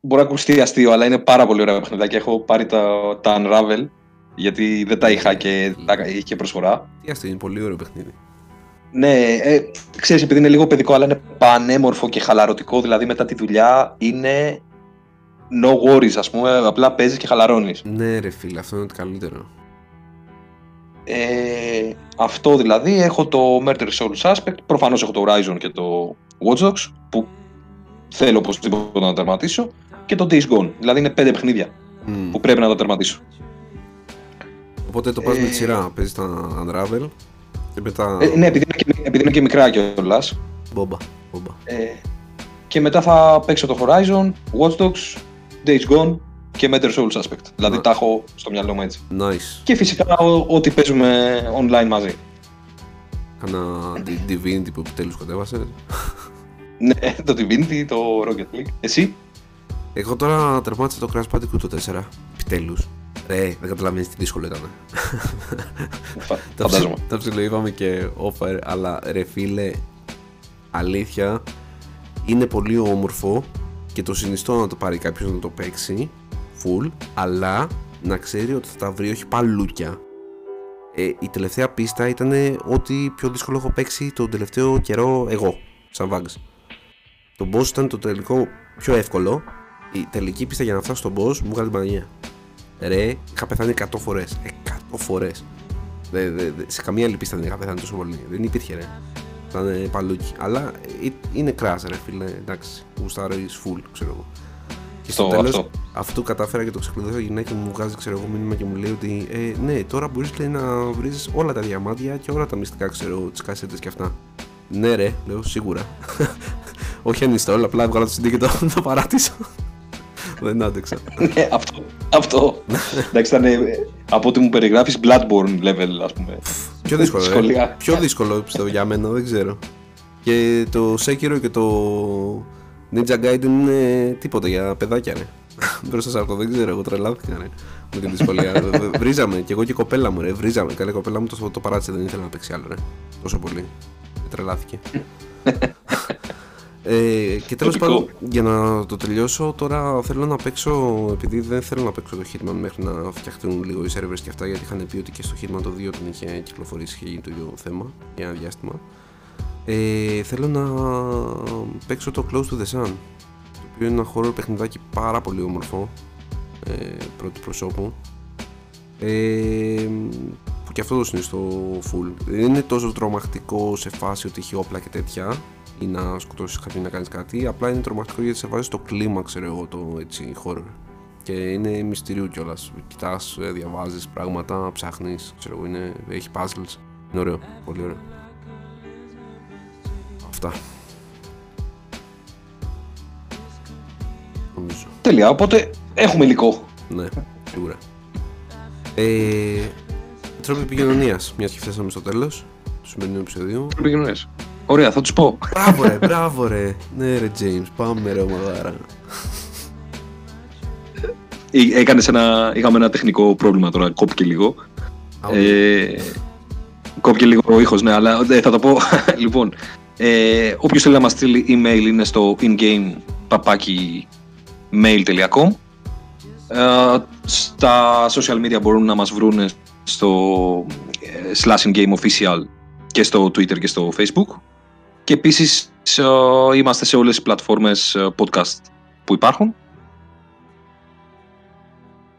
μπορεί να ακουστεί αστείο, αλλά είναι πάρα πολύ ωραία παιχνιδάκια. Έχω πάρει τα, τα Unravel, γιατί δεν τα είχα και τα είχε προσφορά. Τι αστείο, είναι πολύ ωραίο παιχνίδι. Ναι, ε, ξέρεις, επειδή είναι λίγο παιδικό, αλλά είναι πανέμορφο και χαλαρωτικό, δηλαδή μετά τη δουλειά είναι no worries, ας πούμε, απλά παίζεις και χαλαρώνεις. Ναι, ρε φίλε, αυτό είναι το καλύτερο. Ε, αυτό δηλαδή, έχω το Murder Soul Suspect, προφανώς έχω το Horizon και το Watch Dogs, που θέλω οπωσδήποτε να τερματίσω, και το Days Gone, δηλαδή είναι πέντε παιχνίδια Μμ. που πρέπει να τα τερματίσω. Οπότε το πας με Ε, τη σειρά. Παίζεις τα Unravel και μετά. Ε, ναι, επειδή είναι, και, επειδή είναι και μικρά κιόλας. Μπόμπα. Μπόμπα. Ε, και μετά θα παίξω το Horizon, Watch Dogs, Days Gone και Murder Soul Suspect. Δηλαδή Ναι. τα έχω στο μυαλό μου έτσι. Nice. Και φυσικά ο- ό,τι παίζουμε online μαζί. Κάνα Di- Divinity που επιτέλους κατέβασε. Ναι, το Divinity, το Rocket League. Εσύ, Εγώ τώρα τερμάτισα το Crash Bandicoot το 4. Επιτέλους. Ρε, δεν καταλαβαίνεις τι δύσκολο ήταν. Φαντάζομαι. Τα ψιλοείπαμε και offer, αλλά ρε φίλε, αλήθεια, είναι πολύ όμορφο και το συνιστώ να το πάρει κάποιος να το παίξει full, αλλά να ξέρει ότι θα τα βρει όχι παλούκια. Ε, η τελευταία πίστα ήταν ό,τι πιο δύσκολο έχω παίξει τον τελευταίο καιρό εγώ, σαν Vags. Το boss ήταν το τελικό πιο εύκολο. Η τελική πίστα για να φτάσω στον boss μου βγάλει την Παναγία. Ρε, είχα πεθάνει 100 φορές. 100 φορές. σε καμία άλλη πίστα δεν είχα πεθάνει τόσο πολύ. Δεν υπήρχε, ρε. Ήταν παλούκι. Αλλά ε, είναι κράζ, ρε φίλε. Εντάξει, γουστάρω full, ξέρω εγώ. Και στο τέλος, αυτό. αυτού κατάφερα και το ξεκλειδώσω. Η γυναίκα μου βγάζει ξέρω εγώ μήνυμα και μου λέει ότι ε, ναι, τώρα μπορείς να βρεις όλα τα διαμάντια και όλα τα μυστικά, ξέρω τις κασέτες και αυτά. Ναι, ρε, λέω σίγουρα. Όχι ανιστό, απλά βγάλω το CD και το, το παράτησα. Δεν άντεξα. ναι, αυτό. Αυτό. Εντάξει, ήταν από ό,τι μου περιγράφεις Bloodborne level, ας πούμε. Πιο δύσκολο. Ε. Πιο δύσκολο πιστεύω για μένα, δεν ξέρω. Και το Sekiro και το Ninja Gaiden είναι τίποτα για παιδάκια, ρε. Μπροστά σε αυτό δεν ξέρω, εγώ τρελάθηκα, ρε. Με την δυσκολία. βρίζαμε, και εγώ και η κοπέλα μου, ρε. Βρίζαμε. Καλή κοπέλα μου το, το παράτησε, δεν ήθελα να παίξει άλλο, ρε. Τόσο πολύ. Τρελάθηκε. Ε, και τέλος πάντων, για να το τελειώσω, τώρα θέλω να παίξω. Επειδή δεν θέλω να παίξω το Hitman μέχρι να φτιαχτούν λίγο οι servers και αυτά, γιατί είχαν πει ότι και στο Hitman το 2 τον είχε κυκλοφορήσει και γίνει το ίδιο θέμα για ένα διάστημα. Ε, θέλω να παίξω το Close to the Sun, το οποίο είναι ένα χώρο παιχνιδάκι πάρα πολύ όμορφο, ε, πρώτου προσώπου. Ε, που και αυτό το συνιστώ full. Δεν είναι τόσο τρομακτικό σε φάση ότι έχει όπλα και τέτοια, ή να σκοτώσεις κάποιον να κάνεις κάτι. Απλά είναι τρομακτικό γιατί σε βάζει το κλίμα, ξέρω εγώ, το έτσι χώρο. Και είναι μυστηρίου κιόλας. Κοιτάς, ε, διαβάζεις πράγματα, ψάχνεις, ξέρω εγώ, είναι, έχει puzzles. Είναι ωραίο, πολύ ωραίο. Αυτά. Νομίζω. Τέλεια, οπότε έχουμε υλικό. Ναι, σίγουρα. Ε, τρόποι επικοινωνίας, μιας και φτάσαμε στο τέλος του σημερινού επεισοδίου. Τρόποι επικοινωνίας. Ωραία, θα τους πω. Μπράβο ρε, μπράβο ρε. Ναι ρε James, πάμε ρε ομαδάρα. Ε, έκανες ένα, είχαμε ένα τεχνικό πρόβλημα τώρα, κόπηκε λίγο. Ε, κόπηκε λίγο ο ήχος, ναι, αλλά ε, θα το πω. λοιπόν, ε, όποιος θέλει να μας στείλει email είναι στο ingame mail.com ε, Στα social media μπορούν να μας βρουν στο ε, slash in game official και στο Twitter και στο Facebook. Και επίσης ε, είμαστε σε όλες τις πλατφόρμες ε, podcast που υπάρχουν.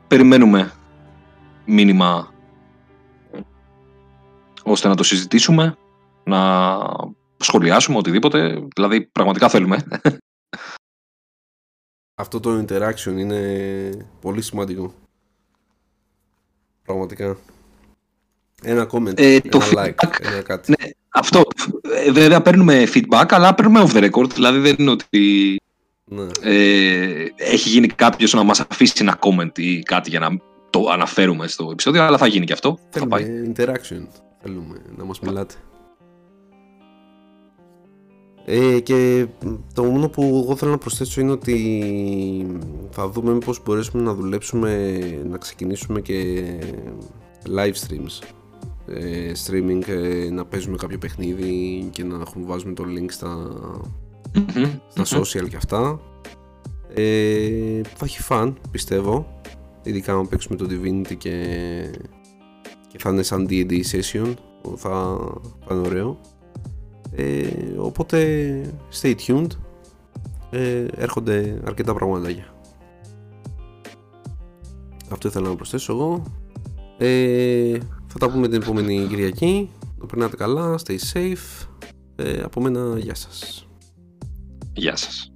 Περιμένουμε μήνυμα ώστε να το συζητήσουμε, να σχολιάσουμε οτιδήποτε. Δηλαδή πραγματικά θέλουμε. Αυτό το interaction είναι πολύ σημαντικό. Πραγματικά. Ένα comment, ε, ένα το like, feedback, ένα κάτι. Ναι, αυτό. Ε, βέβαια παίρνουμε feedback, αλλά παίρνουμε off the record. Δηλαδή δεν είναι ότι ναι. ε, έχει γίνει κάποιος να μας αφήσει ένα comment ή κάτι για να το αναφέρουμε στο επεισόδιο, αλλά θα γίνει και αυτό. Θέλουμε θα πάει. interaction. Θέλουμε να μας μιλάτε. Ε, και το μόνο που εγώ θέλω να προσθέσω είναι ότι θα δούμε πώς μπορέσουμε να δουλέψουμε, να ξεκινήσουμε και live streams ε, streaming ε, να παίζουμε κάποιο παιχνίδι και να βάζουμε το link στα, στα social και αυτά. Ε, θα έχει φαν πιστεύω. Ειδικά αν παίξουμε το Divinity και, και θα είναι σαν D&D session θα, θα είναι ωραίο. Ε, οπότε stay tuned. Ε, έρχονται αρκετά πραγματάκια. Αυτό ήθελα να προσθέσω εγώ. Ε, θα τα πούμε την επόμενη Κυριακή. Να περνάτε καλά, stay safe. Ε, από μένα, γεια σας. Γεια σας.